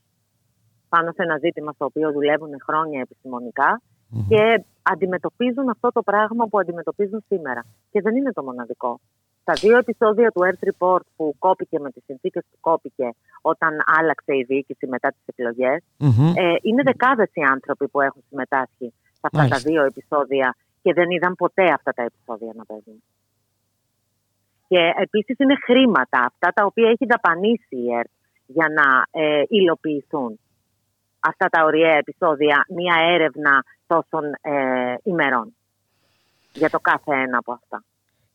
πάνω σε ένα ζήτημα στο οποίο δουλεύουν χρόνια επιστημονικά και αντιμετωπίζουν αυτό το πράγμα που αντιμετωπίζουν σήμερα. Και δεν είναι το μοναδικό. Στα δύο επεισόδια του Earth Report που κόπηκε με τις συνθήκες που κόπηκε όταν άλλαξε η διοίκηση μετά τις εκλογές, Μμμ. ε, είναι δεκάδες οι άνθρωποι που έχουν συμμετάσχει σε αυτά Μάλιστα. τα δύο επεισόδια και δεν είδαν ποτέ αυτά τα επεισόδια να παίζουν. Και επίσης είναι χρήματα αυτά τα οποία έχει δαπανίσει η ΕΡΤ για να ε, υλοποιηθούν αυτά τα ωραία επεισόδια, μία έρευνα τόσων ε, ημερών για το κάθε ένα από αυτά.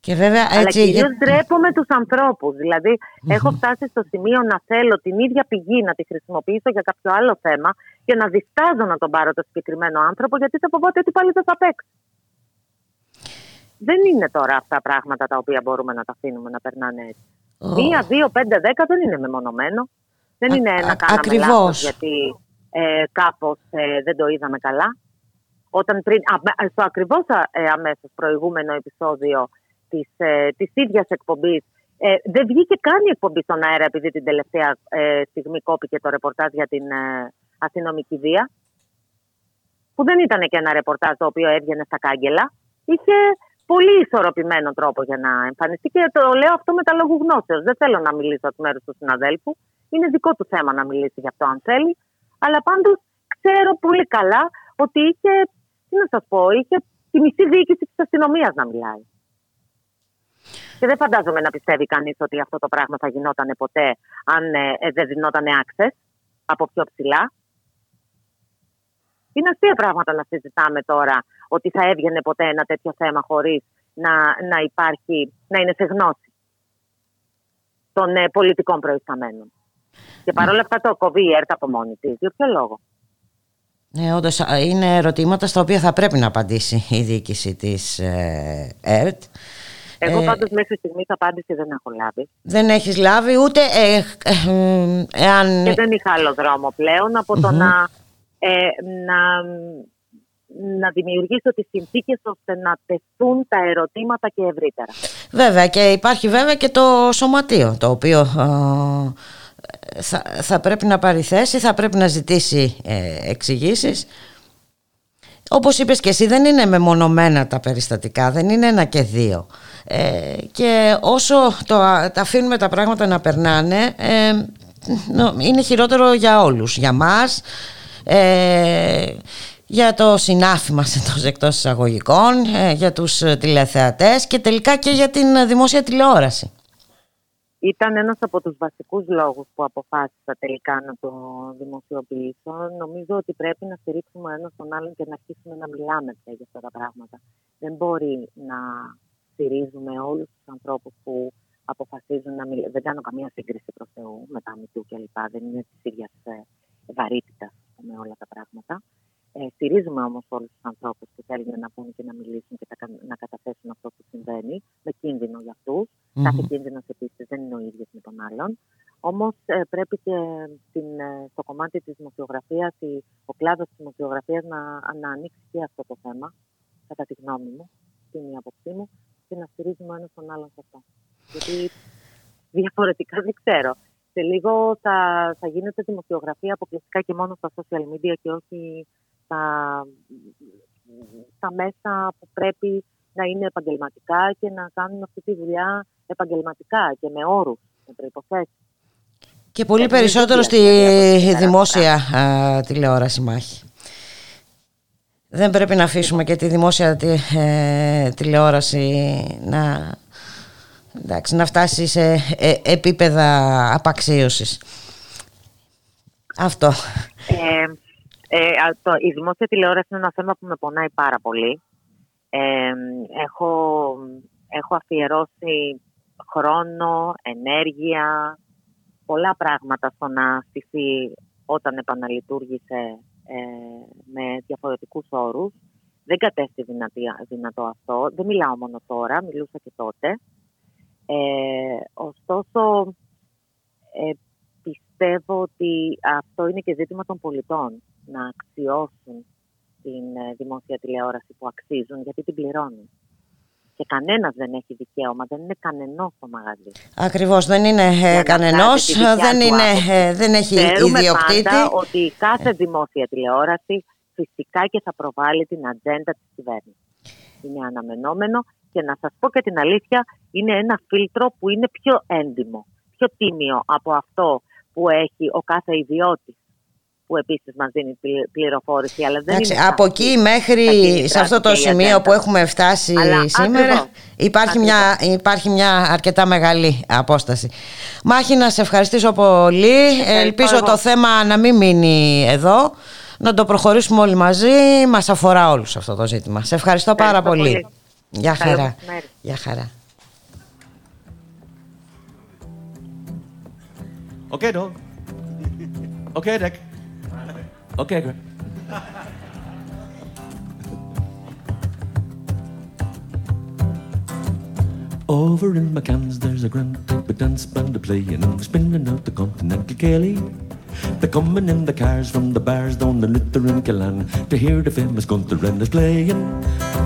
Και βέβαια Αλλά έτσι... κυρίως για- ντρέπομαι τους ανθρώπους. Δηλαδή, έχω φτάσει στο σημείο να θέλω την ίδια πηγή να τη χρησιμοποιήσω για κάποιο άλλο θέμα και να διστάζω να τον πάρω το συγκεκριμένο άνθρωπο γιατί θα φοβάται ότι πάλι δεν θα παίξει. Δεν είναι τώρα αυτά πράγματα τα οποία μπορούμε να τα αφήνουμε να περνάνε έτσι. Ω. Μία, δύο, πέντε, δέκα δεν είναι μεμονωμένο. Δεν είναι ένα κάναμε ακριβώς. λάθος γιατί ε, κάπως ε, δεν το είδαμε καλά. Όταν πριν, α, στο ακριβώς α, ε, αμέσως προηγούμενο επεισόδιο της, ε, της ίδιας εκπομπής ε, δεν βγήκε καν η εκπομπή στον αέρα επειδή την τελευταία ε, στιγμή κόπηκε το ρεπορτάζ για την ε, αστυνομική βία που δεν ήταν και ένα ρεπορτάζ το οποίο έβγαινε στα κάγκελα. Είχε πολύ ισορροπημένο τρόπο για να εμφανιστεί και το λέω αυτό με τα λόγου γνώσεως. Δεν θέλω να μιλήσω εκ μέρους του συναδέλφου. Είναι δικό του θέμα να μιλήσει γι' αυτό αν θέλει. Αλλά πάντως ξέρω πολύ καλά ότι είχε, τι να σας πω, είχε τη μισή διοίκηση της αστυνομίας να μιλάει. Και δεν φαντάζομαι να πιστεύει κανείς ότι αυτό το πράγμα θα γινόταν ποτέ αν ε, ε, δεν δινόταν access από πιο ψηλά. Είναι αστεία πράγματα να συζητάμε τώρα ότι θα έβγαινε ποτέ ένα τέτοιο θέμα χωρίς να, να υπάρχει, να είναι σε γνώση των ε, πολιτικών προϊσταμένων. Και παρόλα αυτά το κοβεί η ΕΡΤ από μόνη της. Για ποιο λόγο; Ναι, όντως α, είναι ερωτήματα στα οποία θα πρέπει να απαντήσει η διοίκηση της ε, ΕΡΤ. Εγώ Ε, πάντως μέχρι στιγμής απάντηση δεν έχω λάβει. Δεν έχεις λάβει ούτε ε, ε, ε, εάν... Και δεν είχα άλλο δρόμο πλέον από το Μμμ. να ε, να, να δημιουργήσω τις συνθήκες ώστε να τεθούν τα ερωτήματα και ευρύτερα. Βέβαια και υπάρχει βέβαια και το σωματείο το οποίο α, θα, θα πρέπει να πάρει θέση, θα πρέπει να ζητήσει ε, εξηγήσεις. Όπως είπες και εσύ δεν είναι μεμονωμένα τα περιστατικά, δεν είναι ένα και δύο. Ε, και όσο το, τα αφήνουμε τα πράγματα να περνάνε ε, νο- είναι χειρότερο για όλους, για μας, ε, για το συνάφι μας εντός εκτός εισαγωγικών, ε, για τους ε, τηλεθεατές και τελικά και για την ε, δημόσια τηλεόραση. Ήταν ένας από τους βασικούς λόγους που αποφάσισα τελικά να το δημοσιοποιήσω. Νομίζω ότι πρέπει να στηρίξουμε ένας τον άλλον και να αρχίσουμε να μιλάμε πια για αυτά τα πράγματα. Δεν μπορεί να στηρίζουμε όλους τους ανθρώπους που αποφασίζουν να μιλήσουν. Δεν κάνω καμία σύγκριση προς Θεού με τα μητού κλπ. Δεν είναι της ίδιας ε, βαρύτητας με όλα τα πράγματα. Ε, στηρίζουμε όμως όλους τους ανθρώπους που θέλουν να πούν και να μιλήσουν και τα κα- να καταθέσουν αυτό που συμβαίνει, με κίνδυνο για αυτούς. Μμμ. Κάθε κίνδυνος επίσης δεν είναι ο ίδιος με τον άλλον. Όμως πρέπει και στην, ε, στο κομμάτι της δημοσιογραφίας, ο κλάδος της δημοσιογραφίας να, να ανοίξει και αυτό το θέμα, κατά τη γνώμη μου, στην η άποψή μου, και να στηρίζουμε ένας τον άλλον σε αυτό. Γιατί διαφορετικά δεν ξέρω. Σε λίγο θα, θα γίνεται δημοσιογραφία αποκλειστικά και μόνο στα social media και όχι στα, στα μέσα που πρέπει να είναι επαγγελματικά και να κάνουν αυτή τη δουλειά επαγγελματικά και με όρους, με προϋποθέσεις. Και πολύ Ε, περισσότερο δεν στη είναι δημόσια α, τηλεόραση μάχη. Δεν πρέπει να αφήσουμε και τη δημόσια τη- ε, τηλεόραση να, εντάξει, να φτάσει σε ε, επίπεδα απαξίωσης. Αυτό. Ε, ε, α, το, η δημόσια τηλεόραση είναι ένα θέμα που με πονάει πάρα πολύ. Ε, έχω, έχω αφιερώσει χρόνο, ενέργεια, πολλά πράγματα στο να στηθεί όταν επαναλειτουργήσε ε, με διαφορετικούς όρους. Δεν κατέστη δυνατή, δυνατό αυτό. Δεν μιλάω μόνο τώρα, μιλούσα και τότε. Ε, ωστόσο, ε, πιστεύω ότι αυτό είναι και ζήτημα των πολιτών να αξιώσουν την ε, δημόσια τηλεόραση που αξίζουν γιατί την πληρώνουν. Και κανένας δεν έχει δικαίωμα, δεν είναι κανενός στο μαγαζί. Ακριβώς, δεν είναι Για ε, να κανενός, βγάζει τη δικιά δεν, του είναι, άποψη. ε, δεν έχει Ξέρουμε ιδιοκτήτη. πάντα ότι κάθε δημόσια τηλεόραση φυσικά και θα προβάλλει την ατζέντα της κυβέρνησης. Είναι αναμενόμενο και να σας πω και την αλήθεια, είναι ένα φίλτρο που είναι πιο έντιμο, πιο τίμιο από αυτό που έχει ο κάθε ιδιώτης που επίσης μας δίνει πλη- πληροφόρηση. Αλλά δεν Εντάξει, είναι από τα- εκεί τα μέχρι κίνητρα σε αυτό του το και η σημείο ατζέντα. που έχουμε φτάσει Αλλά σήμερα ακριβώς. υπάρχει μια, υπάρχει μια αρκετά μεγάλη απόσταση. Μάχη να σε ευχαριστήσω πολύ. Ελπίζω εγώ. το θέμα να μην μείνει εδώ. Να το προχωρήσουμε όλοι μαζί. Μας αφορά όλους αυτό το ζήτημα. Σε ευχαριστώ, πάρα Ευχαριστώ πολύ. πολύ. Γεια Καλό χαρά. μεσημέρι. Γεια χαρά. Okay, dog. [LAUGHS] Okay, Dick. Okay, great. Over in McCann's there's a grand type of dance band a playing and spinning out the continental Kelly. They're coming in the cars from the bars down the Litter in Killan to hear the famous Gunther Renders playing.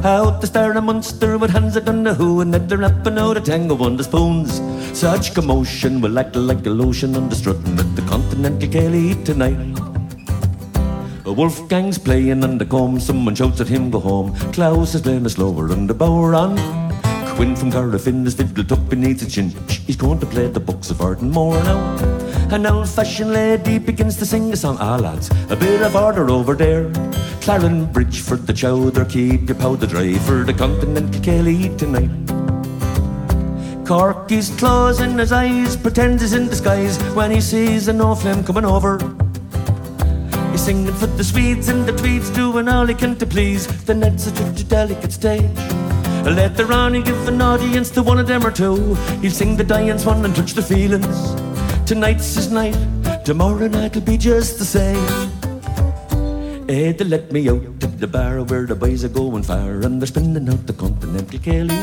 Out the star of Munster with hands of Who and they're rapping out a tango on the spoons. Such commotion will act like a lotion on the strutting at the continental Kelly tonight. Wolfgang's playing and the comb, someone shouts at him, go home. Klaus is playing a slower and the bower on. Quinn from Cardiffin is fiddled up beneath the chin. He's going to play the books of Ardmore now. An old-fashioned lady begins to sing a song. Ah, lads, a bit of order over there. Claren Bridge for the chowder, keep your powder dry for the continental Kelly tonight. Corky's closing his eyes, pretends he's in disguise when he sees an old flame coming over. Singing for the Swedes and the Tweeds, doing all he can to please the Neds at such a delicate stage. Later on, he'll give an audience to one of them or two. He'll sing the Diane's one and touch the feelings. Tonight's his night, tomorrow night'll be just the same. Eh, they let me out to the bar where the boys are going far and they're spinning out the continental Kelly.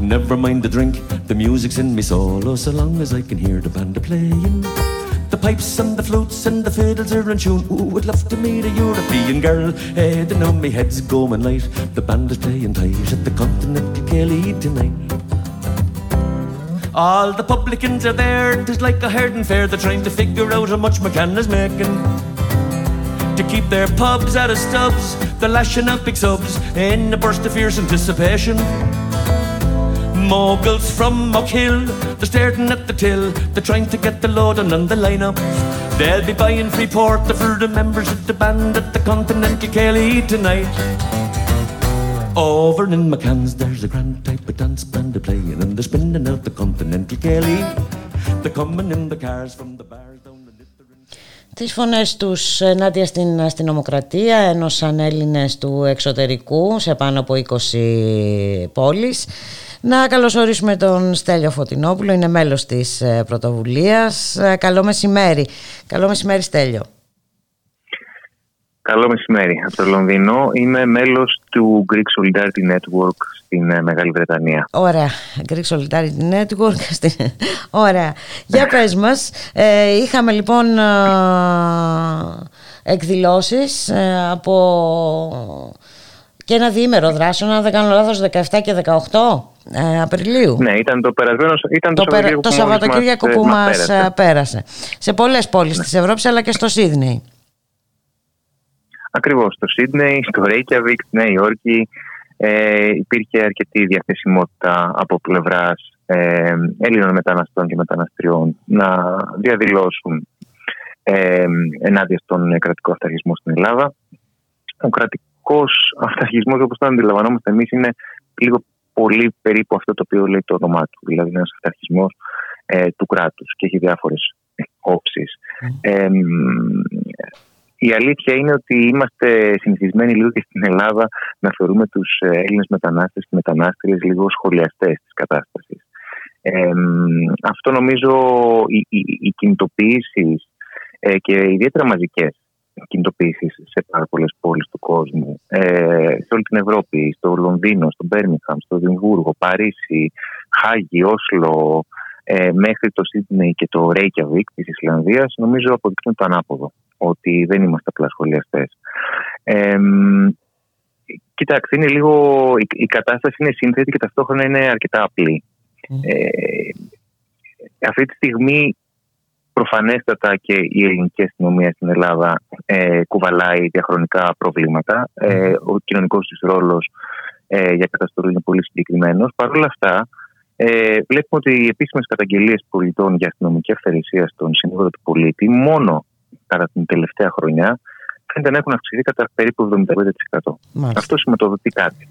Never mind the drink, the music's in me soul, oh, so long as I can hear the band a playing. The the pipes and the flutes and the fiddles are in tune. Ooh, would love to meet a European girl. Hey, know me head's going light. The band is playing tight at the Continental Kelly tonight. All the publicans are there, tis like a herding fair. They're trying to figure out how much McCann is making. To keep their pubs out of stubs, they're lashing out big subs in a burst of fierce anticipation Moguls from Mockhill, they're staring at the till, they're trying to get the load on on the lineup. They'll be buying free porter for the members of the band at the Continental Kelly tonight. Over in McCann's, there's a grand type of dance band they're playing, and they're spinning out the Continental Kelly. They're coming in the cars from the bars down the Τις φωνές τους ενάντια στην αστυνομοκρατία ένωσαν Έλληνες του εξωτερικού σε πάνω από 20 πόλεις. Να καλωσορίσουμε τον Στέλιο Φωτεινόπουλο, είναι μέλος της ε, πρωτοβουλίας. Ε, Καλό μεσημέρι. Καλό μεσημέρι Στέλιο. Καλό μεσημέρι. Από το Λονδίνο είμαι μέλος του Greek Solidarity Network στην ε, Μεγάλη Βρετανία. Ωραία. Greek Solidarity Network. [LAUGHS] Στη- Ωραία. Για πες μας. Ε, είχαμε λοιπόν ε, εκδηλώσεις ε, από και ένα διήμερο δράσεων, αν δεν κάνω λάθος, 17 και 18 ε, Απριλίου. Ναι, ήταν το περασμένο ήταν το, Το, περα- το Σαββατοκύριακο που μας πέρασε. ε, πέρασε. Σε πολλές πόλεις της Ευρώπης αλλά και στο Σίδνεϊ. Ακριβώς, στο Σίδνεϊ, στο Reykjavik, στη Νέα Υόρκη ε, υπήρχε αρκετή διαθεσιμότητα από πλευράς ε, Έλληνων μεταναστών και μεταναστριών να διαδηλώσουν ε, ενάντια στον κρατικό αυταρχισμό στην Ελλάδα. Ο κρατικός αυταρχισμός όπως τον αντιλαμβανόμαστε εμείς είναι λίγο πολύ περίπου αυτό το οποίο λέει το όνομά του. Δηλαδή είναι ένας αυταρχισμός ε, του κράτους και έχει διάφορες όψεις. Ε, μ, η αλήθεια είναι ότι είμαστε συνηθισμένοι λίγο και στην Ελλάδα να θεωρούμε τους ε, Έλληνες μετανάστες και μετανάστριες λίγο σχολιαστές της κατάστασης. Ε, μ, αυτό νομίζω οι, οι, οι κινητοποιήσεις ε, και ιδιαίτερα μαζικές κινητοποιήσεις σε πάρα πολλές πόλεις του κόσμου, ε, σε όλη την Ευρώπη, στο Λονδίνο, στο Μπέρμιχαμ, στο Δημβούργο, Παρίσι, Χάγη, Όσλο, ε, μέχρι το Σίδνεϊ και το Reykjavik της Ισλανδίας, νομίζω αποδεικνύουν το ανάποδο, ότι δεν είμαστε απλά σχολιαστές. Ε, μ, κοιτάξτε, είναι λίγο, η, η κατάσταση είναι σύνθετη και ταυτόχρονα είναι αρκετά απλή. Ε, αυτή τη στιγμή προφανέστατα και η ελληνική αστυνομία στην Ελλάδα ε, κουβαλάει διαχρονικά προβλήματα. Ε, ο κοινωνικός της ρόλος ε, για καταστολή είναι πολύ συγκεκριμένος. Παρ' όλα αυτά, ε, βλέπουμε ότι οι επίσημες καταγγελίες πολιτών για αστυνομική αυθαιρεσία στον συνήγορο του πολίτη μόνο κατά την τελευταία χρονιά φαίνεται να έχουν αυξηθεί κατά περίπου 75%. Μάλιστα. Αυτό σηματοδοτεί κάτι.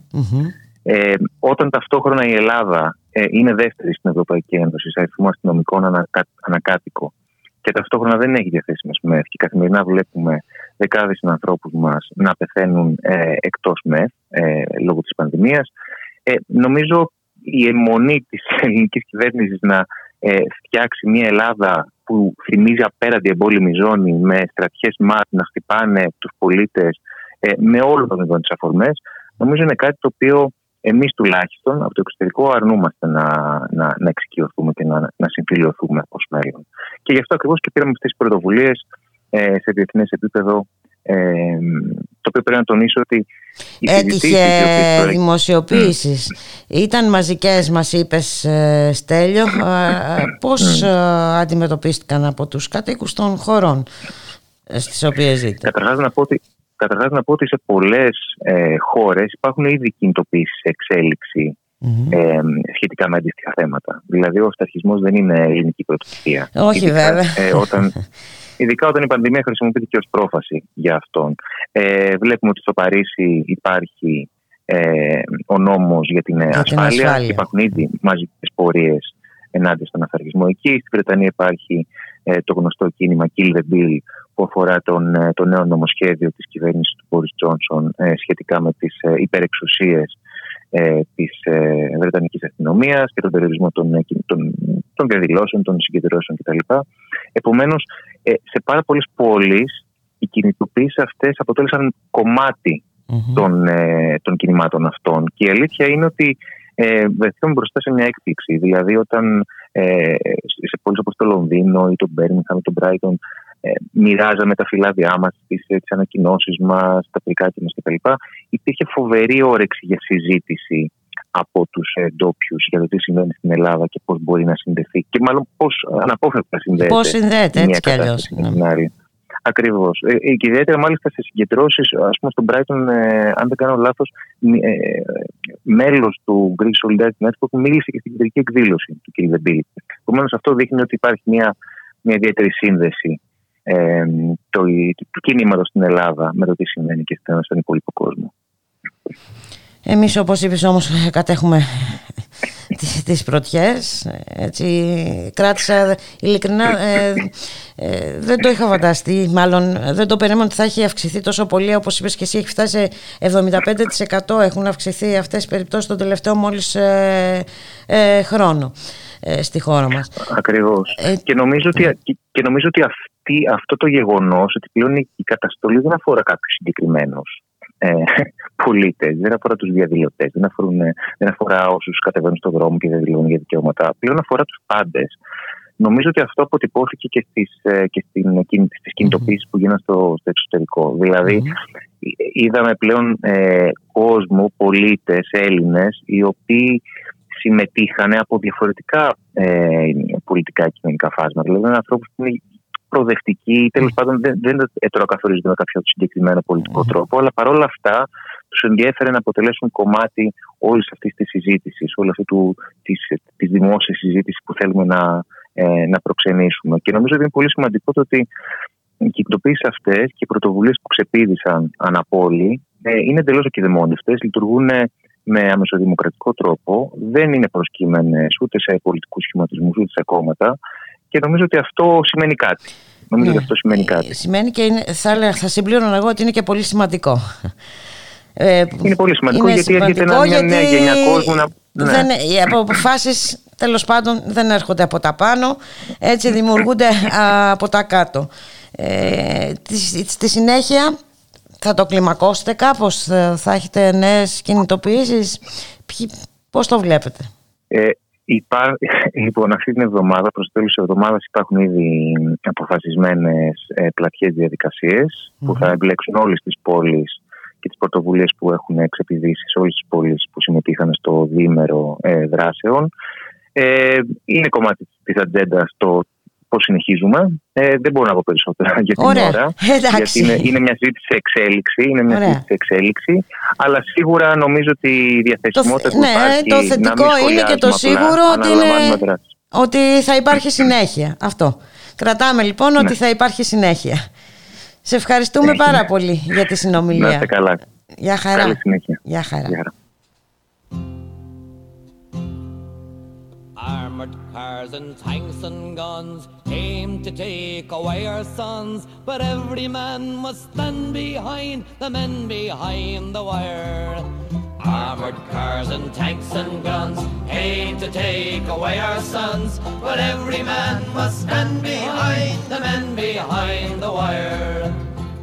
Ε, όταν ταυτόχρονα η Ελλάδα ε, είναι δεύτερη στην Ευρωπαϊκή Ένωση σε αριθμό αστυνομικών ανακα, ανακάτοικο και ταυτόχρονα δεν έχει διαθέσιμες ΜΕΘ και καθημερινά βλέπουμε δεκάδες ανθρώπους μας να πεθαίνουν ε, εκτός ΜΕΘ ε, λόγω της πανδημίας. Ε, νομίζω η αιμονή της [LAUGHS] ελληνικής κυβέρνησης να ε, φτιάξει μια Ελλάδα που θυμίζει απέραντη εμπόλεμη ζώνη με στρατιές ΜΑΤ να χτυπάνε τους πολίτες ε, με όλο τον ειδών τις αφορμές νομίζω είναι κάτι το οποίο εμείς τουλάχιστον από το εξωτερικό αρνούμαστε να, να, να εξοικειωθούμε και να, να συμφιλειωθούμε ως μέλλον. Και γι' αυτό ακριβώς και πήραμε αυτές τις πρωτοβουλίες ε, σε διεθνές επίπεδο ε, το οποίο πρέπει να τονίσω ότι οι συζητήσεις οι οποίες Έτυχε τώρα- δημοσιοποίησεις. Ήταν μαζικές μας είπες ε, Στέλιο. [LAUGHS] Ε, Πώς ε, αντιμετωπίστηκαν από τους κατοίκους των χωρών ε, στις οποίες ζείτε; Καταρχάς να πω ότι, καταρχάς να πω ότι σε πολλές ε, χώρες υπάρχουν ήδη κινητοποιήσεις σε εξέλιξη ε, σχετικά με αντίστοιχα θέματα. Δηλαδή ο αυταρχισμός δεν είναι ελληνική πρωτοβουλία. Όχι, Ειδικά, βέβαια. ε, όταν, [LAUGHS] ειδικά όταν η πανδημία χρησιμοποιείται και ως πρόφαση για αυτόν. Ε, βλέπουμε ότι στο Παρίσι υπάρχει ε, ο νόμος για την, ε, την ασφάλεια. ασφάλεια. Υπάρχουν ήδη μαζικές πορείες ενάντια στον αυταρχισμό εκεί. Στη Βρετανία υπάρχει ε, το γνωστό κίνημα Kill the Bill που αφορά τον, ε, το νέο νομοσχέδιο της κυβέρνησης του Μπόρις Τζόνσον ε, σχετικά με τις ε, υπερεξουσίες ε, της ε, Βρετανικής αστυνομίας και τον περιορισμό των, ε, κιν- των, των διαδηλώσεων, των συγκεντρώσεων κτλ. Επομένως, ε, σε πάρα πολλές πόλεις οι κινητοποιήσεις αυτές αποτέλεσαν κομμάτι των, ε, των κινημάτων αυτών. Και η αλήθεια είναι ότι ε, βρεθήκαμε μπροστά σε μια έκπληξη. Δηλαδή, όταν ε, σε πόλεις όπως το Λονδίνο ή το Μπέρμιχαμ ή το Μπράιτον ε, μοιράζαμε τα φυλάδια μας, τις, τις ανακοινώσεις μας, τα πληκάκια μας κτλ. Υπήρχε φοβερή όρεξη για συζήτηση από τους ε, ντόπιου για το τι συμβαίνει στην Ελλάδα και πώς μπορεί να συνδεθεί και μάλλον πώς αναπόφευκτα συνδέεται. Πώς συνδέεται, η μία έτσι κι αλλιώς, κατάσταση με την άλλη. Ακριβώς. Ε, ε, και ιδιαίτερα μάλιστα σε συγκεντρώσεις, ας πούμε στον Brighton, ε, αν δεν κάνω λάθος, ε, μέλος του Greek Solidarity Network μίλησε και στην κεντρική εκδήλωση του κ. Βεμπίλη. Επομένως, αυτό δείχνει ότι υπάρχει μια, μια ιδιαίτερη σύνδεση ε, το, του κινήματος στην Ελλάδα με το τι συμβαίνει και στον υπόλοιπο κόσμο. Εμείς όπως είπες όμως κατέχουμε τις, τις πρωτιές έτσι, κράτησα ειλικρινά ε, ε, δεν το είχα φανταστεί μάλλον δεν το περίμενα ότι θα έχει αυξηθεί τόσο πολύ όπως είπες και εσύ έχει φτάσει σε 75% έχουν αυξηθεί αυτές οι περιπτώσεις τον τελευταίο μόλις ε, ε, χρόνο ε, στη χώρα μας. Ακριβώς. και, νομίζω ότι, και, και νομίζω ότι αυτή, αυτό το γεγονός ότι πλέον η, η καταστολή δεν αφορά κάποιους συγκεκριμένους ε, πολίτες, δεν αφορά τους διαδηλωτές, δεν, αφορούν, δεν αφορά όσους κατεβαίνουν στον δρόμο και διαδηλώνουν για δικαιώματα. Πλέον αφορά τους πάντες. Νομίζω ότι αυτό αποτυπώθηκε και στις, και στην, στις κινητοποιήσεις που γίνανε στο, στο εξωτερικό. Δηλαδή, είδαμε πλέον ε, κόσμο, πολίτες, Έλληνες, οι οποίοι συμμετείχαν από διαφορετικά ε, πολιτικά και κοινωνικά φάσματα. Δηλαδή, είναι ανθρώπους που είναι προοδευτικοί, τέλος πάντων δεν, δεν ετεροκαθορίζονται με κάποιο συγκεκριμένο πολιτικό τρόπο, αλλά παρόλα αυτά τους ενδιέφερε να αποτελέσουν κομμάτι όλης αυτής της συζήτησης, όλη αυτή της δημόσιας συζήτησης που θέλουμε να, ε, να προξενήσουμε. Και νομίζω ότι είναι πολύ σημαντικό το ότι οι κυκλοποιήσει αυτές και οι πρωτοβουλίες που ξεπίδησαν αναπόλη ε, είναι εντελώς ακιδεμόνευτε, λειτουργούν με αμεσοδημοκρατικό τρόπο, δεν είναι προσκύμενες ούτε σε πολιτικούς σχηματισμούς ούτε σε κόμματα και νομίζω ότι αυτό σημαίνει κάτι. Νομίζω Ναι. ότι αυτό σημαίνει κάτι. σημαίνει και είναι, θα, έλεγα- θα συμπλήρωνα εγώ ότι είναι και πολύ σημαντικό ε, Είναι πολύ σημαντικό είναι γιατί έρχεται σημαντικό ένα, μια νέα γιατί γενιά κόσμου να. Ναι. δεν, οι αποφάσεις τέλος πάντων δεν έρχονται από τα πάνω έτσι δημιουργούνται α, [COUGHS] από τα κάτω ε, στη, στη συνέχεια θα το κλιμακώσετε κάπως θα, θα έχετε νέες κινητοποιήσεις Ποιοι- πώς το βλέπετε; Ε, υπά... [LAUGHS] Λοιπόν, αυτή την εβδομάδα, προς το τέλος της εβδομάδας, υπάρχουν ήδη αποφασισμένες ε, πλατιές διαδικασίες που θα εμπλέξουν όλες τις πόλεις και τις πρωτοβουλίες που έχουν ξεπηδήσει σε όλες τις πόλεις που συμμετείχαν στο διήμερο ε, δράσεων. Ε, είναι κομμάτι της ατζέντας το πώς συνεχίζουμε. Ε, δεν μπορώ να πω περισσότερα [LAUGHS] για την Ωραία. ώρα. Εντάξει. Γιατί είναι, είναι μια συζήτηση σε εξέλιξη. Είναι μια Ωραία. συζήτηση σε εξέλιξη. Αλλά σίγουρα νομίζω ότι η διαθεσιμότητα που ναι, υπάρχει το να μην θετικό είναι και το σχολιάζουμε απλά, σίγουρο ότι, αναλαμβάνουμε είναι, δράση. ότι θα υπάρχει συνέχεια. Αυτό. Κρατάμε λοιπόν Ναι. ότι θα υπάρχει συνέχεια. Σε ευχαριστούμε πάρα πολύ για τη συνομιλία. Να είστε καλά. Γεια χαρά. Καλή συνέχεια. Γεια χαρά. Γεια χαρά. Armored cars and tanks and guns came to take away our sons, but every man must stand behind the men behind the wire. Armored cars and tanks and guns came to take away our sons, but every man must stand behind the men behind the wire.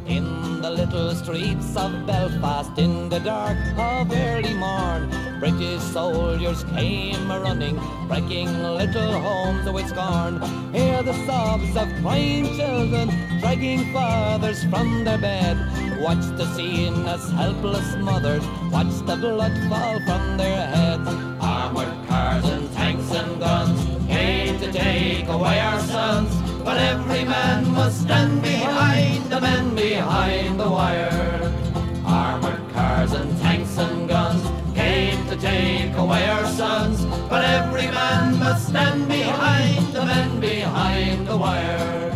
In the little streets of Belfast in the dark of early morn, British soldiers came running, breaking little homes with scorn. Hear the sobs of crying children, dragging fathers from their bed. Watch the scene as helpless mothers watch the blood fall from their heads. Armored cars and tanks and guns came to take away our sons, but every man must stand behind the men behind the wire. Armored cars and tanks and guns to take away our sons, but every man must stand behind the men behind the wire.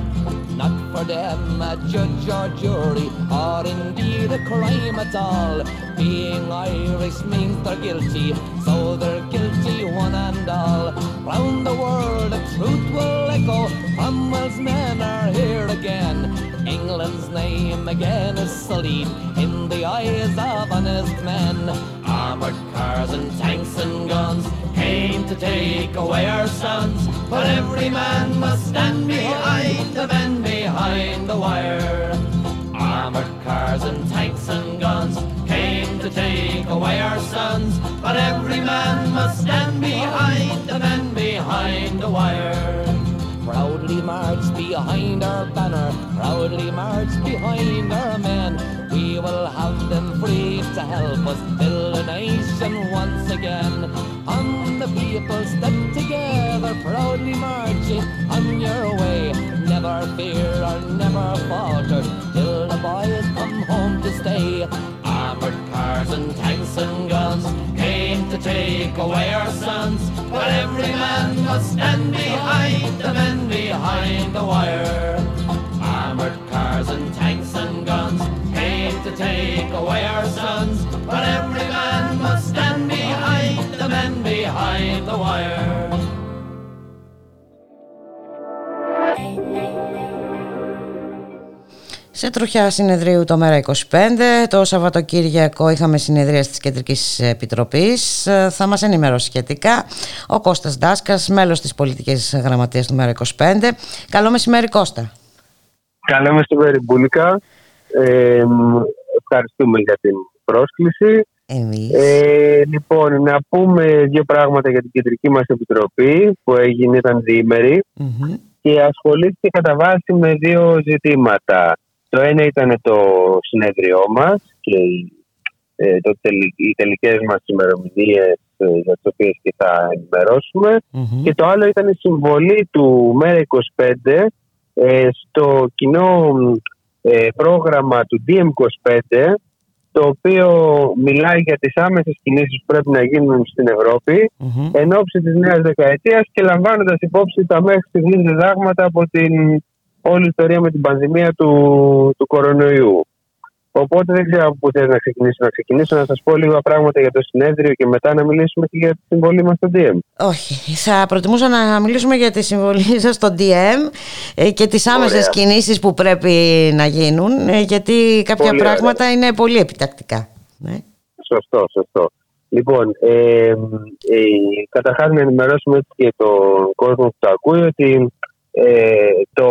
Not for them a judge or jury, or indeed a crime at all. Being Irish means they're guilty, so they're guilty one and all. Round the world the truth will echo, Cromwell's men are here again. England's name again is sullied in the eyes of honest men. Armored cars and tanks and guns came to take away our sons, but every man must stand behind the men behind the wire. Armored cars and tanks and guns came to take away our sons, but every man must stand behind the men behind the wire. March behind our banner, proudly march behind our men. We will have them free to help us build a nation once again. On the people step together, proudly marching on your way. Never fear or never falter till the boys come home to stay. Armored cars and tanks and guns came to take away our sons, but every man must stand behind the men behind the wire. Armored cars and tanks and guns came to take away our sons, but every man must stand behind the men behind the wire. Σε τροχιά συνεδρίου το μέρα 25, το Σαββατοκύριακο είχαμε συνεδρία της Κεντρικής Επιτροπής. Ε, Θα μας ενημερώσει σχετικά ο Κώστας Ντάσκας, μέλος της Πολιτικής Γραμματείας του μέρα 25. Καλό μεσημέρι Κώστα. Καλό μεσημέρι Μπούλικα. Ε, μ, ευχαριστούμε για την πρόσκληση. Εμείς. Ε, λοιπόν, να πούμε δύο πράγματα για την κεντρική μας επιτροπή που έγινε, ήταν διήμερη και ασχολήθηκε κατά βάση με δύο ζητήματα. Το ένα ήταν το συνέδριό μας και οι, ε, το τελι, οι τελικές μας ημερομηνίες για τις οποίες και θα ενημερωσουμε και το άλλο ήταν η συμβολή του ΜΕΡΑ 25 ε, στο κοινό ε, πρόγραμμα του DM25 το οποίο μιλάει για τις άμεσες κινήσεις που πρέπει να γίνουν στην Ευρώπη εν ώψη της νέας δεκαετίας και λαμβάνοντας υπόψη τα μέχρι στιγμής διδάγματα από την όλη ιστορία με την πανδημία του, του κορονοϊού. Οπότε δεν ξέρω από πού θες να ξεκινήσω. Να ξεκινήσω να σας πω λίγα πράγματα για το συνέδριο και μετά να μιλήσουμε και για τη συμβολή μας στο DM. Όχι, θα προτιμούσα να μιλήσουμε για τη συμβολή [LAUGHS] σας στο DM ε, και τις άμεσες Ωραία. κινήσεις που πρέπει να γίνουν, ε, γιατί κάποια Πολύ ωραία. πράγματα είναι πολύ επιτακτικά. Ναι. Σωστό, σωστό. Λοιπόν, ε, ε, καταρχάς να ενημερώσουμε έτσι και τον κόσμο που το ακούει ότι ε, το,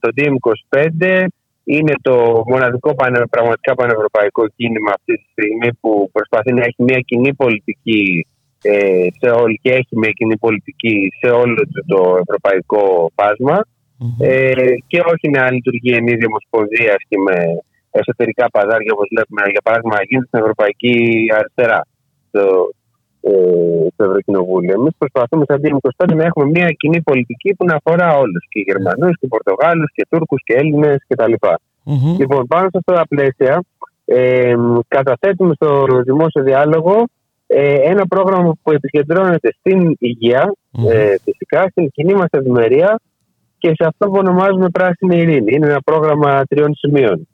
το DM25 είναι το μοναδικό πανε, πραγματικά πανευρωπαϊκό κίνημα αυτή τη στιγμή που προσπαθεί να έχει μια κοινή πολιτική ε, σε όλη, και έχει μια κοινή πολιτική σε όλο το, το ευρωπαϊκό φάσμα. Ε, και όχι να λειτουργεί εν είδη ομοσπονδίας και με εσωτερικά παζάρια όπως βλέπουμε για παράδειγμα να γίνεται στην Ευρωπαϊκή Αριστερά. Στο, ε, στο Ευρωκοινοβούλιο. Εμείς προσπαθούμε σαν DM25 να έχουμε μια κοινή πολιτική που να αφορά όλους και Γερμανούς και Πορτογάλους και Τούρκους και Έλληνες κτλ. Λοιπόν, πάνω σε αυτά τα πλαίσια, ε, καταθέτουμε στο δημόσιο διάλογο ε, ένα πρόγραμμα που επικεντρώνεται στην υγεία, ε, φυσικά, στην κοινή μας ευημερία και σε αυτό που ονομάζουμε πράσινη ειρήνη. Είναι ένα πρόγραμμα τριών σημείων.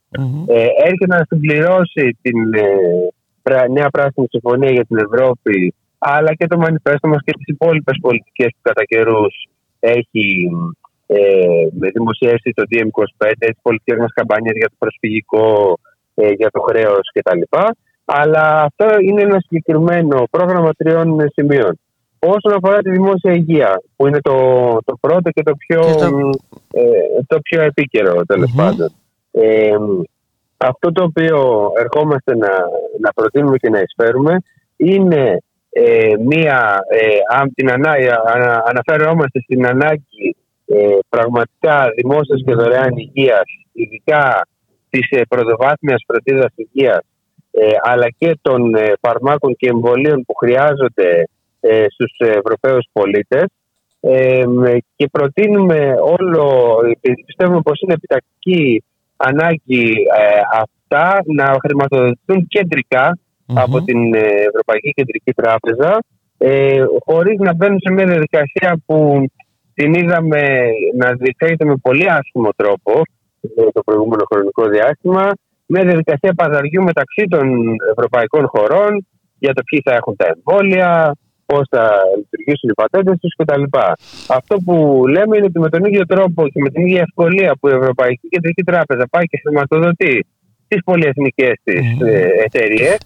Ε, έρχεται να συμπληρώσει την ε, πρα- νέα πράσινη συμφωνία για την Ευρώπη αλλά και το μανιφέστο μας και τις υπόλοιπες πολιτικές που κατά καιρούς έχει ε, με δημοσιεύσει το DM25, τις πολιτικές μας καμπάνιες για το προσφυγικό, ε, για το χρέος κτλ. Αλλά αυτό είναι ένα συγκεκριμένο πρόγραμμα τριών σημείων. Όσον αφορά τη δημόσια υγεία, που είναι το, το πρώτο και το πιο, ε, το πιο επίκαιρο τέλος πάντων. Ε, αυτό το οποίο ερχόμαστε να, να προτείνουμε και να εισφέρουμε είναι ε, μία, ε, αν την ανά, ανα- αναφερόμαστε στην ανάγκη ε, πραγματικά δημόσιας και δωρεάν υγείας, ειδικά της ε, πρωτοβάθμιας φροντίδας υγείας, ε, αλλά και των ε, φαρμάκων και εμβολίων που χρειάζονται ε, στους Ευρωπαίους πολίτες ε, και προτείνουμε όλο, πιστεύουμε πως είναι επιτακτική ανάγκη ε, αυτά να χρηματοδοτηθούν κεντρικά από την ε, Ευρωπαϊκή Κεντρική Τράπεζα ε, χωρίς να μπαίνουν σε μια διαδικασία που την είδαμε να διεξάγεται με πολύ άσχημο τρόπο ε, το προηγούμενο χρονικό διάστημα μια διαδικασία παζαριού μεταξύ των ευρωπαϊκών χωρών για το ποιοι θα έχουν τα εμβόλια, πώς θα λειτουργήσουν οι πατέντες τους κτλ. Αυτό που λέμε είναι ότι με τον ίδιο τρόπο και με την ίδια ευκολία που η Ευρωπαϊκή Κεντρική Τράπεζα πάει και χρηματοδοτεί τις πολυεθνικές τη εταιρείες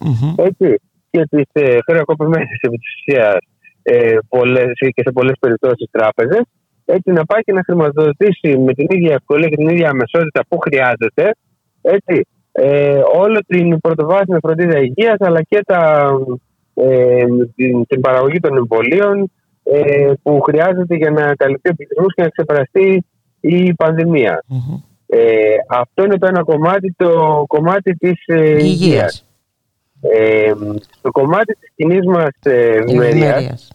και τις ε, χρεοκοπημένες επί της ουσίας ε, πολλές- και σε πολλές περιπτώσεις τράπεζες, έτσι να πάει και να χρηματοδοτήσει με την ίδια ευκολία και την ίδια αμεσότητα που χρειάζεται έτσι, ε, όλο την πρωτοβάθμια φροντίδα υγείας αλλά και τα, ε, την, την παραγωγή των εμβολίων ε, που χρειάζεται για να καλυφθεί ο πληθυσμός και να ξεπεραστεί η πανδημια Ε, αυτό είναι το ένα κομμάτι, το κομμάτι της ε, Υγείας. υγείας. Ε, το κομμάτι της κοινή μας ε, ευημερίας, Ευημερίας.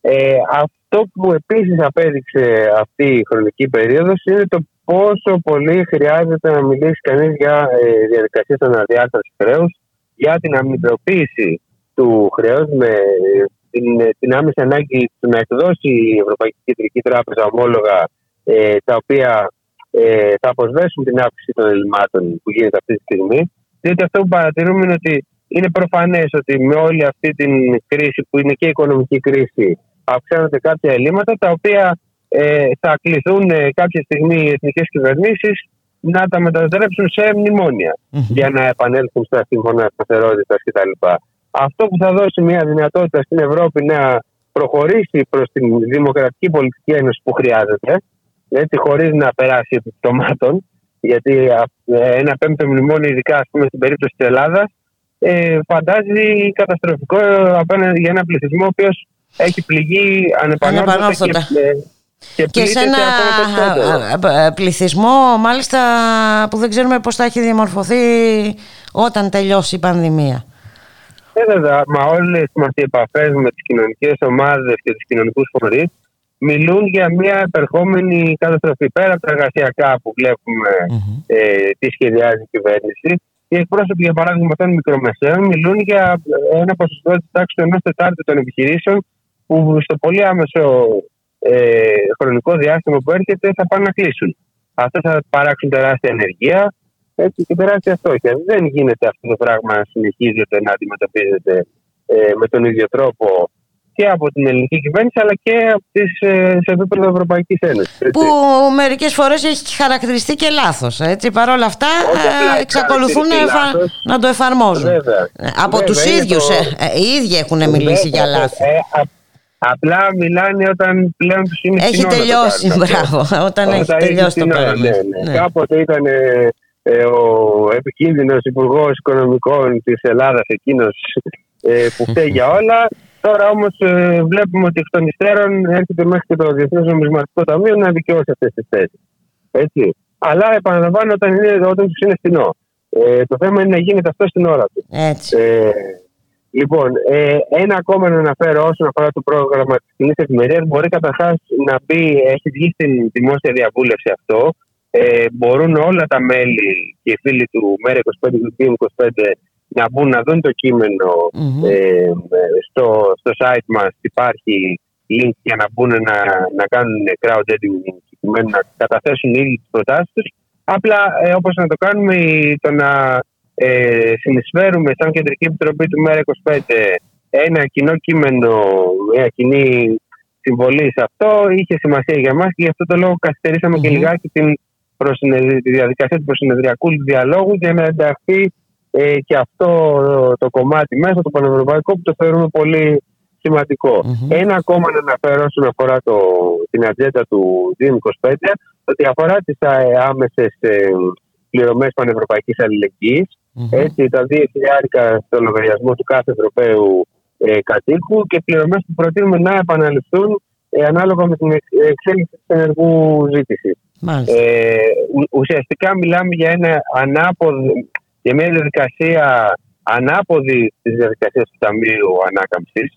ε, αυτό που επίσης απέδειξε αυτή η χρονική περίοδος είναι το πόσο πολύ χρειάζεται να μιλήσει κανείς για ε, διαδικασίες αναδιάρθρωσης χρέους, για την αμοιβαιοποίηση του χρέους με ε, την, την άμεση ανάγκη του να εκδώσει η Ευρωπαϊκή Κεντρική Τράπεζα ομόλογα ε, τα οποία ε, θα αποσβέσουν την αύξηση των ελλημάτων που γίνεται αυτή τη στιγμή. Διότι αυτό που παρατηρούμε είναι ότι είναι προφανές ότι με όλη αυτή την κρίση που είναι και η οικονομική κρίση αυξάνονται κάποια ελλείμματα τα οποία ε, θα κληθούν ε, κάποια στιγμή οι εθνικές κυβερνήσεις να τα μετατρέψουν σε μνημόνια για να επανέλθουν στα σύμφωνα σταθερότητας κτλ. Αυτό που θα δώσει μια δυνατότητα στην Ευρώπη να προχωρήσει προς την δημοκρατική πολιτική ένωση που χρειάζεται, έτσι, χωρίς να περάσει επί πτωμάτων, γιατί α, ε, ένα πέμπτο μνημόνιο, ειδικά ας πούμε, στην περίπτωση της Ελλάδας, ε, φαντάζει καταστροφικό απέναντι για ένα πληθυσμό ο οποίος έχει πληγεί ανεπανόρθωτα και, Ανεπανόρθωτα. ε, και, Και σε πλήττεται ένα ακόμα περισσότερο. α, α, πληθυσμό μάλιστα που δεν ξέρουμε πώς θα έχει διαμορφωθεί όταν τελειώσει η πανδημία. Ε, βέβαια, μα όλες μας οι επαφές με τις κοινωνικές ομάδες και τους κοινωνικούς φορείς μιλούν για μια επερχόμενη καταστροφή. Πέρα από τα εργασιακά που βλέπουμε ε, τι σχεδιάζει η κυβέρνηση, οι εκπρόσωποι, για παράδειγμα, των μικρομεσαίων μιλούν για ένα ποσοστό της τάξης του ενός τετάρτου των επιχειρήσεων που στο πολύ άμεσο ε, χρονικό διάστημα που έρχεται θα πάνε να κλείσουν. Αυτό θα παράξουν τεράστια ενεργεία έτσι, και τεράστια φτώχεια. Δεν γίνεται αυτό το πράγμα να συνεχίζεται να αντιμετωπίζεται ε, με τον ίδιο τρόπο και από την ελληνική κυβέρνηση αλλά και από τις, ε, σε επίπεδο Ευρωπαϊκής Ένωσης. Που μερικές φορές έχει χαρακτηριστεί και λάθος. Έτσι. Παρ' όλα αυτά Όχι απλά ε, εξακολουθούν χαρακτηριστεί εφα- λάθος. να το εφαρμόζουν. Βέβαια. Ε, Από Βέβαια, τους είναι ίδιους, το- ε, ε, οι ίδιοι έχουν μιλήσει για Βέβαια, λάθη. ε, α- απλά μιλάνε όταν πλέον τους είναι Έχει στην ώρα να το τελειώσει, κάνουν αυτό. μπράβο, όταν έχει είναι τελειώσει στην το ώρα, πράγμα. ναι, ναι. Ναι. Κάποτε ήταν ε, ε, ο επικίνδυνος υπουργός Οικονομικών της Ελλάδας εκείνος ε, που φταίει για όλα. Τώρα όμως ε, βλέπουμε ότι εκ των υστέρων έρχεται μέχρι και το Διεθνές Νομισματικό Ταμείο να δικαιώσει αυτές τις θέσεις. Έτσι. Αλλά επαναλαμβάνω όταν, είναι, όταν τους είναι φτηνό. Ε, το θέμα είναι να γίνεται αυτό στην ώρα τους. Έτσι. Ε, λοιπόν, ε, ένα ακόμα να αναφέρω όσον αφορά το πρόγραμμα της κοινής ευημερία. Μπορεί καταρχάς να μπει, έχει βγει στην δημόσια διαβούλευση αυτό. Ε, μπορούν όλα τα μέλη και οι φίλοι του ΜΕΡΑ25 και του ΠΙΜ25 να μπουν να δουν το κείμενο ε, ε, στο, στο site μας υπάρχει link για να μπουν να, να κάνουν crowdfunding προκειμένου να καταθέσουν ήδη τις προτάσεις τους. Απλά ε, όπως να το κάνουμε η- το να ε, συνεισφέρουμε σαν Κεντρική Επιτροπή του ΜΕΡΑ25 ένα κοινό κείμενο, μια κοινή συμβολή σε αυτό είχε σημασία για μας και γι' αυτό το λόγο καθυστερήσαμε και λιγάκι την προσυνεδρι- τη διαδικασία του προσυνεδριακού διαλόγου για να ενταχθεί ε, και αυτό το κομμάτι μέσα, το πανευρωπαϊκό, που το θεωρούμε πολύ σημαντικο Ένα ακόμα να αναφέρω όσον αφορά το, την ατζέντα του 2025, ότι αφορά τις ε, άμεσες ε, πληρωμές πανευρωπαϊκής αλληλεγγύης. Έτσι, τα 2 χιλιάρικα στο λογαριασμό του κάθε Ευρωπαίου ε, κατοίκου και πληρωμές που προτείνουμε να επαναληφθούν ε, ανάλογα με την εξ- εξέλιξη της ενεργού ζήτησης. Μάλιστα. Ε, ου- ουσιαστικά μιλάμε για, ένα ανάποδο, για μια διαδικασία ανάποδη της διαδικασίας του Ταμείου Ανάκαμψης.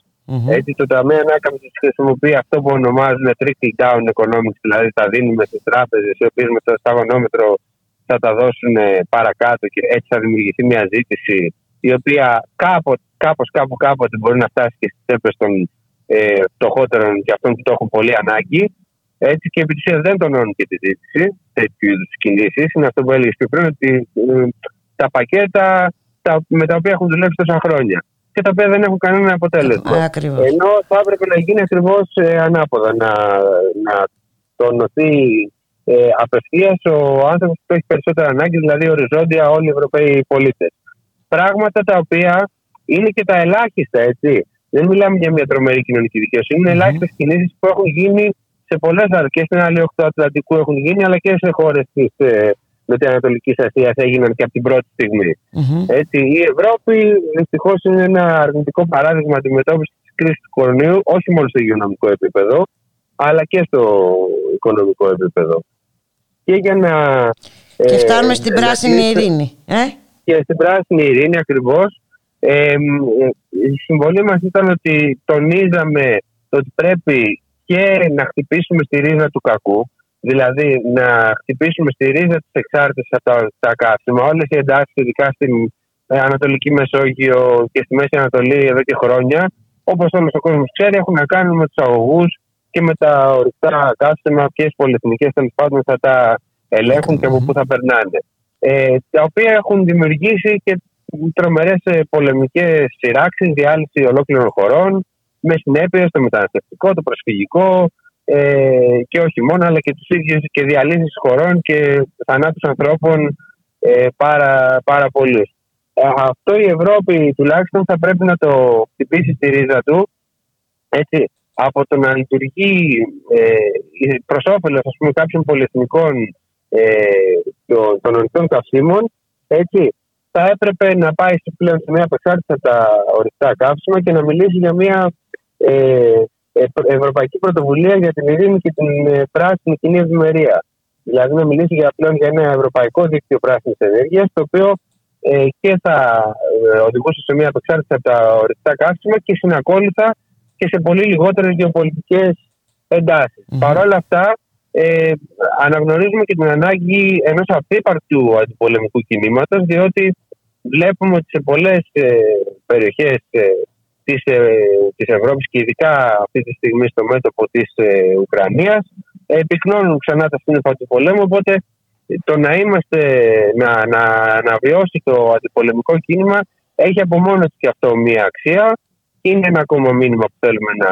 Έτσι, το Ταμείο Ανάκαμψης χρησιμοποιεί αυτό που ονομάζουν trickle down economics, δηλαδή τα δίνουμε στις τράπεζες, οι οποίες με το σταγονόμετρο θα τα δώσουν ε, παρακάτω και έτσι θα δημιουργηθεί μια ζήτηση η οποία κάπω, κάπως, κάπου κάποτε μπορεί να φτάσει και στις τσέπες των ε, φτωχότερων και αυτών που το έχουν πολύ ανάγκη. Έτσι και επί της ουσίας δεν τονώνουν και τη ζήτηση τέτοιου είδους κινήσεις. Είναι αυτό που έλεγες και πριν, ότι ε, τα πακέτα τα, με τα οποία έχουν δουλέψει τόσα χρόνια και τα οποία δεν έχουν κανένα αποτέλεσμα. Ε, ακριβώς. Ενώ θα έπρεπε να γίνει ακριβώς ανάποδα, να, να τονωθεί ε, απευθείας ο άνθρωπος που έχει περισσότερα ανάγκη, δηλαδή οριζόντια όλοι οι Ευρωπαίοι πολίτες. Πράγματα τα οποία είναι και τα ελάχιστα, έτσι. Δεν μιλάμε για μια τρομερή κοινωνική δικαιοσύνη. Είναι ελάχιστες κινήσεις που έχουν γίνει σε πολλές άλλε και στην άλλη οχτώ Ατλαντικού έχουν γίνει, αλλά και σε χώρες της ε, Νοτιοανατολική Ασία έγιναν και από την πρώτη στιγμή. Έτσι, η Ευρώπη δυστυχώς είναι ένα αρνητικό παράδειγμα αντιμετώπισης της κρίσης του κορονοϊού, όχι μόνο στο υγειονομικό επίπεδο, αλλά και στο οικονομικό επίπεδο. Και για να. Και ε, φτάνουμε στην να πράσινη κλείσω- ειρήνη. Ε; και στην πράσινη ειρήνη ακριβώς. Ε, μ, η συμβολή μας ήταν ότι τονίζαμε ότι πρέπει και να χτυπήσουμε στη ρίζα του κακού, δηλαδή να χτυπήσουμε στη ρίζα της εξάρτησης από τα, τα καύσιμα. Όλες οι εντάσεις, ειδικά στην ε, Ανατολική Μεσόγειο και στη Μέση Ανατολή εδώ και χρόνια, όπως όλος ο κόσμος ξέρει, έχουν να κάνουν με τους αγωγούς και με τα ορυκτά καύσιμα, ποιες πολυεθνικές τέλος πάντων θα τα ελέγχουν και από πού θα περνάνε ε, τα οποία έχουν δημιουργήσει και τρομερές ε, πολεμικές σειράξεις, διάλυση ολόκληρων χωρών, με συνέπειες το μεταναστευτικό, το προσφυγικό ε, και όχι μόνο, αλλά και τους ίδιους και διαλύσεις χωρών και θανάτους ανθρώπων ε, πάρα, πάρα πολλούς. Ε, αυτό η Ευρώπη τουλάχιστον θα πρέπει να το χτυπήσει στη ρίζα του έτσι, από το να λειτουργεί ε, προς όφελος κάποιων πολυεθνικών ε, των, των ορυκτών καυσίμων, έτσι, θα έπρεπε να πάει σε πλέον σε μια απεξάρτηση από τα ορυκτά καύσιμα και να μιλήσει για μια ε, ε, ευρωπαϊκή πρωτοβουλία για την ειρήνη και την ε, πράσινη κοινή ευημερία. Δηλαδή να μιλήσει για πλέον για ένα ευρωπαϊκό δίκτυο πράσινης ενέργειας, το οποίο ε, και θα ε, οδηγούσε σε μια απεξάρτηση από τα ορυκτά καύσιμα και συνακόλουθα και σε πολύ λιγότερες γεωπολιτικές εντάσεις. Παρ' όλα αυτά, ε, αναγνωρίζουμε και την ανάγκη ενός απίπαρτου αντιπολεμικού κινήματος διότι βλέπουμε ότι σε πολλές ε, περιοχές ε, της, ε, της Ευρώπης και ειδικά αυτή τη στιγμή στο μέτωπο της ε, Ουκρανίας ε, πυκνώνουν ξανά τα σύννεφα του πολέμου οπότε το να είμαστε, να, να, να βιώσει το αντιπολεμικό κίνημα έχει από μόνος του και αυτό μία αξία και είναι ένα ακόμα μήνυμα που θέλουμε να,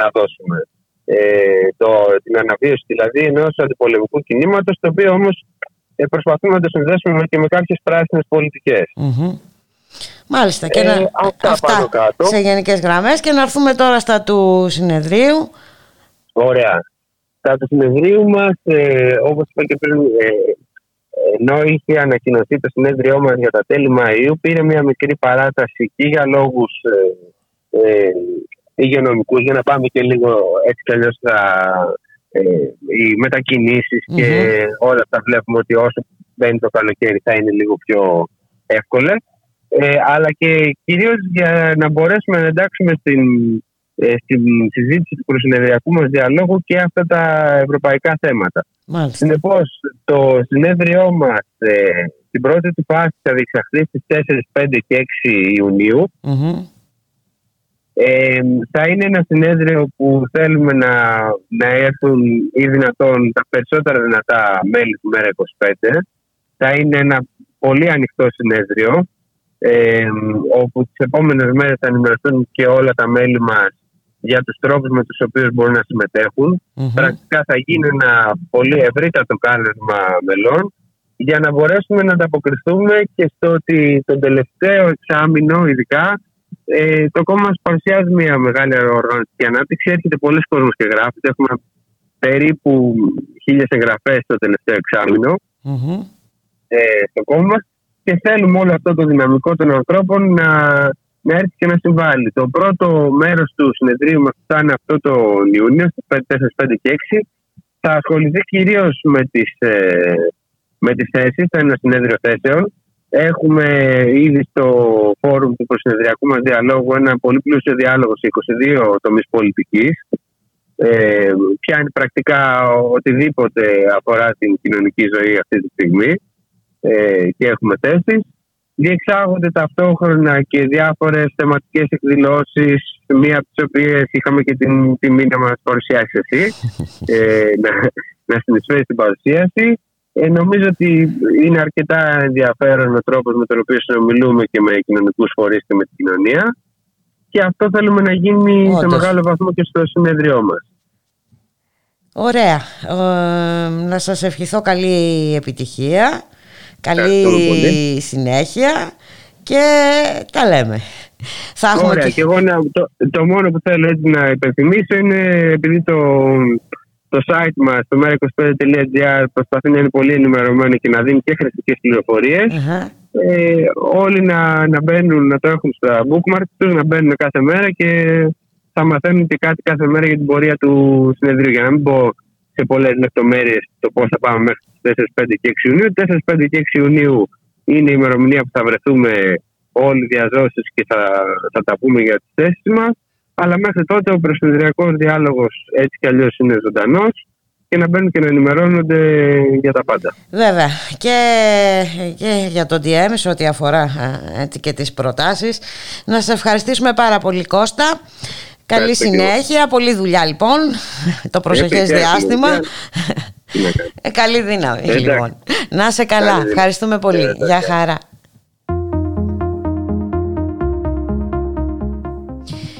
να δώσουμε ε, το, την αναβίωση δηλαδή ενός αντιπολεμικού κινήματος, το οποίο όμως ε, προσπαθούμε να το συνδέσουμε και με κάποιες πράσινες πολιτικές. Μμμ. Μάλιστα. Και Ε, να... αυτά πάνω κάτω. σε γενικές γραμμές και να έρθουμε τώρα στα του συνεδρίου. Ωραία. Στα του συνεδρίου μας, ε, όπως είπα και πριν, ε, ενώ είχε ανακοινωθεί το συνέδριό μας για τα τέλη Μαΐου, πήρε μια μικρή παράταση και για λόγους ε, ε, υγειονομικούς, για να πάμε και λίγο έτσι κι αλλιώς στα, ε, οι μετακινήσεις και όλα αυτά βλέπουμε ότι όσο μπαίνει το καλοκαίρι θα είναι λίγο πιο εύκολες. Ε, αλλά και κυρίως για να μπορέσουμε να εντάξουμε στην, ε, στην συζήτηση του προσυνεδριακού μας διαλόγου και αυτά τα ευρωπαϊκά θέματα. Μάλιστα. Συνεπώς, το συνέδριό μας ε, στην πρώτη του φάση θα διεξαχθεί στις 4, 5 και 6 ιουνιου Μμμ. Ε, θα είναι ένα συνέδριο που θέλουμε να, να έρθουν ή δυνατόν τα περισσότερα δυνατά μέλη του ΜΕΡΑ 25. Θα είναι ένα πολύ ανοιχτό συνέδριο ε, όπου τις επόμενες μέρες θα ενημερωθούν και όλα τα μέλη μας για τους τρόπους με τους οποίους μπορούν να συμμετέχουν. Πρακτικά θα γίνει ένα πολύ ευρύτατο κάλεσμα μελών για να μπορέσουμε να ανταποκριθούμε και στο ότι τον τελευταίο εξάμεινο ειδικά ε, το κόμμα μας παρουσιάζει μια μεγάλη οργανωτική ανάπτυξη. Έρχεται πολλοί κόσμος και γράφει. Έχουμε περίπου χίλιες εγγραφές το τελευταίο εξάμεινο Μμμ. ε, στο κόμμα μας και θέλουμε όλο αυτό το δυναμικό των ανθρώπων να, να έρθει και να συμβάλλει. Το πρώτο μέρος του συνεδρίου μας θα είναι αυτό το Ιούνιο, στις 4, 5 και 6. Θα ασχοληθεί κυρίως με τις, ε, με τις θέσεις, θα είναι ένα συνέδριο θέσεων. Έχουμε ήδη στο φόρουμ του προσυνεδριακού μας διαλόγου ένα πολύ πλούσιο διάλογο σε 22 τομείς πολιτικής. Ε, πιάνει πρακτικά οτιδήποτε αφορά την κοινωνική ζωή αυτή τη στιγμή ε, και έχουμε θέσεις. Διεξάγονται ταυτόχρονα και διάφορες θεματικές εκδηλώσεις, μία από τις οποίες είχαμε και την τιμή να μας παρουσιάσει εσύ, [LAUGHS] ε, να, να συνεισφέρει στην παρουσίαση. Ε, νομίζω ότι είναι αρκετά ενδιαφέρον ο τρόπος με τον οποίο συνομιλούμε και με κοινωνικούς φορείς και με την κοινωνία και αυτό θέλουμε να γίνει σε Όντως. μεγάλο βαθμό και στο συνέδριό μας. Ωραία. Ε, να σας ευχηθώ καλή επιτυχία, Ευχαριστούμε καλή πολύ. συνέχεια και τα λέμε. Θα έχουμε Ωραία, και- και εγώ να- το, το μόνο που θέλω έτσι να υπενθυμίσω είναι επειδή το, το site μας, το mera25.gr προσπαθεί να είναι πολύ ενημερωμένο και να δίνει και χρηστικές πληροφορίες. Ε, όλοι να, να μπαίνουν, να το έχουν στα bookmarks τους, να μπαίνουν κάθε μέρα και θα μαθαίνουν και κάτι κάθε μέρα για την πορεία του συνεδρίου. Για να μην πω σε πολλές λεπτομέρειες το πώς θα πάμε μέχρι τι 4, 5 και 6 Ιουνίου. 4, 5 και 6 Ιουνίου είναι η ημερομηνία που θα βρεθούμε όλοι οι διαζώσει και θα, θα τα πούμε για τις θέσεις μας. Αλλά μέχρι τότε ο προσυνεδριακό διάλογος έτσι κι αλλιώς είναι ζωντανός και να μπαίνουν και να ενημερώνονται για τα πάντα. Βέβαια και, και για το DM σε ό,τι αφορά ε, έτσι, και τις προτάσεις να σε ευχαριστήσουμε πάρα πολύ Κώστα Καλή Ευχαριστώ και εγώ. συνέχεια, πολλή δουλειά λοιπόν το προσεχές Επικέφαλη διάστημα [LAUGHS] δουλειά. Τι να κάνω. Ε, Καλή δύναμη Εντάξει. λοιπόν Να σε καλά, Καλή δύναμη. ευχαριστούμε πολύ Ε, Γεια χαρά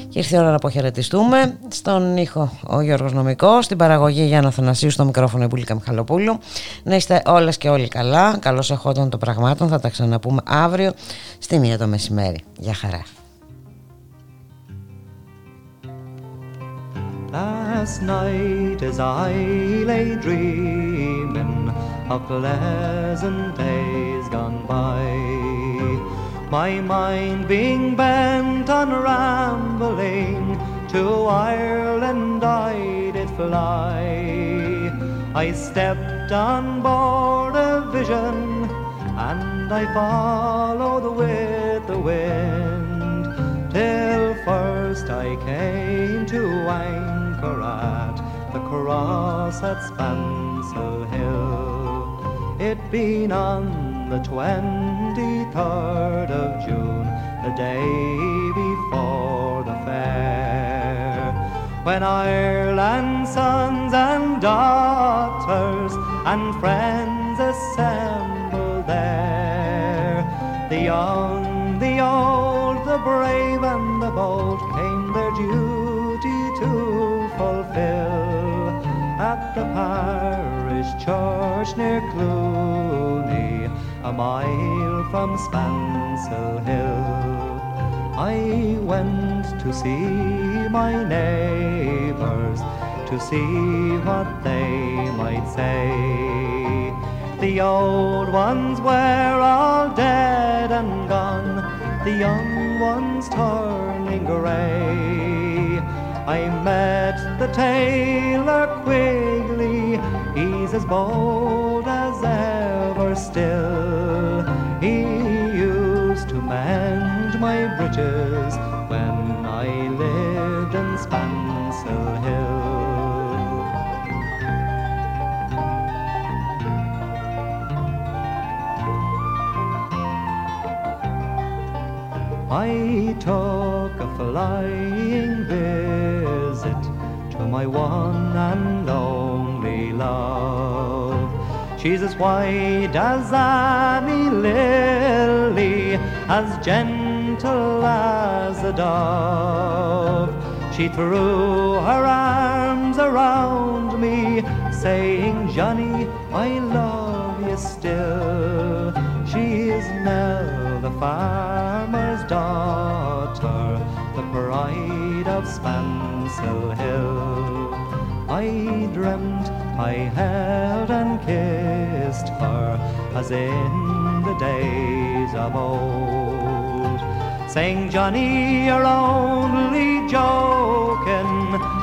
Και ήρθε η ώρα να αποχαιρετιστούμε. Στον ήχο ο Γιώργος Νομικός, στην παραγωγή Γιάννα Θανασίου, στο μικρόφωνο η Μπουλίκα Μιχαλοπούλου. Να είστε όλες και όλοι καλά. Καλώς εχόταν των πραγμάτων. Θα τα ξαναπούμε αύριο στη μία το μεσημέρι. Γεια χαρά. Last night as I lay dreaming of pleasant days gone by, my mind being bent on rambling to Ireland I did fly. I stepped on board a vision and I followed with the wind till first I came to anchor at the cross at Spansel Hill. It been on the 23rd of June, the day before the fair, when Ireland's sons and daughters and friends assembled there. The young, the old, the brave and the bold came their duty fulfill at the parish church near Clooney, a mile from Spansel Hill. I went to see my neighbours to see what they might say. The old ones were all dead and gone, the young ones turning grey. I met the tailor Quigley, he's as bold as ever still. He used to mend my breeches when I lived in Spansel Hill. I took a to my one and only love. She's as white as any lily, as gentle as a dove. She threw her arms around me, saying, Johnny, I love you still. She is Nell, the farmer's daughter, the pride of Spansel Hill. I dreamt I held and kissed her as in the days of old, saying, Johnny, you're only joking,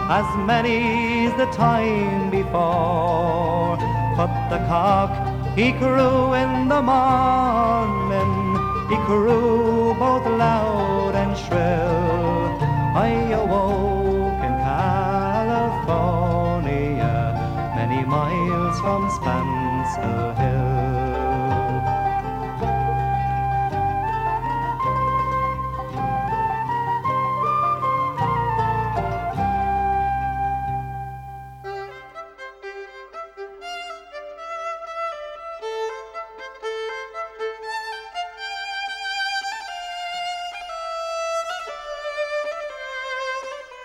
as many's the time before. But the cock he crew in the morning, he crew both loud and shrill. I awoke from Spansel Hill.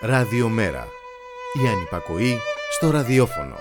Ραδιομέρα. Η ανυπακοή στο ραδιόφωνο.